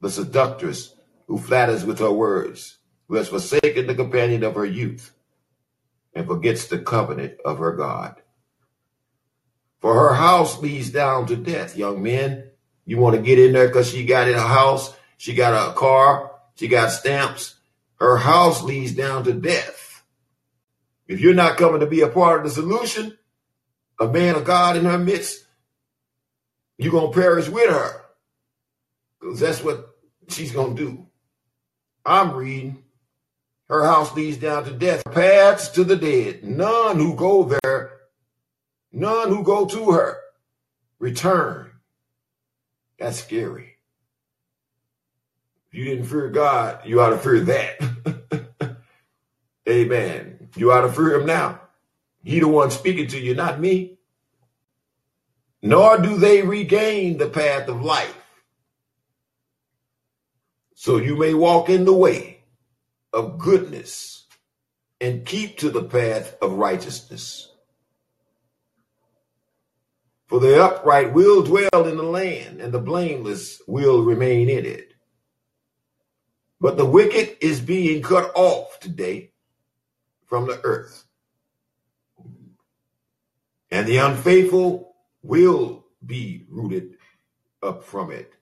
the seductress who flatters with her words, who has forsaken the companion of her youth and forgets the covenant of her God. For her house leads down to death, young men. You want to get in there because she got in a house, she got a car, she got stamps. Her house leads down to death. If you're not coming to be a part of the solution, a man of God in her midst, you're going to perish with her because that's what she's going to do. I'm reading. Her house leads down to death, paths to the dead. None who go there, none who go to her return. That's scary. You didn't fear God, you ought to fear that. Amen. You ought to fear him now. He the one speaking to you, not me nor do they regain the path of life. So you may walk in the way of goodness and keep to the path of righteousness. For the upright will dwell in the land, and the blameless will remain in it. But the wicked is being cut off today from the earth. And the unfaithful will be rooted up from it.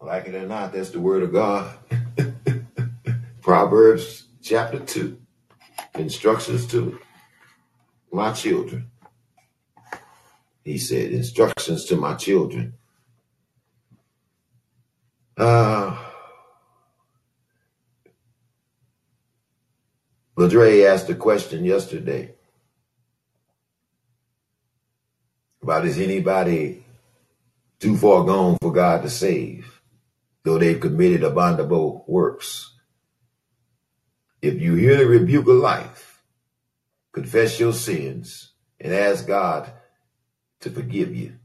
Like it or not, that's the word of God. Proverbs chapter 2, instructions to my children. He said, instructions to my children. Uh, Ladre asked a question yesterday about is anybody too far gone for God to save, though they've committed abominable works. If you hear the rebuke of life, confess your sins and ask God to forgive you.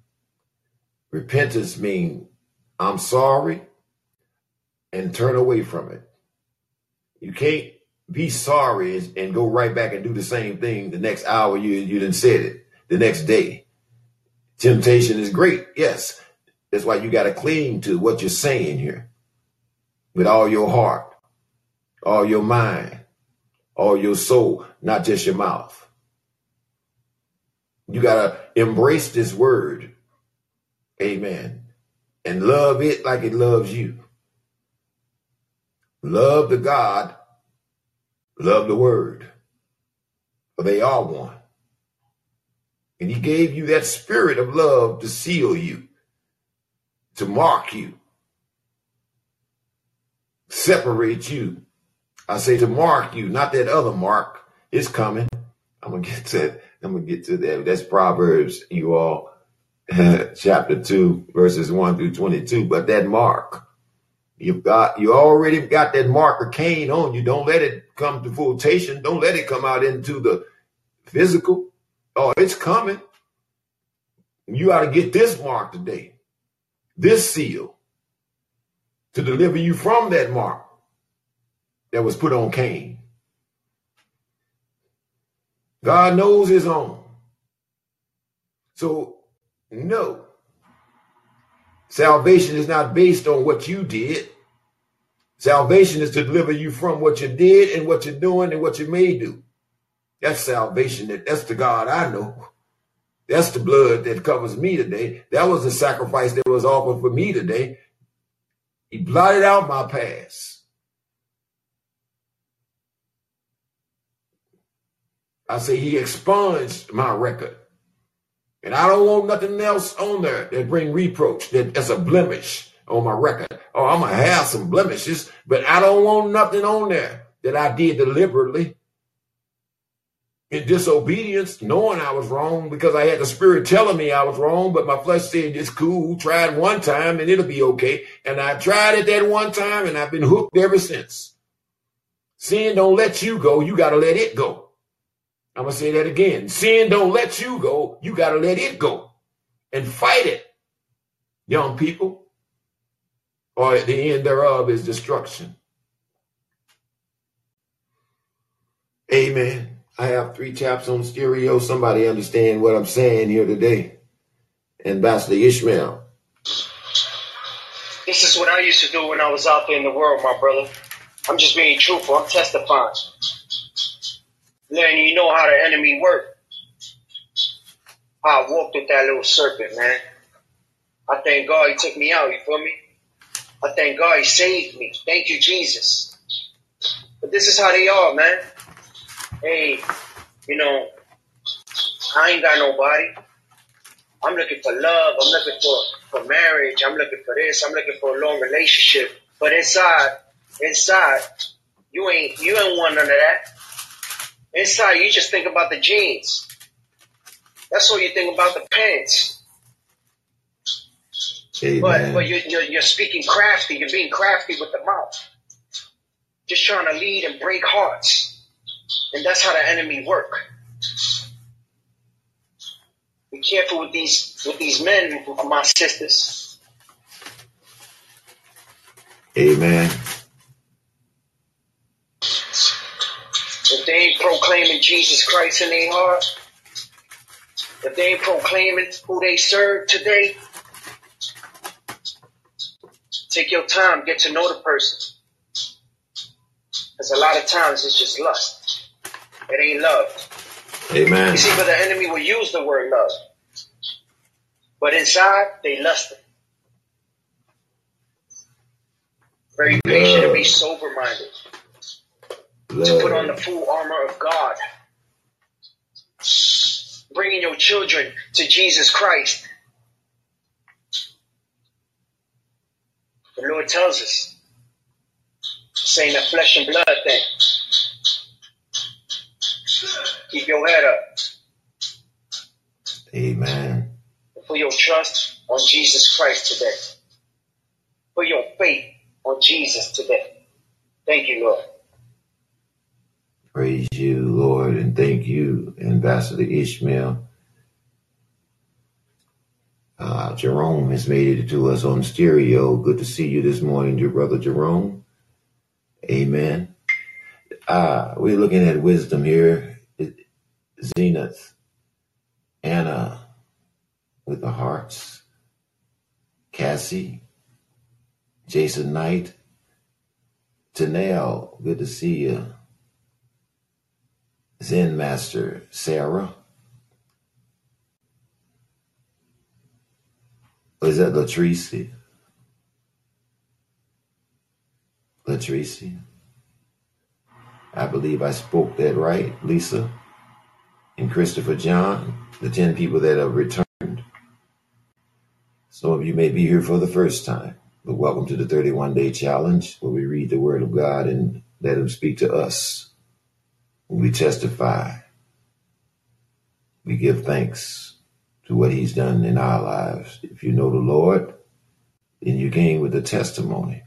Repentance means I'm sorry and turn away from it. You can't be sorry and go right back and do the same thing the next hour you you didn't said it the next day. Temptation is great, yes. That's why you got to cling to what you're saying here with all your heart, all your mind, all your soul, not just your mouth. You got to embrace this word. Amen. And love it like it loves you. Love the God, love the word. For they are one. And he gave you that spirit of love to seal you, to mark you, separate you. I say to mark you, not that other mark is coming. I'm gonna get to I'm gonna get to that. That's Proverbs, you all, chapter two, verses one through twenty-two. But that mark, you've got you already got that marker Cain on you. Don't let it come to fruition. Don't let it come out into the physical. Oh, it's coming. You ought to get this mark today, this seal, to deliver you from that mark that was put on Cain. God knows his own. So, no. Salvation is not based on what you did. Salvation is to deliver you from what you did and what you're doing and what you may do. That's salvation. That's the God I know. That's the blood that covers me today. That was the sacrifice that was offered for me today. He blotted out my past. I say he expunged my record. And I don't want nothing else on there that bring reproach, that, that's a blemish on my record. Oh, I'm going to have some blemishes, but I don't want nothing on there that I did deliberately in disobedience, knowing I was wrong because I had the spirit telling me I was wrong, but my flesh said it's cool. Try it one time and it'll be okay. And I tried it that one time and I've been hooked ever since. Sin don't let you go. You got to let it go. I'm going to say that again. Sin don't let you go. You got to let it go and fight it, young people, or at the end thereof is destruction. Amen. I have three taps on stereo. Somebody understand what I'm saying here today. Ambassador Ishmael. This is what I used to do when I was out there in the world, my brother. I'm just being truthful. I'm testifying. Then you know how the enemy work. I walked with that little serpent, man. I thank God he took me out, you feel me? I thank God he saved me. Thank you, Jesus. But this is how they are, man. Hey, you know, I ain't got nobody. I'm looking for love. I'm looking for, for marriage. I'm looking for this. I'm looking for a long relationship. But inside, inside, you ain't you ain't want none of that. Inside, you just think about the jeans. That's all you think about the pants. But but you're, you're, you're speaking crafty. You're being crafty with the mouth. Just trying to lead and break hearts. And that's how the enemy work. Be careful with these with these men, my sisters. Amen. Jesus Christ in their heart, if they ain't proclaiming who they serve today, take your time, get to know the person. Because a lot of times it's just lust. It ain't love. Amen. You see, but the enemy will use the word love. But inside, they lusted. Very patient and be sober minded to put on the full armor of God. Bringing your children to Jesus Christ. The Lord tells us, saying the flesh and blood thing. Keep your head up. Amen. Put your trust on Jesus Christ today. Put your faith on Jesus today. Thank you, Lord. Praise you, Lord, and thank you, Ambassador Ishmael. Uh, Jerome has made it to us on stereo. Good to see you this morning, dear brother Jerome. Amen. Uh, we're looking at wisdom here. Zenith, Anna with the hearts, Cassie, Jason Knight, Tanel, good to see you. Zen Master, Sarah. Was that Latrice? Latrice? I believe I spoke that right, Lisa and Christopher John, the 10 people that have returned. Some of you may be here for the first time, but welcome to the 31 day challenge where we read the word of God and let him speak to us. We testify. We give thanks to what he's done in our lives. If you know the Lord, then you gain with the testimony.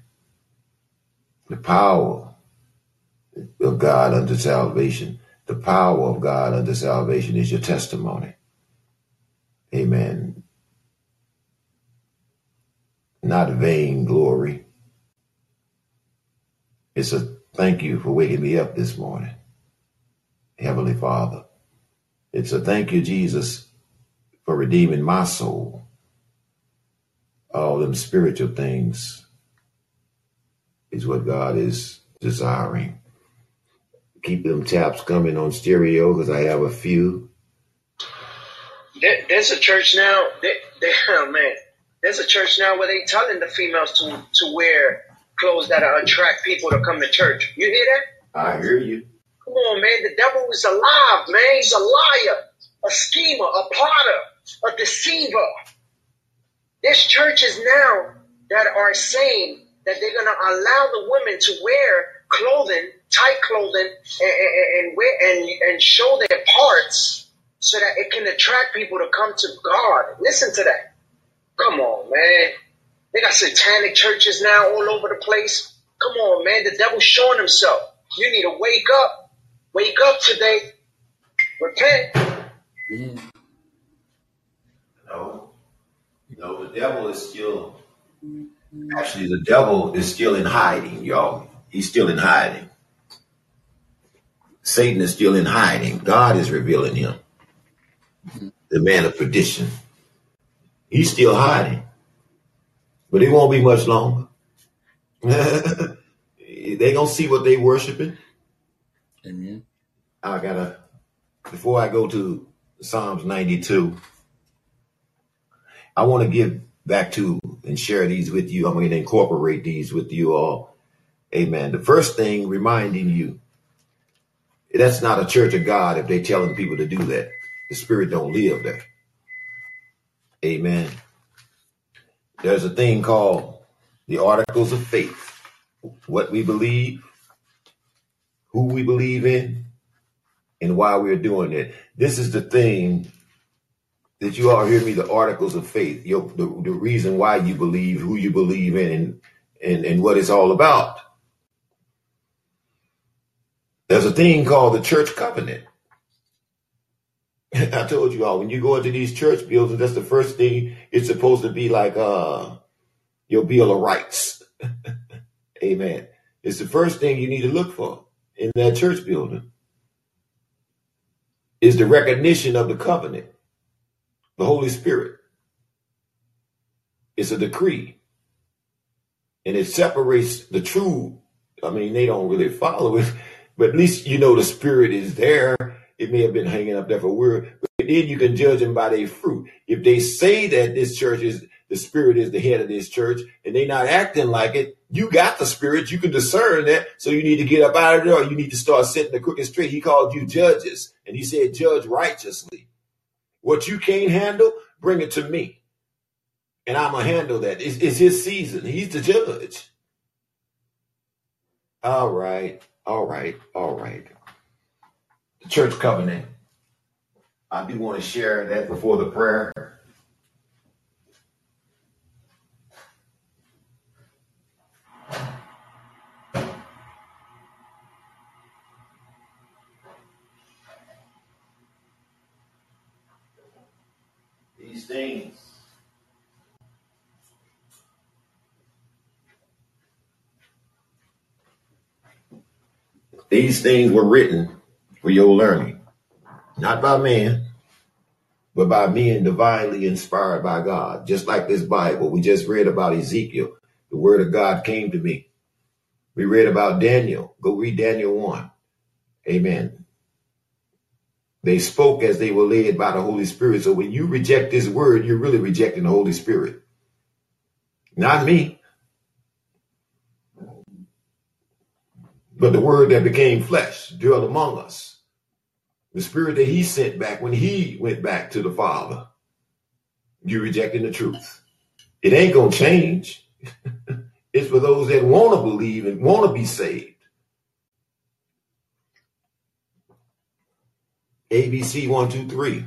The power of God unto salvation. The power of God unto salvation is your testimony. Amen. Not vain glory. It's a thank you for waking me up this morning. Heavenly Father. It's a thank you, Jesus, for redeeming my soul. All them spiritual things is what God is desiring. Keep them taps coming on stereo because I have a few. There, there's a church now. There, there, oh man, there's a church now where they telling the females to to wear clothes that attract people to come to church. You hear that? I hear you. Come on, man. The devil is alive, man. He's a liar, a schemer, a plotter, a deceiver. There's churches now that are saying that they're going to allow the women to wear clothing, tight clothing, and, and, and, wear, and, and show their parts so that it can attract people to come to God. Listen to that. Come on, man. They got satanic churches now all over the place. Come on, man. The devil's showing himself. You need to wake up. Wake up today. Repent. Yeah. No. No, the devil is still, actually, the devil is still in hiding, y'all. He's still in hiding. Satan is still in hiding. God is revealing him. The man of perdition. He's still hiding. But it won't be much longer. they gonna see what they worshiping. Amen. I gotta before I go to Psalms 92, I want to give back to and share these with you. I'm going to incorporate these with you all. Amen. The first thing reminding you that's not a church of God if they're telling people to do that. The spirit don't live there. Amen. There's a thing called the articles of faith. What we believe, who we believe in, and why we're doing it. This is the thing that you all hear me, the articles of faith, your, the, the reason why you believe, who you believe in, and, and, and what it's all about. There's a thing called the church covenant. I told you all, when you go into these church buildings, that's the first thing it's supposed to be like uh your Bill of Rights. Amen. It's the first thing you need to look for in that church building is the recognition of the covenant, the Holy Spirit. It's a decree. And it separates the true. I mean, they don't really follow it, but at least you know the Spirit is there. It may have been hanging up there for a word, but then you can judge them by their fruit. If they say that this church is the Spirit is the head of this church and they're not acting like it, you got the Spirit. You can discern that. So you need to get up out of there or you need to start setting the crooked straight. He called you judges and he said, judge righteously. What you can't handle, bring it to me. And I'm going to handle that. It's, it's his season. He's the judge. All right. All right. All right. The church covenant. I do want to share that before the prayer. Things These things were written for your learning, not by man, but by men divinely inspired by God. Just like this Bible, we just read about Ezekiel. The word of God came to me. We read about Daniel. Go read Daniel 1. Amen. They spoke as they were led by the Holy Spirit. So when you reject this word, you're really rejecting the Holy Spirit. Not me. but the word that became flesh dwelt among us. The spirit that he sent back when he went back to the Father. You're rejecting the truth. It ain't going to change. it's for those that want to believe and want to be saved. ABC 123.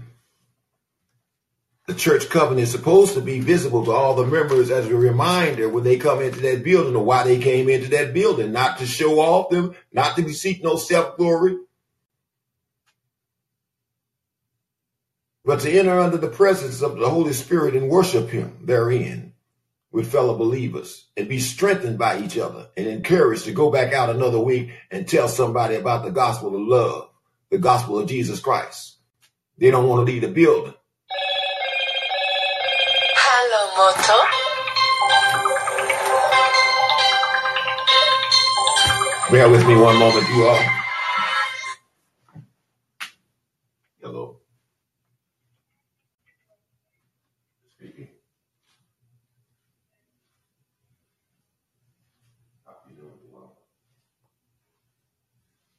The church covenant is supposed to be visible to all the members as a reminder when they come into that building of why they came into that building, not to show off them, not to seek no self glory, but to enter under the presence of the Holy Spirit and worship Him therein with fellow believers and be strengthened by each other and encouraged to go back out another week and tell somebody about the gospel of love, the gospel of Jesus Christ. They don't want to leave the building Hello, moto. Bear with me one moment, you all. Hello. Speaking. How you doing? Well.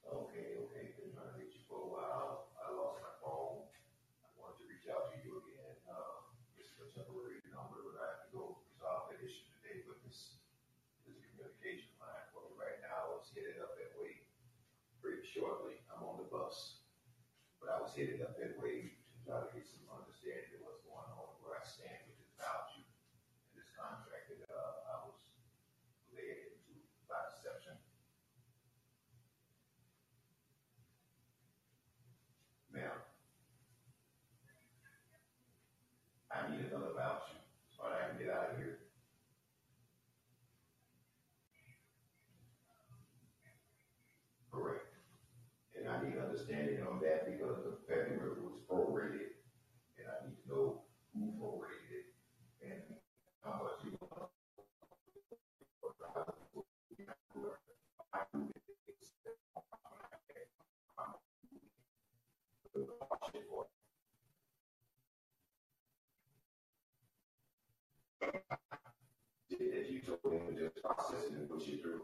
Okay, okay. Been trying to reach you for a while. I lost my phone. I wanted to reach out to you again. Uh, this is a temporary number, but I have to go resolve that issue today. But this this communication line for me right now is headed up that way pretty shortly. I'm on the bus, but I was headed up that way to try to get some understanding of what's going on, where I stand with this value and this contract that uh, I was led into by deception. Now, I need another voucher so I can get out of here. Correct. And I need understanding on that because the February was prorated, and I need to know who prorated it and how much you want. As you told them to just process it and push it through.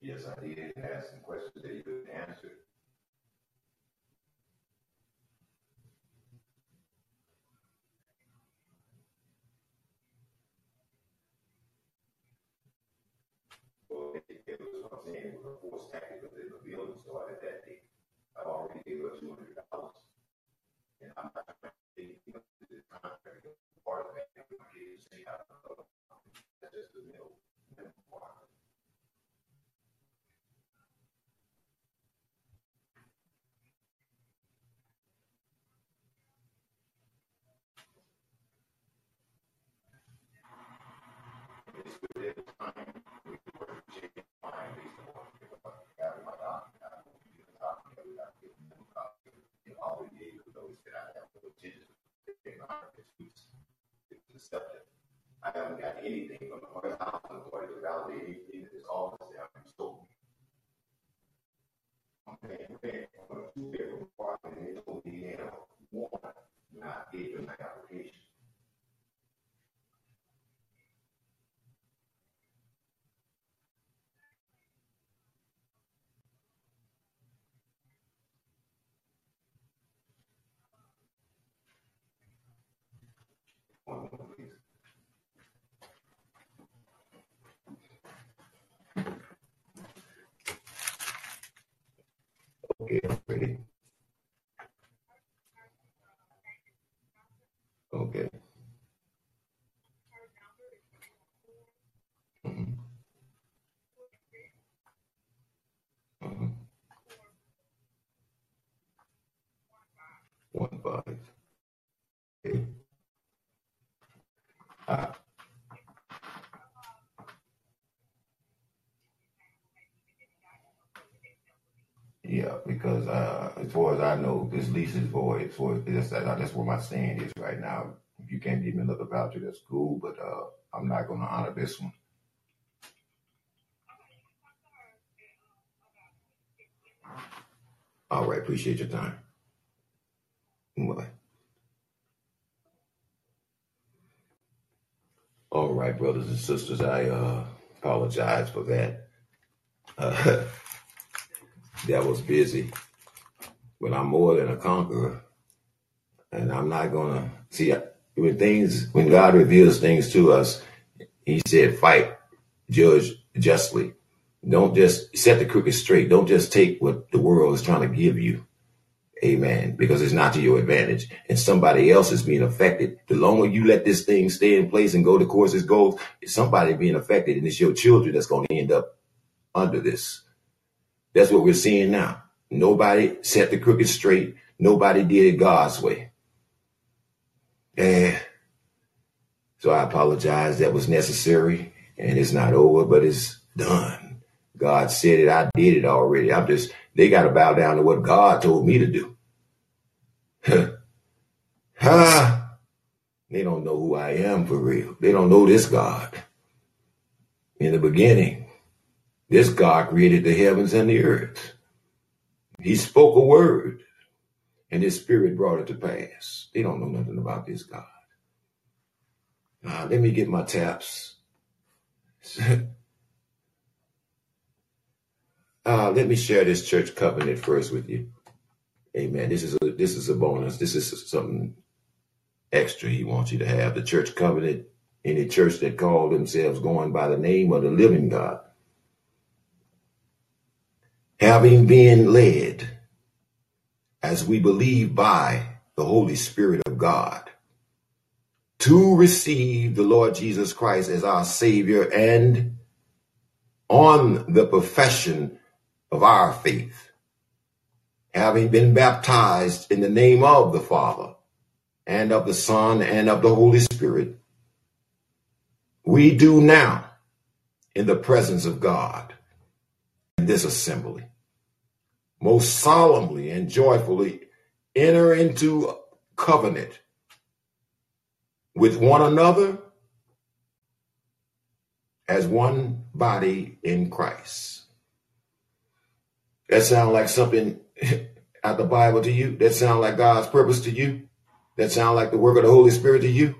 Yes, I did ask some questions that you couldn't answer. Well, it, it was what I'm saying, it was a forced tactic within the building started that day. I've already gave her two hundred dollars. And I'm not trying to take you know, this contract, part of that, I'm here to say how to. That's just the middle. It's within time, we can work with Jay and find based on what we got in my document. I don't need a copy of it, I give them a copy. And all we gave was those that I haven't got anything from the White House authority to validate anything that this office I'm told me. I'm paying rent on a two bedroom apartment and they told me, you know, one, not gave them my application. Okay, ready? Okay. Mm-hmm. Mm-hmm. One five. Far as I know, this lease is void. As that's, that's where my stand is right now. If you can't give me another voucher, that's cool, but uh, I'm not going to honor this one. All right, appreciate your time. Bye. All right, brothers and sisters, I uh, apologize for that. Uh, that was busy, but I'm more than a conqueror, and I'm not gonna see when things when God reveals things to us. He said, "Fight, judge justly. Don't just set the crooked straight. Don't just take what the world is trying to give you." Amen. Because it's not to your advantage and somebody else is being affected. The longer you let this thing stay in place and go the course it goes, it's somebody being affected and it's your children that's going to end up under this. That's what we're seeing now. Nobody set the crooked straight. Nobody did it God's way. And so I apologize. That was necessary and it's not over, but it's done. God said it. I did it already. I'm just they got to bow down to what God told me to do. ah, they don't know who I am for real. They don't know this God. In the beginning, this God created the heavens and the earth. He spoke a word and his spirit brought it to pass. They don't know nothing about this God. Uh, let me get my taps. Uh, let me share this church covenant first with you. Amen. This is a this is a bonus. This is something extra he wants you to have. The church covenant Any church that called themselves going by the name of the living God. Having been led, as we believe by the Holy Spirit of God, to receive the Lord Jesus Christ as our Savior and on the profession of our faith, having been baptized in the name of the Father and of the Son and of the Holy Spirit, we do now in the presence of God this assembly most solemnly and joyfully enter into covenant with one another as one body in Christ. That sound like something out the Bible to you? That sound like God's purpose to you? That sound like the work of the Holy Spirit to you?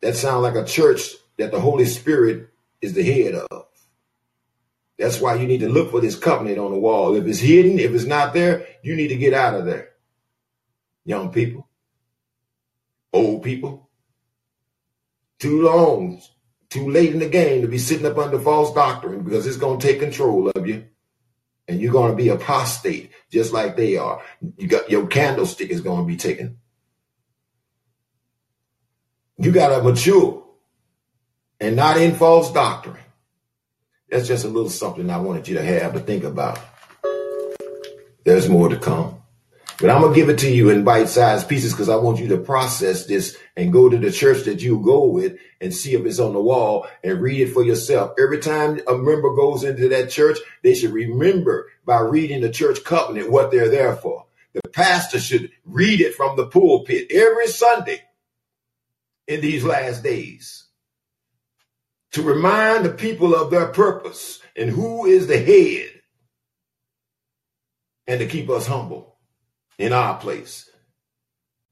That sound like a church that the Holy Spirit is the head of. That's why you need to look for this covenant on the wall. If it's hidden, if it's not there, you need to get out of there. Young people, old people, too long, too late in the game to be sitting up under false doctrine because it's going to take control of you and you're going to be apostate just like they are. You got your candlestick is going to be taken. You got to mature and not in false doctrine. That's just a little something I wanted you to have to think about. There's more to come. But I'm going to give it to you in bite sized pieces because I want you to process this and go to the church that you go with and see if it's on the wall and read it for yourself. Every time a member goes into that church, they should remember by reading the church covenant what they're there for. The pastor should read it from the pulpit every Sunday in these last days to remind the people of their purpose and who is the head and to keep us humble in our place.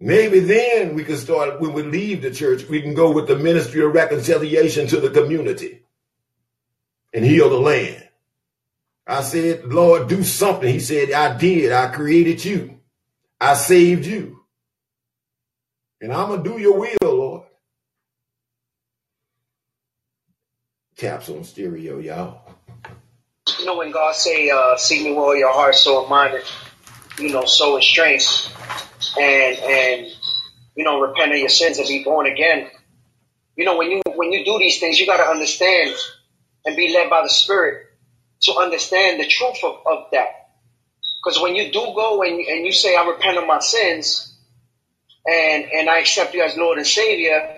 Maybe then we can start, when we leave the church, we can go with the ministry of reconciliation to the community and heal the land. I said, Lord, do something. He said, I did. I created you. I saved you. And I'm going to do your will, Lord. Taps on stereo, y'all. You know when God say, uh, see me with all your heart, soul, mind, you know, sow his strength and and you know, repent of your sins and be born again. You know, when you when you do these things, you gotta understand and be led by the Spirit to understand the truth of, of that. Because when you do go and, and you say, I repent of my sins and and I accept you as Lord and Savior,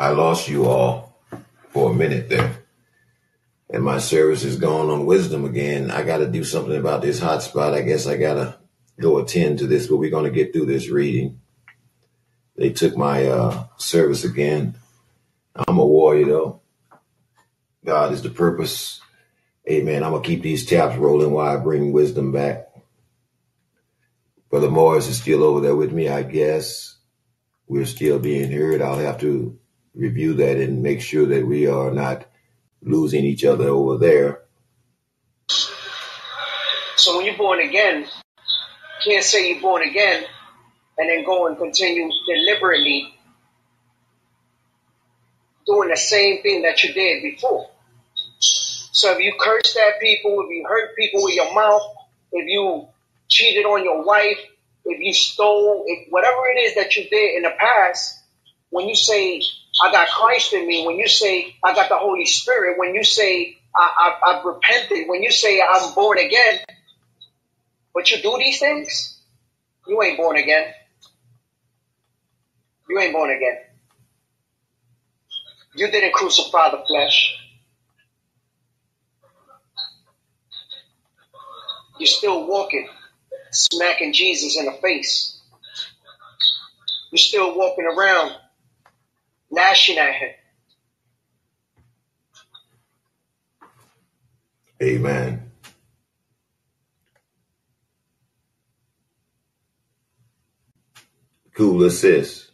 I lost you all for a minute there. And my service is gone on wisdom again. I got to do something about this hotspot. I guess I got to go attend to this, but we're going to get through this reading. They took my uh, service again. I'm a warrior, though. God is the purpose. Amen. I'm going to keep these taps rolling while I bring wisdom back. Brother Morris is still over there with me, I guess. We're still being heard. I'll have to review that and make sure that we are not losing each other over there. So when you're born again, can't say you're born again and then go and continue deliberately doing the same thing that you did before. So if you cursed at people, if you hurt people with your mouth, if you cheated on your wife, if you stole, if whatever it is that you did in the past, when you say I got Christ in me, when you say I got the Holy Spirit, when you say I, I, I've repented, when you say I'm born again, but you do these things, you ain't born again. You ain't born again. You didn't crucify the flesh. You're still walking, smacking Jesus in the face. You're still walking around gnashing at him. Amen. Cool assist.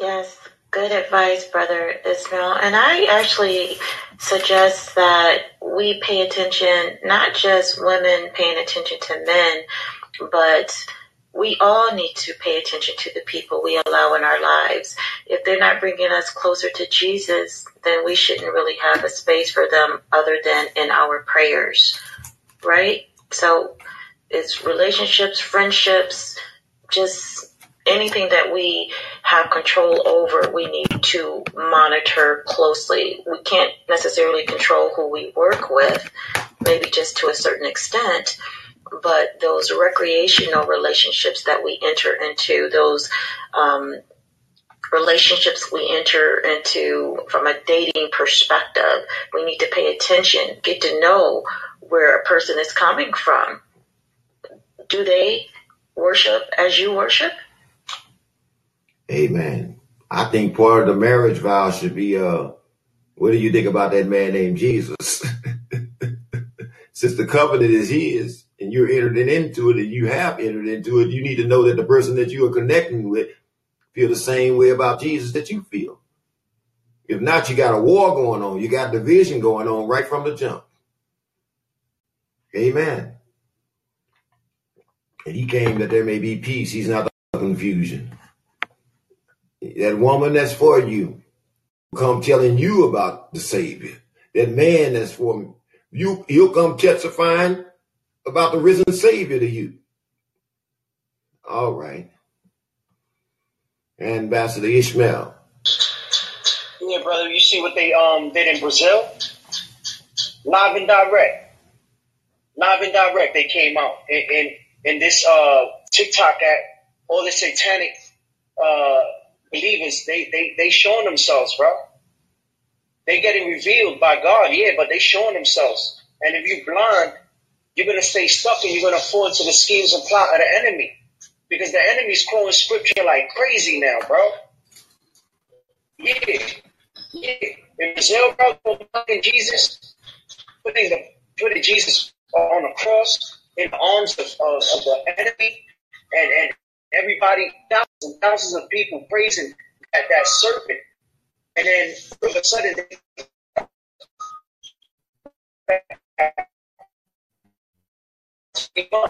Yes, good advice, Brother Ismail. And I actually suggest that we pay attention, not just women paying attention to men, but we all need to pay attention to the people we allow in our lives. If they're not bringing us closer to Jesus, then we shouldn't really have a space for them other than in our prayers, right? So it's relationships, friendships, just anything that we have control over, we need to monitor closely. We can't necessarily control who we work with, maybe just to a certain extent but those recreational relationships that we enter into, those um, relationships we enter into from a dating perspective, we need to pay attention, get to know where a person is coming from. Do they worship as you worship? Amen. I think part of the marriage vow should be uh what do you think about that man named Jesus? Since the covenant is his, and you're entered into it and you have entered into it, you need to know that the person that you are connecting with feel the same way about Jesus that you feel. If not, you got a war going on. You got division going on right from the jump. Amen. And he came that there may be peace. He's not the confusion. That woman that's for you come telling you about the Savior. That man that's for you, he'll come testifying about the risen Savior to you. All right. Ambassador Ishmael. Yeah, brother, you see what they um did in Brazil? Live and direct. Live and direct, they came out. in in this uh TikTok app, all the satanic uh believers, they they they showing themselves, bro. They getting revealed by God, yeah, but they showing themselves. And if you blind, you're gonna stay stuck and you're gonna fall into the schemes and plot of the enemy. Because the enemy's quoting scripture like crazy now, bro. Yeah. Yeah. In Brazil, bro, in Jesus, putting the putting Jesus on the cross in the arms of, of, of the enemy and, and everybody, thousands and thousands of people praising that, that serpent. And then all of a sudden, Okay.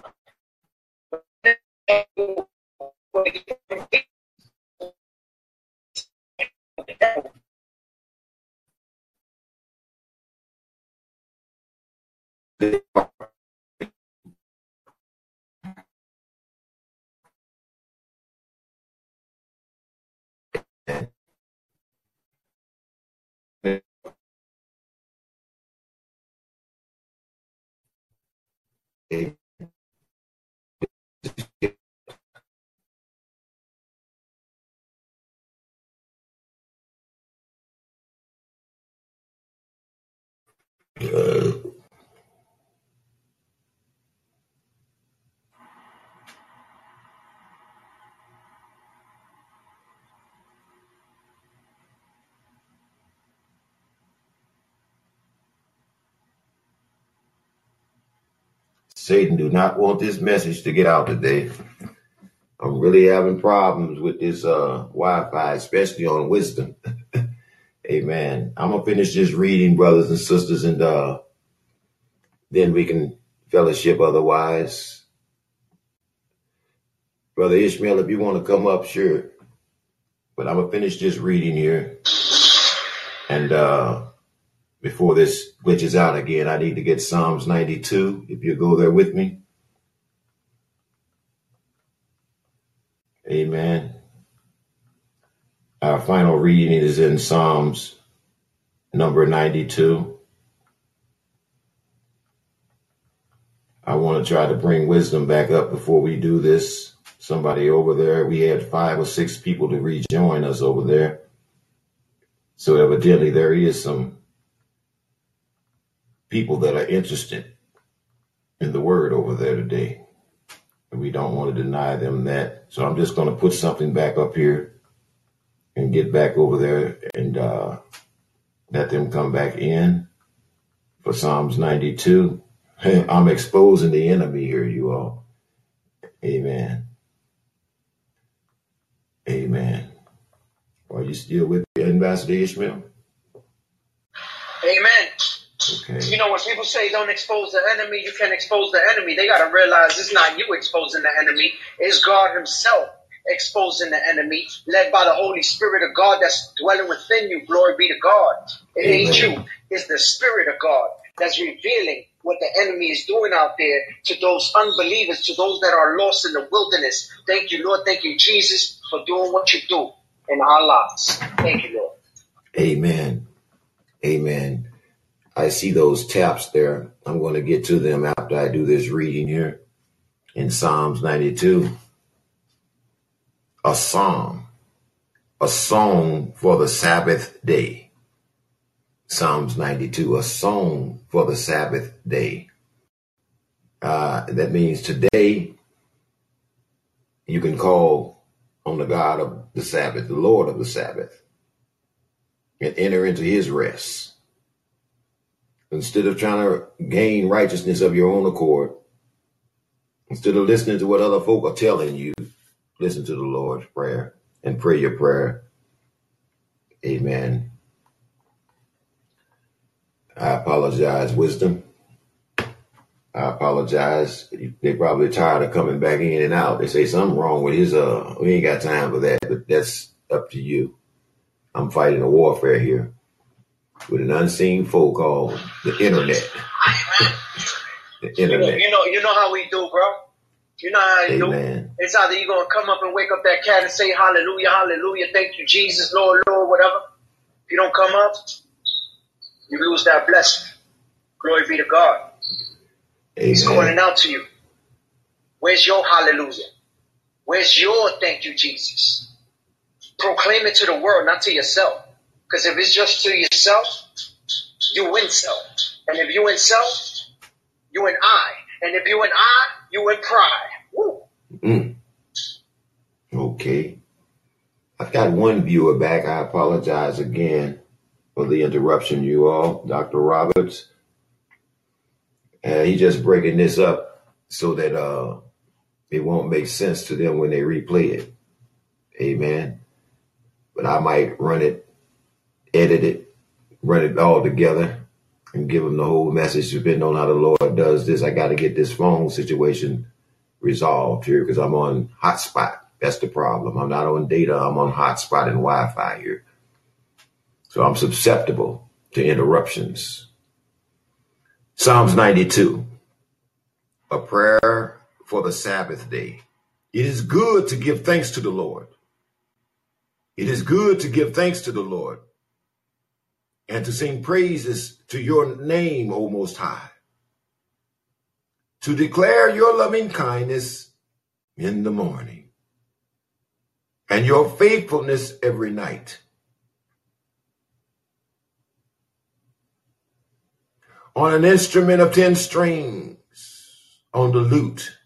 Satan do not want this message to get out today. I'm really having problems with this uh, Wi-Fi, especially on wisdom. Amen. I'm gonna finish this reading, brothers and sisters, and uh, then we can fellowship. Otherwise, brother Ishmael, if you want to come up, sure. But I'm gonna finish this reading here, and uh, before this glitches out again, I need to get Psalms 92. If you go there with me, Amen. Our final reading is in Psalms number 92. I want to try to bring wisdom back up before we do this. Somebody over there, we had five or six people to rejoin us over there. So evidently there is some people that are interested in the word over there today. And we don't want to deny them that. So I'm just going to put something back up here and get back over there and uh, let them come back in for Psalms 92. I'm exposing the enemy here, you all. Amen. Amen. Are you still with Ambassador Ishmael? Amen. Okay. You know, when people say don't expose the enemy, you can't expose the enemy. They got to realize it's not you exposing the enemy, it's God Himself exposing the enemy, led by the Holy Spirit of God that's dwelling within you. Glory be to God. It ain't you, it's the Spirit of God that's revealing what the enemy is doing out there to those unbelievers, to those that are lost in the wilderness. Thank you, Lord. Thank you, Jesus, for doing what you do in our lives. Thank you, Lord. Amen. Amen. I see those taps there. I'm going to get to them after I do this reading here in Psalms 92. A psalm, a song for the Sabbath day. Psalms 92, a song for the Sabbath day. Uh, that means today you can call on the God of the Sabbath, the Lord of the Sabbath, and enter into his rest. Instead of trying to gain righteousness of your own accord, instead of listening to what other folk are telling you, listen to the Lord's prayer and pray your prayer. Amen. I apologize, wisdom. I apologize. They probably tired of coming back in and out. They say something wrong with his uh we ain't got time for that, but that's up to you. I'm fighting a warfare here with an unseen foe called the internet. the You know, internet. you know, you know how we do, bro. You know how you do. Amen. It's either you're gonna come up and wake up that cat and say hallelujah, hallelujah, thank you, Jesus, Lord, Lord, whatever. If you don't come up, you lose that blessing. Glory be to God. He's calling out to you. Where's your hallelujah? Where's your thank you, Jesus? Proclaim it to the world, not to yourself. Because if it's just to yourself, you win self. And if you in self, you in I. And if you in I, you in pride. Woo. Mm, okay. I've got one viewer back. I apologize again for the interruption, you all. Dr. Roberts. Uh, he's just breaking this up so that uh it won't make sense to them when they replay it. Amen. But I might run it, edit it, run it all together, and give them the whole message. Depending on how the Lord does this, I got to get this phone situation resolved here because I'm on hotspot. That's the problem. I'm not on data. I'm on hotspot and Wi-Fi here, so I'm susceptible to interruptions. Psalms 92, a prayer for the Sabbath day. It is good to give thanks to the Lord. It is good to give thanks to the Lord and to sing praises to your name, O Most High, to declare your loving kindness in the morning and your faithfulness every night. On an instrument of ten strings, on the lute,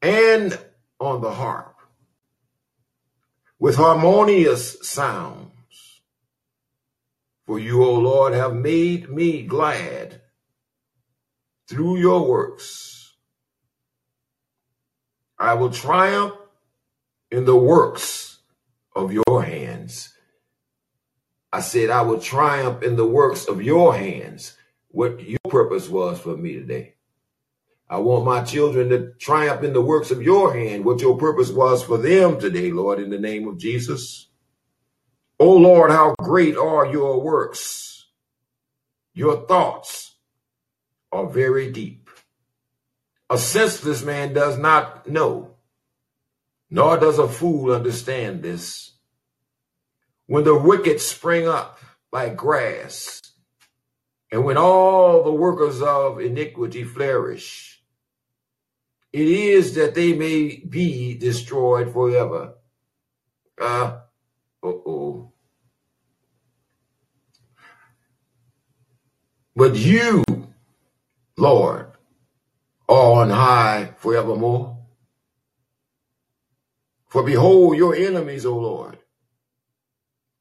and on the harp, with harmonious sounds. For you, O Lord, have made me glad through your works. I will triumph in the works of your hands. I said, I will triumph in the works of your hands. What your purpose was for me today. I want my children to triumph in the works of your hand, what your purpose was for them today, Lord, in the name of Jesus. Oh Lord, how great are your works. Your thoughts are very deep. A senseless man does not know, nor does a fool understand this. When the wicked spring up like grass, and when all the workers of iniquity flourish, it is that they may be destroyed forever. Uh, uh-oh. But you, Lord, are on high forevermore. For behold your enemies, O Lord.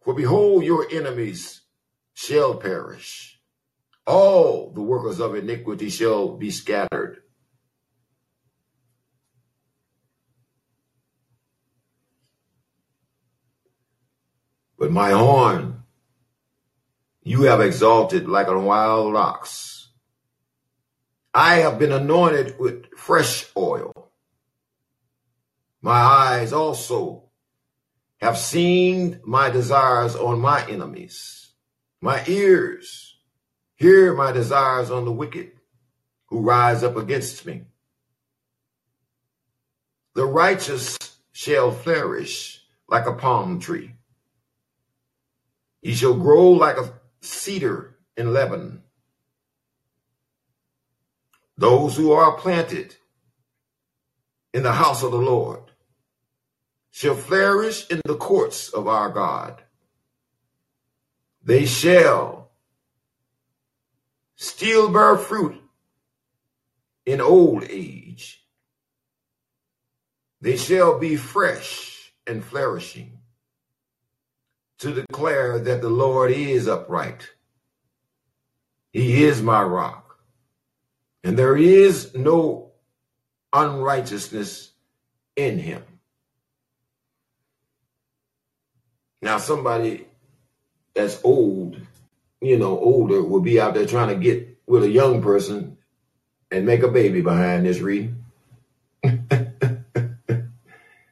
For behold your enemies shall perish. All the workers of iniquity shall be scattered. But my horn you have exalted like a wild ox. I have been anointed with fresh oil. My eyes also have seen my desires on my enemies. My ears hear my desires on the wicked who rise up against me. The righteous shall flourish like a palm tree. He shall grow like a cedar in Lebanon. Those who are planted in the house of the Lord shall flourish in the courts of our God. They shall still bear fruit in old age. They shall be fresh and flourishing to declare that the Lord is upright. He is my rock, and there is no unrighteousness in him. Now, somebody that's old, you know, older, will be out there trying to get with a young person and make a baby behind this reading. and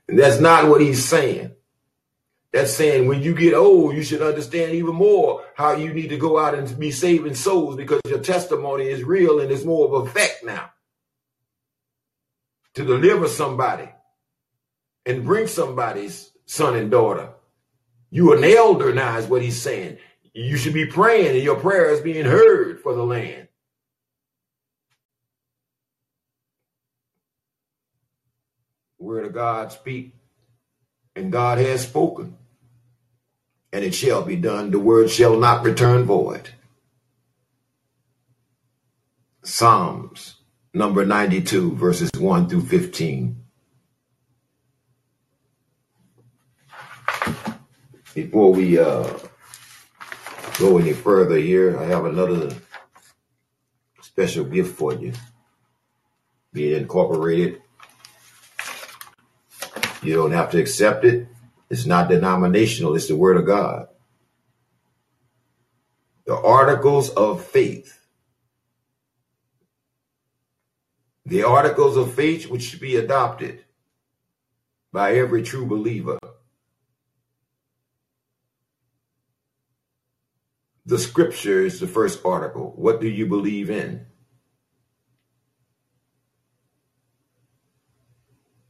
that's not what he's saying. That's saying when you get old, you should understand even more how you need to go out and be saving souls because your testimony is real and it's more of effect now. To deliver somebody and bring somebody's son and daughter. You an elder now is what he's saying. You should be praying and your prayer is being heard for the land. Word of God speak, and God has spoken, and it shall be done. The word shall not return void. Psalms number 92, verses 1 through 15. Before we uh, go any further here, I have another special gift for you. Be incorporated. You don't have to accept it. It's not denominational, it's the Word of God. The Articles of Faith. The Articles of Faith which should be adopted by every true believer. The scripture is the first article. What do you believe in?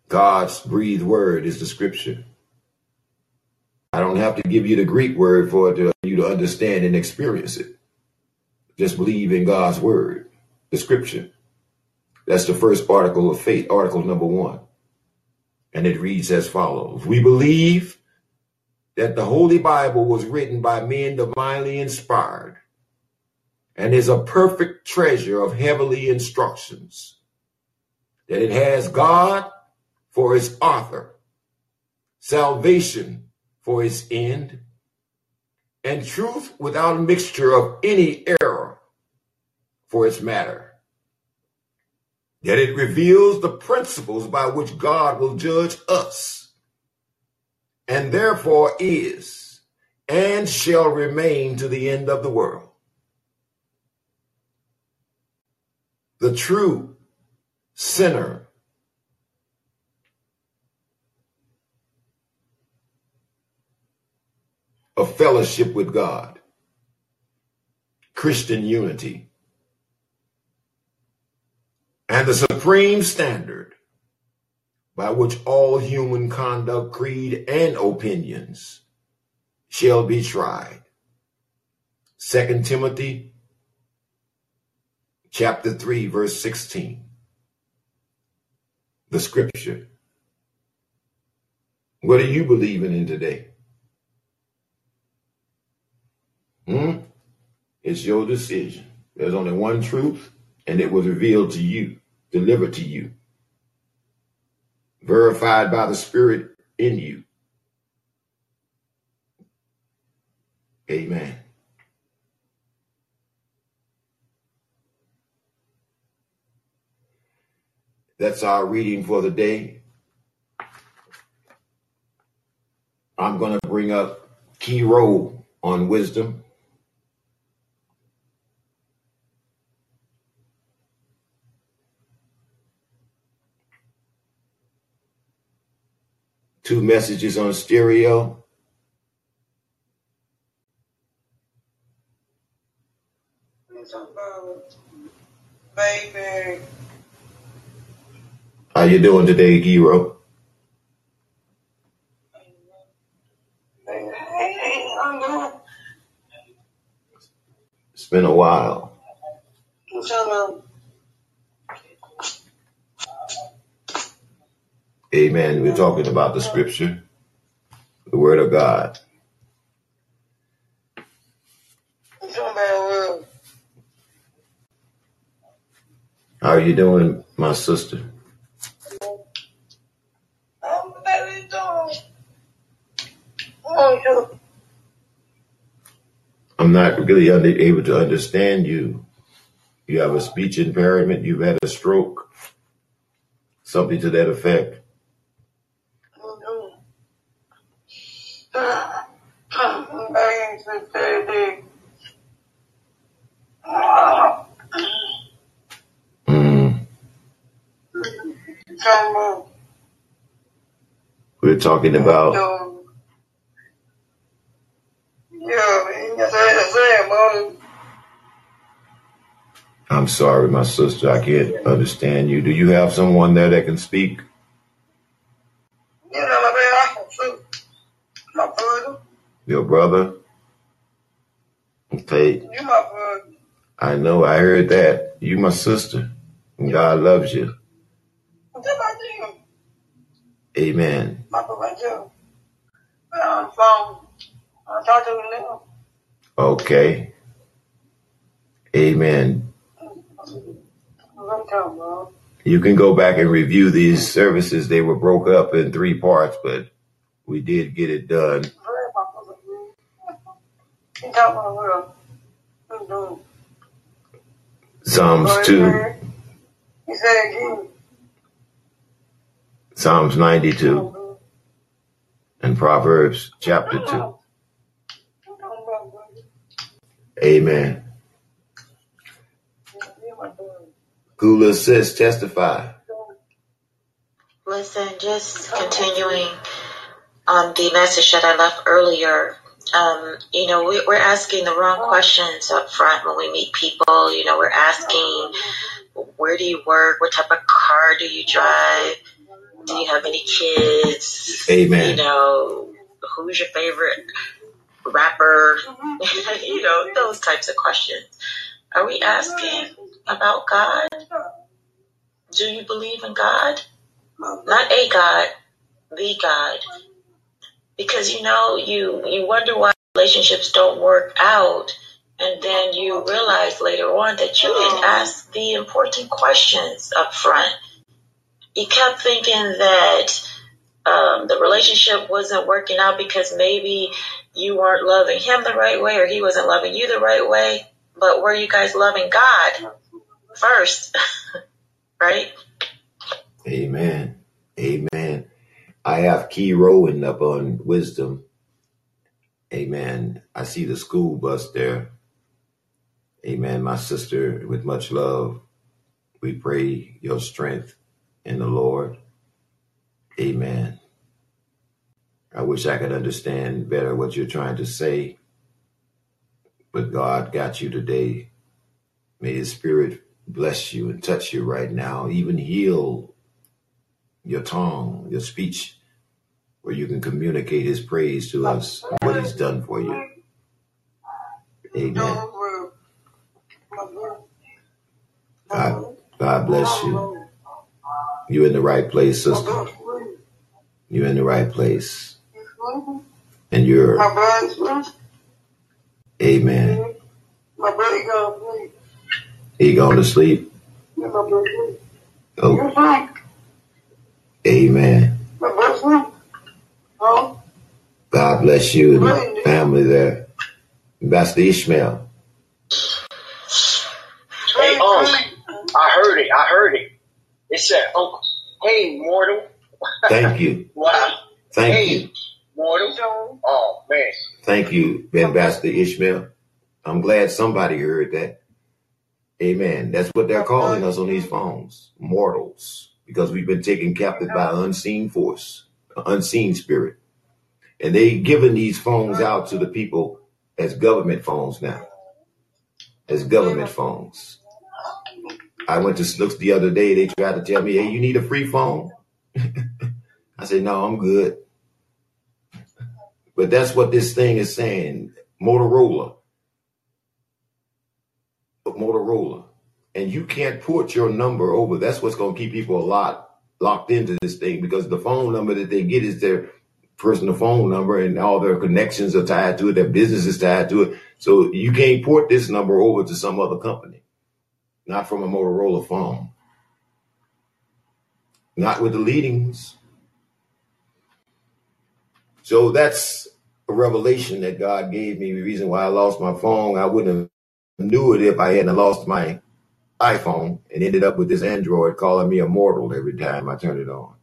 God's breathed word is the scripture. I don't have to give you the Greek word for it to, you to understand and experience it. Just believe in God's word, the scripture. That's the first article of faith, article number one. And it reads as follows We believe that the Holy Bible was written by men divinely inspired and is a perfect treasure of heavenly instructions, that it has God for its author, salvation for its end, and truth without mixture of any error for its matter. That it reveals the principles by which God will judge us and therefore is and shall remain to the end of the world. The true sinner of fellowship with God, Christian unity, and the supreme standard by which all human conduct, creed, and opinions shall be tried. Second Timothy chapter 3, verse 16. The scripture. What are you believing in today? Hmm? It's your decision. There's only one truth, and it was revealed to you, delivered to you verified by the Spirit in you. Amen. That's our reading for the day. I'm going to bring up key role on wisdom. Two messages on stereo. Baby. How you doing today, Hero? It's been a while. Amen. We're talking about the scripture, the word of God. How are you doing, my sister? I'm very doing. I'm not really able to understand you. You have a speech impairment, you've had a stroke, something to that effect. Were talking about. So, yeah, man, that's what I'm saying, man. I'm sorry, my sister, I can't understand you. Do you have someone there that can speak? You know, my man, I can shoot. My brother, Your brother? Okay, you my brother. I know, I heard that. You my sister. God loves you. What about you? Amen. My brother, too. But on the phone, I talk to him now. Okay. Amen. Let go, bro. You can go back and review these services. They were broke up in three parts, but we did get it done. Very my brother, man. He talking about real. Uh, He's doing. Psalms 2. He said. Psalms 92, and Proverbs chapter 2. Amen. Gula says, testify. Listen, just continuing on the message that I left earlier. Um, you know, we, we're asking the wrong questions up front when we meet people. You know, we're asking, where do you work? What type of car do you drive? Do you have any kids? Amen. You know, who's your favorite rapper? you know, those types of questions. Are we asking about God? Do you believe in God? Not a God, the God. Because you know, you you wonder why relationships don't work out, and then you realize later on that you didn't ask the important questions up front. You kept thinking that um, the relationship wasn't working out because maybe you weren't loving him the right way or he wasn't loving you the right way. But were you guys loving God first? right? Amen. Amen. I have Key Rowan up on wisdom. Amen. I see the school bus there. Amen. My sister, with much love, we pray your strength in the Lord. Amen. I wish I could understand better what you're trying to say, but God got you today. May His Spirit bless you and touch you right now, even heal your tongue, your speech, where you can communicate His praise to us what He's done for you. Amen. God, God bless you. You're in the right place, sister. You're in the right place. And you're, oh. amen. My brother go sleep. He going to sleep. My brother sleep. Oh, amen. Oh, God bless you and the family there. Pastor Ishmael. Hey, um, I heard it. I heard it. It said, Uncle, oh, hey, mortal. Thank you. Wow. Thank hey, you. mortal. Oh, man. Thank you, Ambassador Ishmael. I'm glad somebody heard that. Amen. That's what they're calling us on these phones, mortals, because we've been taken captive by an unseen force, an unseen spirit. And they giving these phones out to the people as government phones now, as government phones. I went to Snooks the other day. They tried to tell me, hey, you need a free phone? I said, no, I'm good. But that's what this thing is saying. Motorola. Motorola. And you can't port your number over. That's what's going to keep people a lot locked into this thing because the phone number that they get is their personal phone number and all their connections are tied to it. Their business is tied to it. So you can't port this number over to some other company, not from a Motorola phone, not with the leadings. So that's a revelation that God gave me. The reason why I lost my phone, I wouldn't have knew it if I hadn't lost my iPhone and ended up with this Android calling me a mortal every time I turn it on.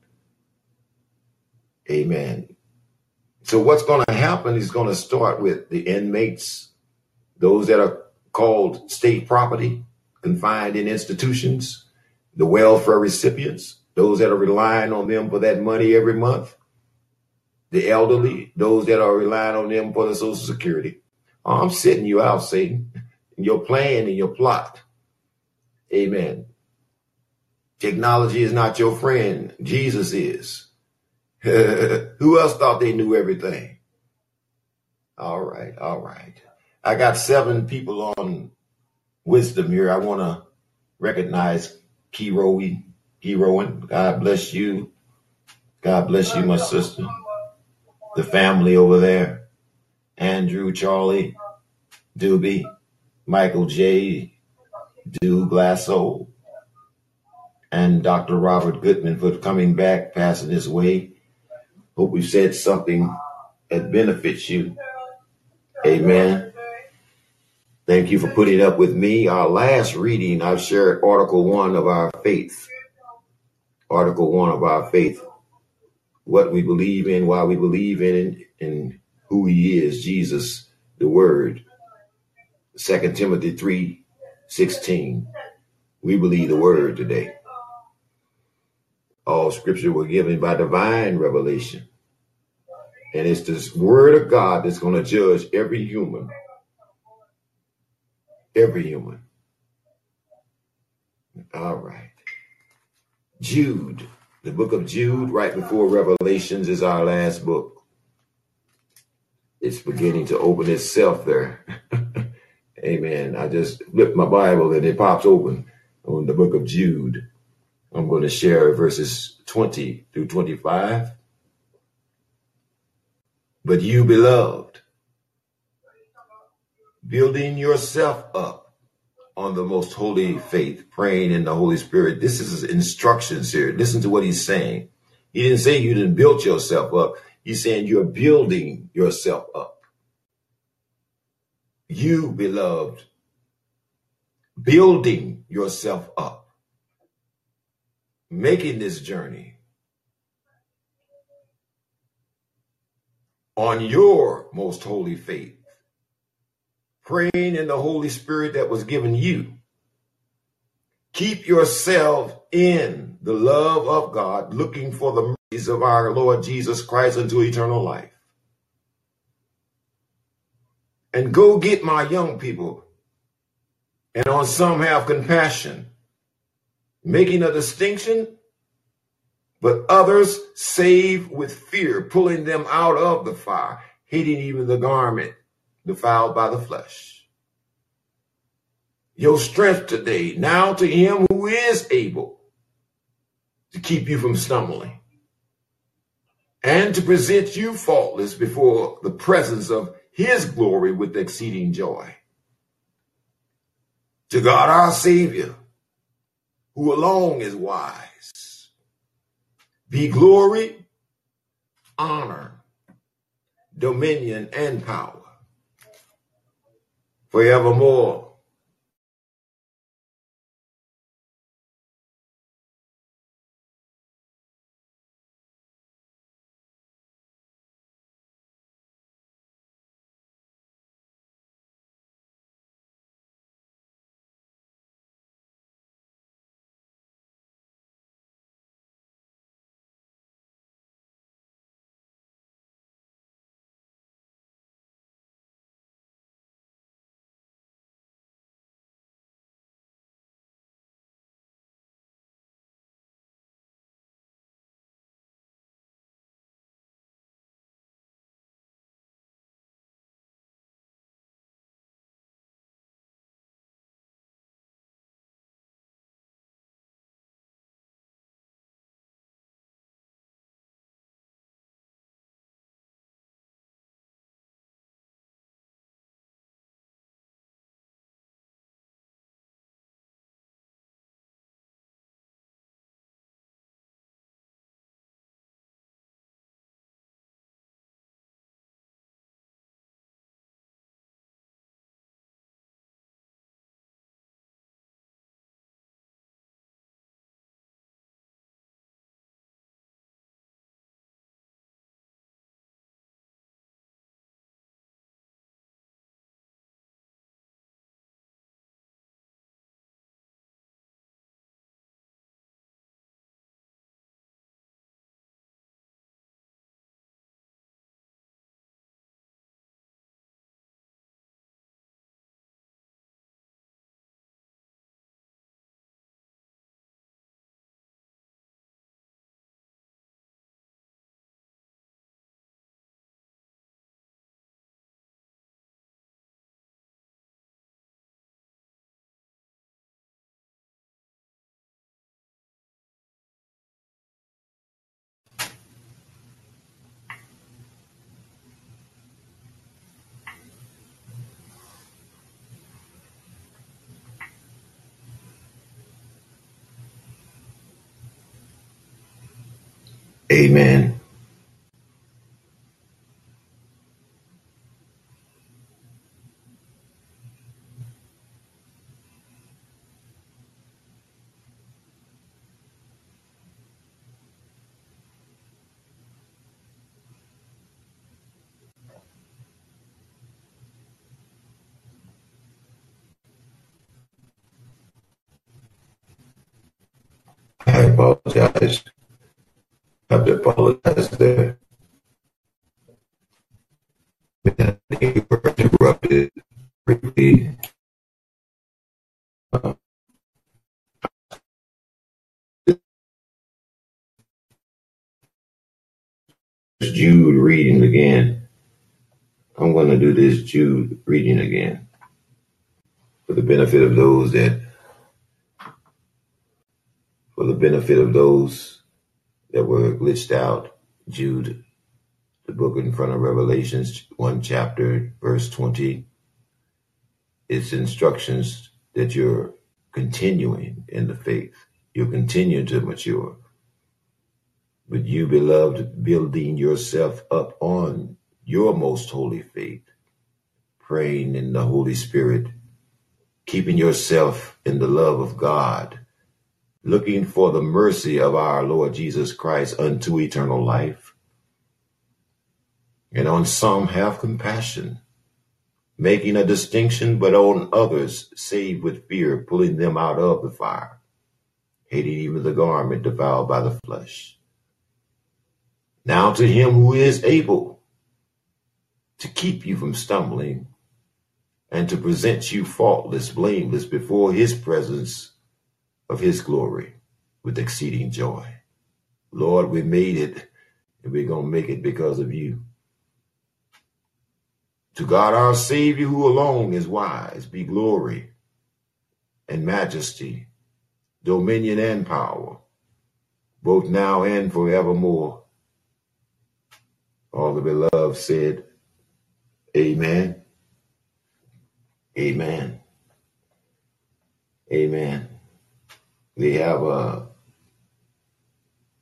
Amen. So what's going to happen is going to start with the inmates, those that are called state property, confined in institutions, the welfare recipients, those that are relying on them for that money every month. the elderly, those that are relying on them for the Social Security. I'm setting you out, Satan, in your plan and your plot. Amen. Technology is not your friend. Jesus is. Who else thought they knew everything? All right, all right. I got seven people on wisdom here. I want to recognize Kiro, Kiroan. God bless you. God bless you, my sister. The family over there. Andrew, Charlie, Doobie, Michael J. Du Glasso, and Dr. Robert Goodman for coming back, passing his way. Hope we said something that benefits you. Amen. Thank you for putting up with me. Our last reading, I've shared Article 1 of our faith. Article 1 of our faith. What we believe in, why we believe in, and who he is, Jesus, the Word. 2 Timothy 3 16. We believe the Word today. All scripture was given by divine revelation. And it's this Word of God that's going to judge every human every human. All right. Jude, the book of Jude, right before Revelations, is our last book. It's beginning to open itself there. Amen. I just flipped my Bible and it pops open on the book of Jude. I'm going to share verses 20 through 25. But you, beloved, building yourself up on the most holy faith, praying in the Holy Spirit. This is instructions here. Listen to what he's saying. He didn't say you didn't build yourself up. He's saying you're building yourself up. You, beloved, building yourself up, making this journey on your most holy faith praying in the Holy Spirit that was given you. Keep yourself in the love of God, looking for the mercies of our Lord Jesus Christ unto eternal life. And go get my young people, and on some have compassion, making a distinction, but others save with fear, pulling them out of the fire, hating even the garment defiled by the flesh. Your strength today, now to him who is able to keep you from stumbling and to present you faultless before the presence of his glory with exceeding joy. To God our Savior, who alone is wise, be glory, honor, dominion, and power forevermore. Amen. I apologize. Have to apologize there. You were interrupted briefly. Uh, Jude reading again. I'm going to do this Jude reading again for the benefit of those that, for the benefit of those that were glitched out. Jude, the book in front of Revelations, one chapter, verse 20. It's instructions that you're continuing in the faith. You're continuing to mature. But you, beloved, building yourself up on your most holy faith, praying in the Holy Spirit, keeping yourself in the love of God, looking for the mercy of our Lord Jesus Christ unto eternal life. And on some have compassion, making a distinction, but on others save with fear, pulling them out of the fire, hating even the garment defiled by the flesh. Now to him who is able to keep you from stumbling and to present you faultless, blameless before his presence of his glory with exceeding joy. Lord, we made it and we're going to make it because of you. To God our Savior, who alone is wise, be glory and majesty, dominion and power, both now and forevermore. All the beloved said, Amen, Amen, Amen. They have a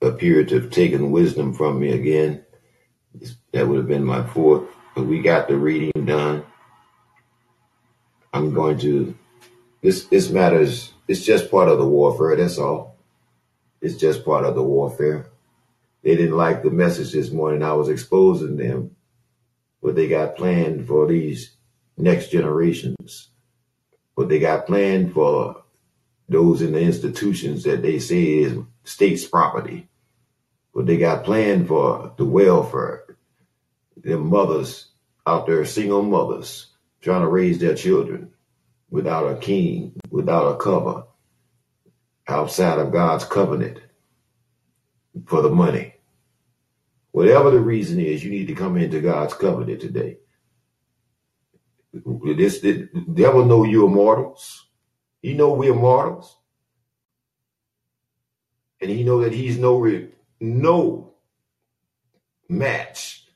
appeared to have taken wisdom from me again. That would have been my fourth, but we got the reading done. I'm going to this this matters. It's just part of the warfare. That's all. It's just part of the warfare. They didn't like the message this morning. I was exposing them what they got planned for these next generations, what they got planned for those in the institutions that they say is state's property, But they got planned for the welfare, their mothers out there, single mothers, trying to raise their children without a king, without a cover, outside of God's covenant for the money. Whatever the reason is, you need to come into God's covenant today. This the devil know you're mortals. He know we're mortals, and he know that he's no no match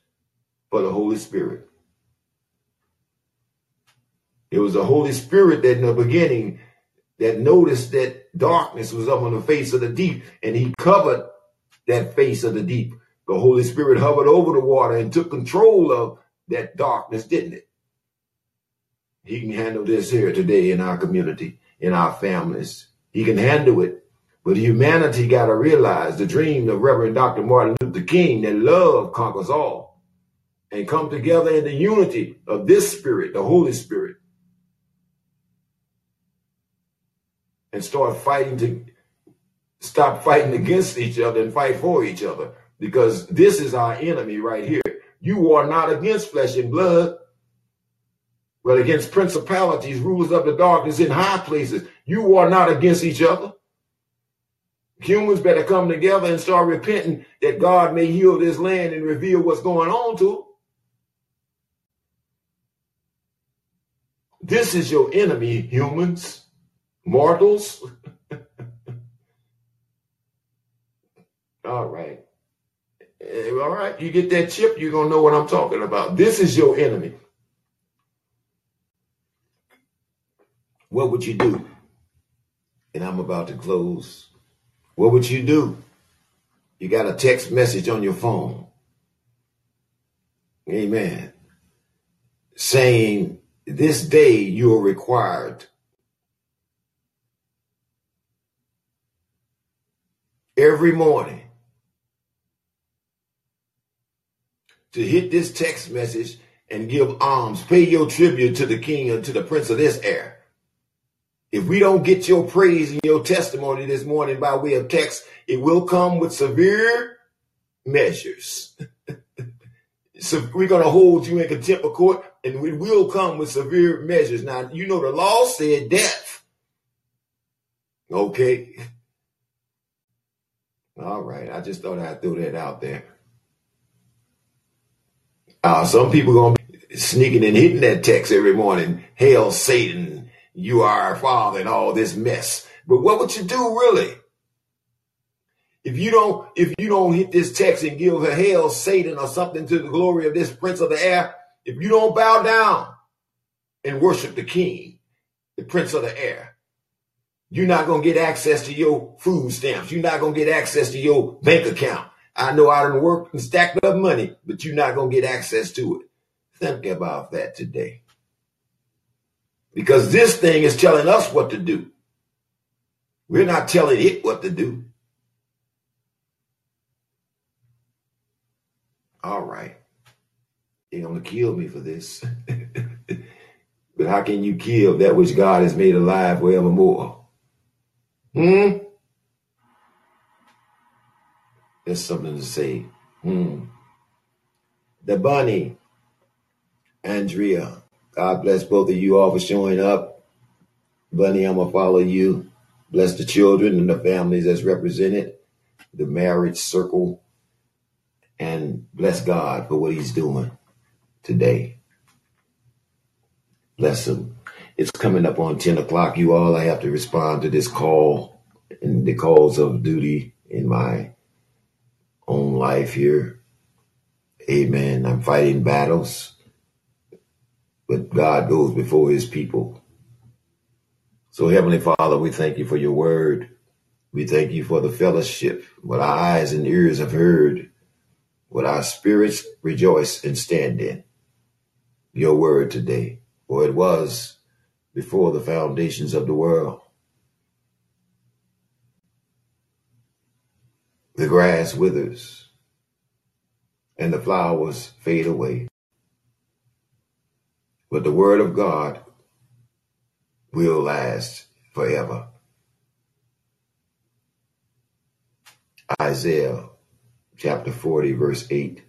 for the Holy Spirit. It was the Holy Spirit that in the beginning that noticed that darkness was up on the face of the deep, and he covered that face of the deep. The Holy Spirit hovered over the water and took control of that darkness, didn't it? He can handle this here today in our community, in our families. He can handle it. But humanity got to realize the dream of Reverend Dr. Martin Luther King that love conquers all and come together in the unity of this spirit, the Holy Spirit, and start fighting to stop fighting against each other and fight for each other because this is our enemy right here. You are not against flesh and blood, but against principalities, rulers of the darkness in high places. You are not against each other. Humans better come together and start repenting that God may heal this land and reveal what's going on to. This is your enemy, humans, mortals. All right. Eh, All right. You get that chip, you're going to know what I'm talking about. This is your enemy. What would you do? And I'm about to close. What would you do You got a text message on your phone. Amen. Saying this day you are required every morning to hit this text message and give alms, pay your tribute to the king and to the prince of this air. If we don't get your praise and your testimony this morning by way of text, it will come with severe measures. so we're going to hold you in contempt of court and we will come with severe measures. Now, you know, the law said death. Okay. All right. I just thought I'd throw that out there. Uh, some people gonna be sneaking and hitting that text every morning. Hail Satan, you are our father, and all this mess. But what would you do really? If you don't, if you don't hit this text and give a hell Satan or something to the glory of this prince of the air, if you don't bow down and worship the king, the prince of the air, you're not gonna get access to your food stamps. You're not gonna get access to your bank account. I know I done worked and stacked up money, but you're not going to get access to it. Think about that today. Because this thing is telling us what to do. We're not telling it what to do. All right. They're going to kill me for this. but how can you kill that which God has made alive forevermore? Hmm? There's something to say. Hmm. The bunny, Andrea. God bless both of you all for showing up. Bunny, I'm gonna follow you. Bless the children and the families that's represented, the marriage circle, and bless God for what He's doing today. Bless Him. It's coming up on 10 o'clock, you all. I have to respond to this call and the calls of duty in my own life here. Amen. I'm fighting battles, but God goes before his people. So, Heavenly Father, we thank you for your word. We thank you for the fellowship, what our eyes and ears have heard, what our spirits rejoice and stand in. Your word today, for it was before the foundations of the world. The grass withers and the flowers fade away. But the word of God will last forever. Isaiah chapter 40, verse 8.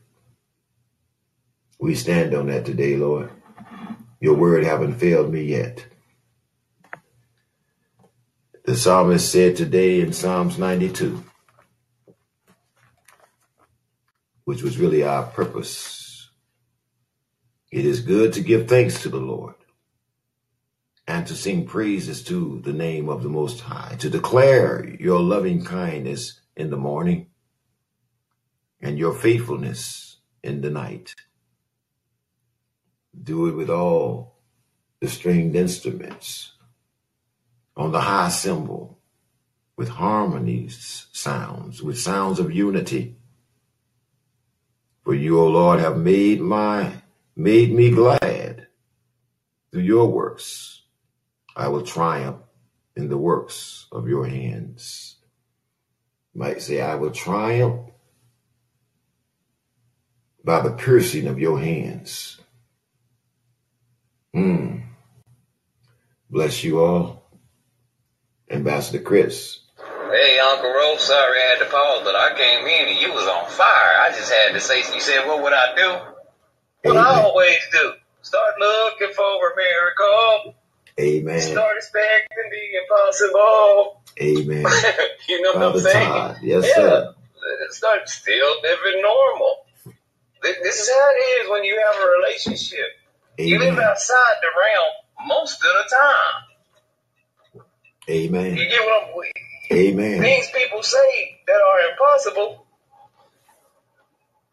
We stand on that today, Lord. Your word haven't failed me yet. The psalmist said today in Psalms 92 which was really our purpose. It is good to give thanks to the Lord and to sing praises to the name of the Most High, to declare your loving kindness in the morning and your faithfulness in the night. Do it with all the stringed instruments on the high cymbal with harmonies sounds, with sounds of unity for you, O Lord, have made my made me glad through your works. I will triumph in the works of your hands. You might say, I will triumph by the piercing of your hands. Hmm. Bless you all. Ambassador Chris. Hey, Uncle Rose, sorry I had to pause, but I came in and you was on fire. I just had to say, you said, what would I do? What I always do. Start looking for a miracle. Amen. Start expecting the impossible. Amen. you know Father what I'm saying? Todd. Yes, yeah. sir. Start still living normal. This is how it is when you have a relationship. You live outside the realm most of the time. Amen. You get what I'm Amen. Things people say that are impossible.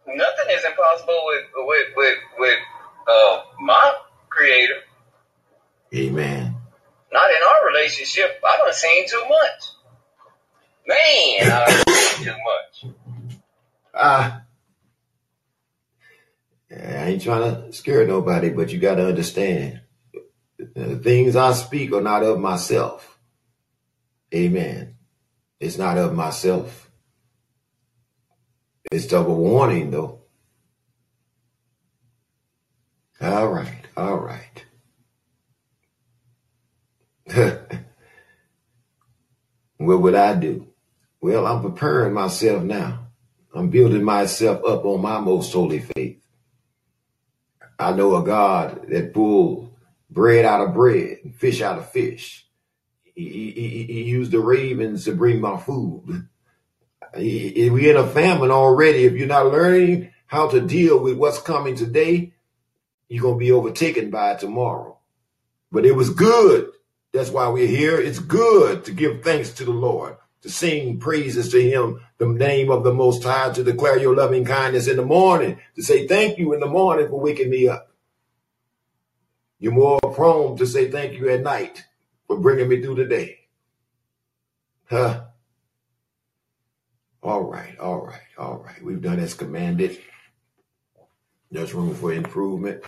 Nothing is impossible with with with, with uh, my creator. Amen. Not in our relationship. I done seen too much. Man, I seen too much. Ah, I ain't trying to scare nobody, but you got to understand the things I speak are not of myself. Amen. It's not of myself. It's double warning, though. All right, all right. what would I do? Well, I'm preparing myself now. I'm building myself up on my most holy faith. I know a God that pulled bread out of bread, and fish out of fish. He, he, he used the ravens to bring my food. We're in a famine already. If you're not learning how to deal with what's coming today, you're going to be overtaken by it tomorrow. But it was good. That's why we're here. It's good to give thanks to the Lord, to sing praises to Him, the name of the Most High, to declare your loving kindness in the morning, to say thank you in the morning for waking me up. You're more prone to say thank you at night for bringing me through the day. Huh? All right, all right, all right. We've done as commanded. There's room for improvement.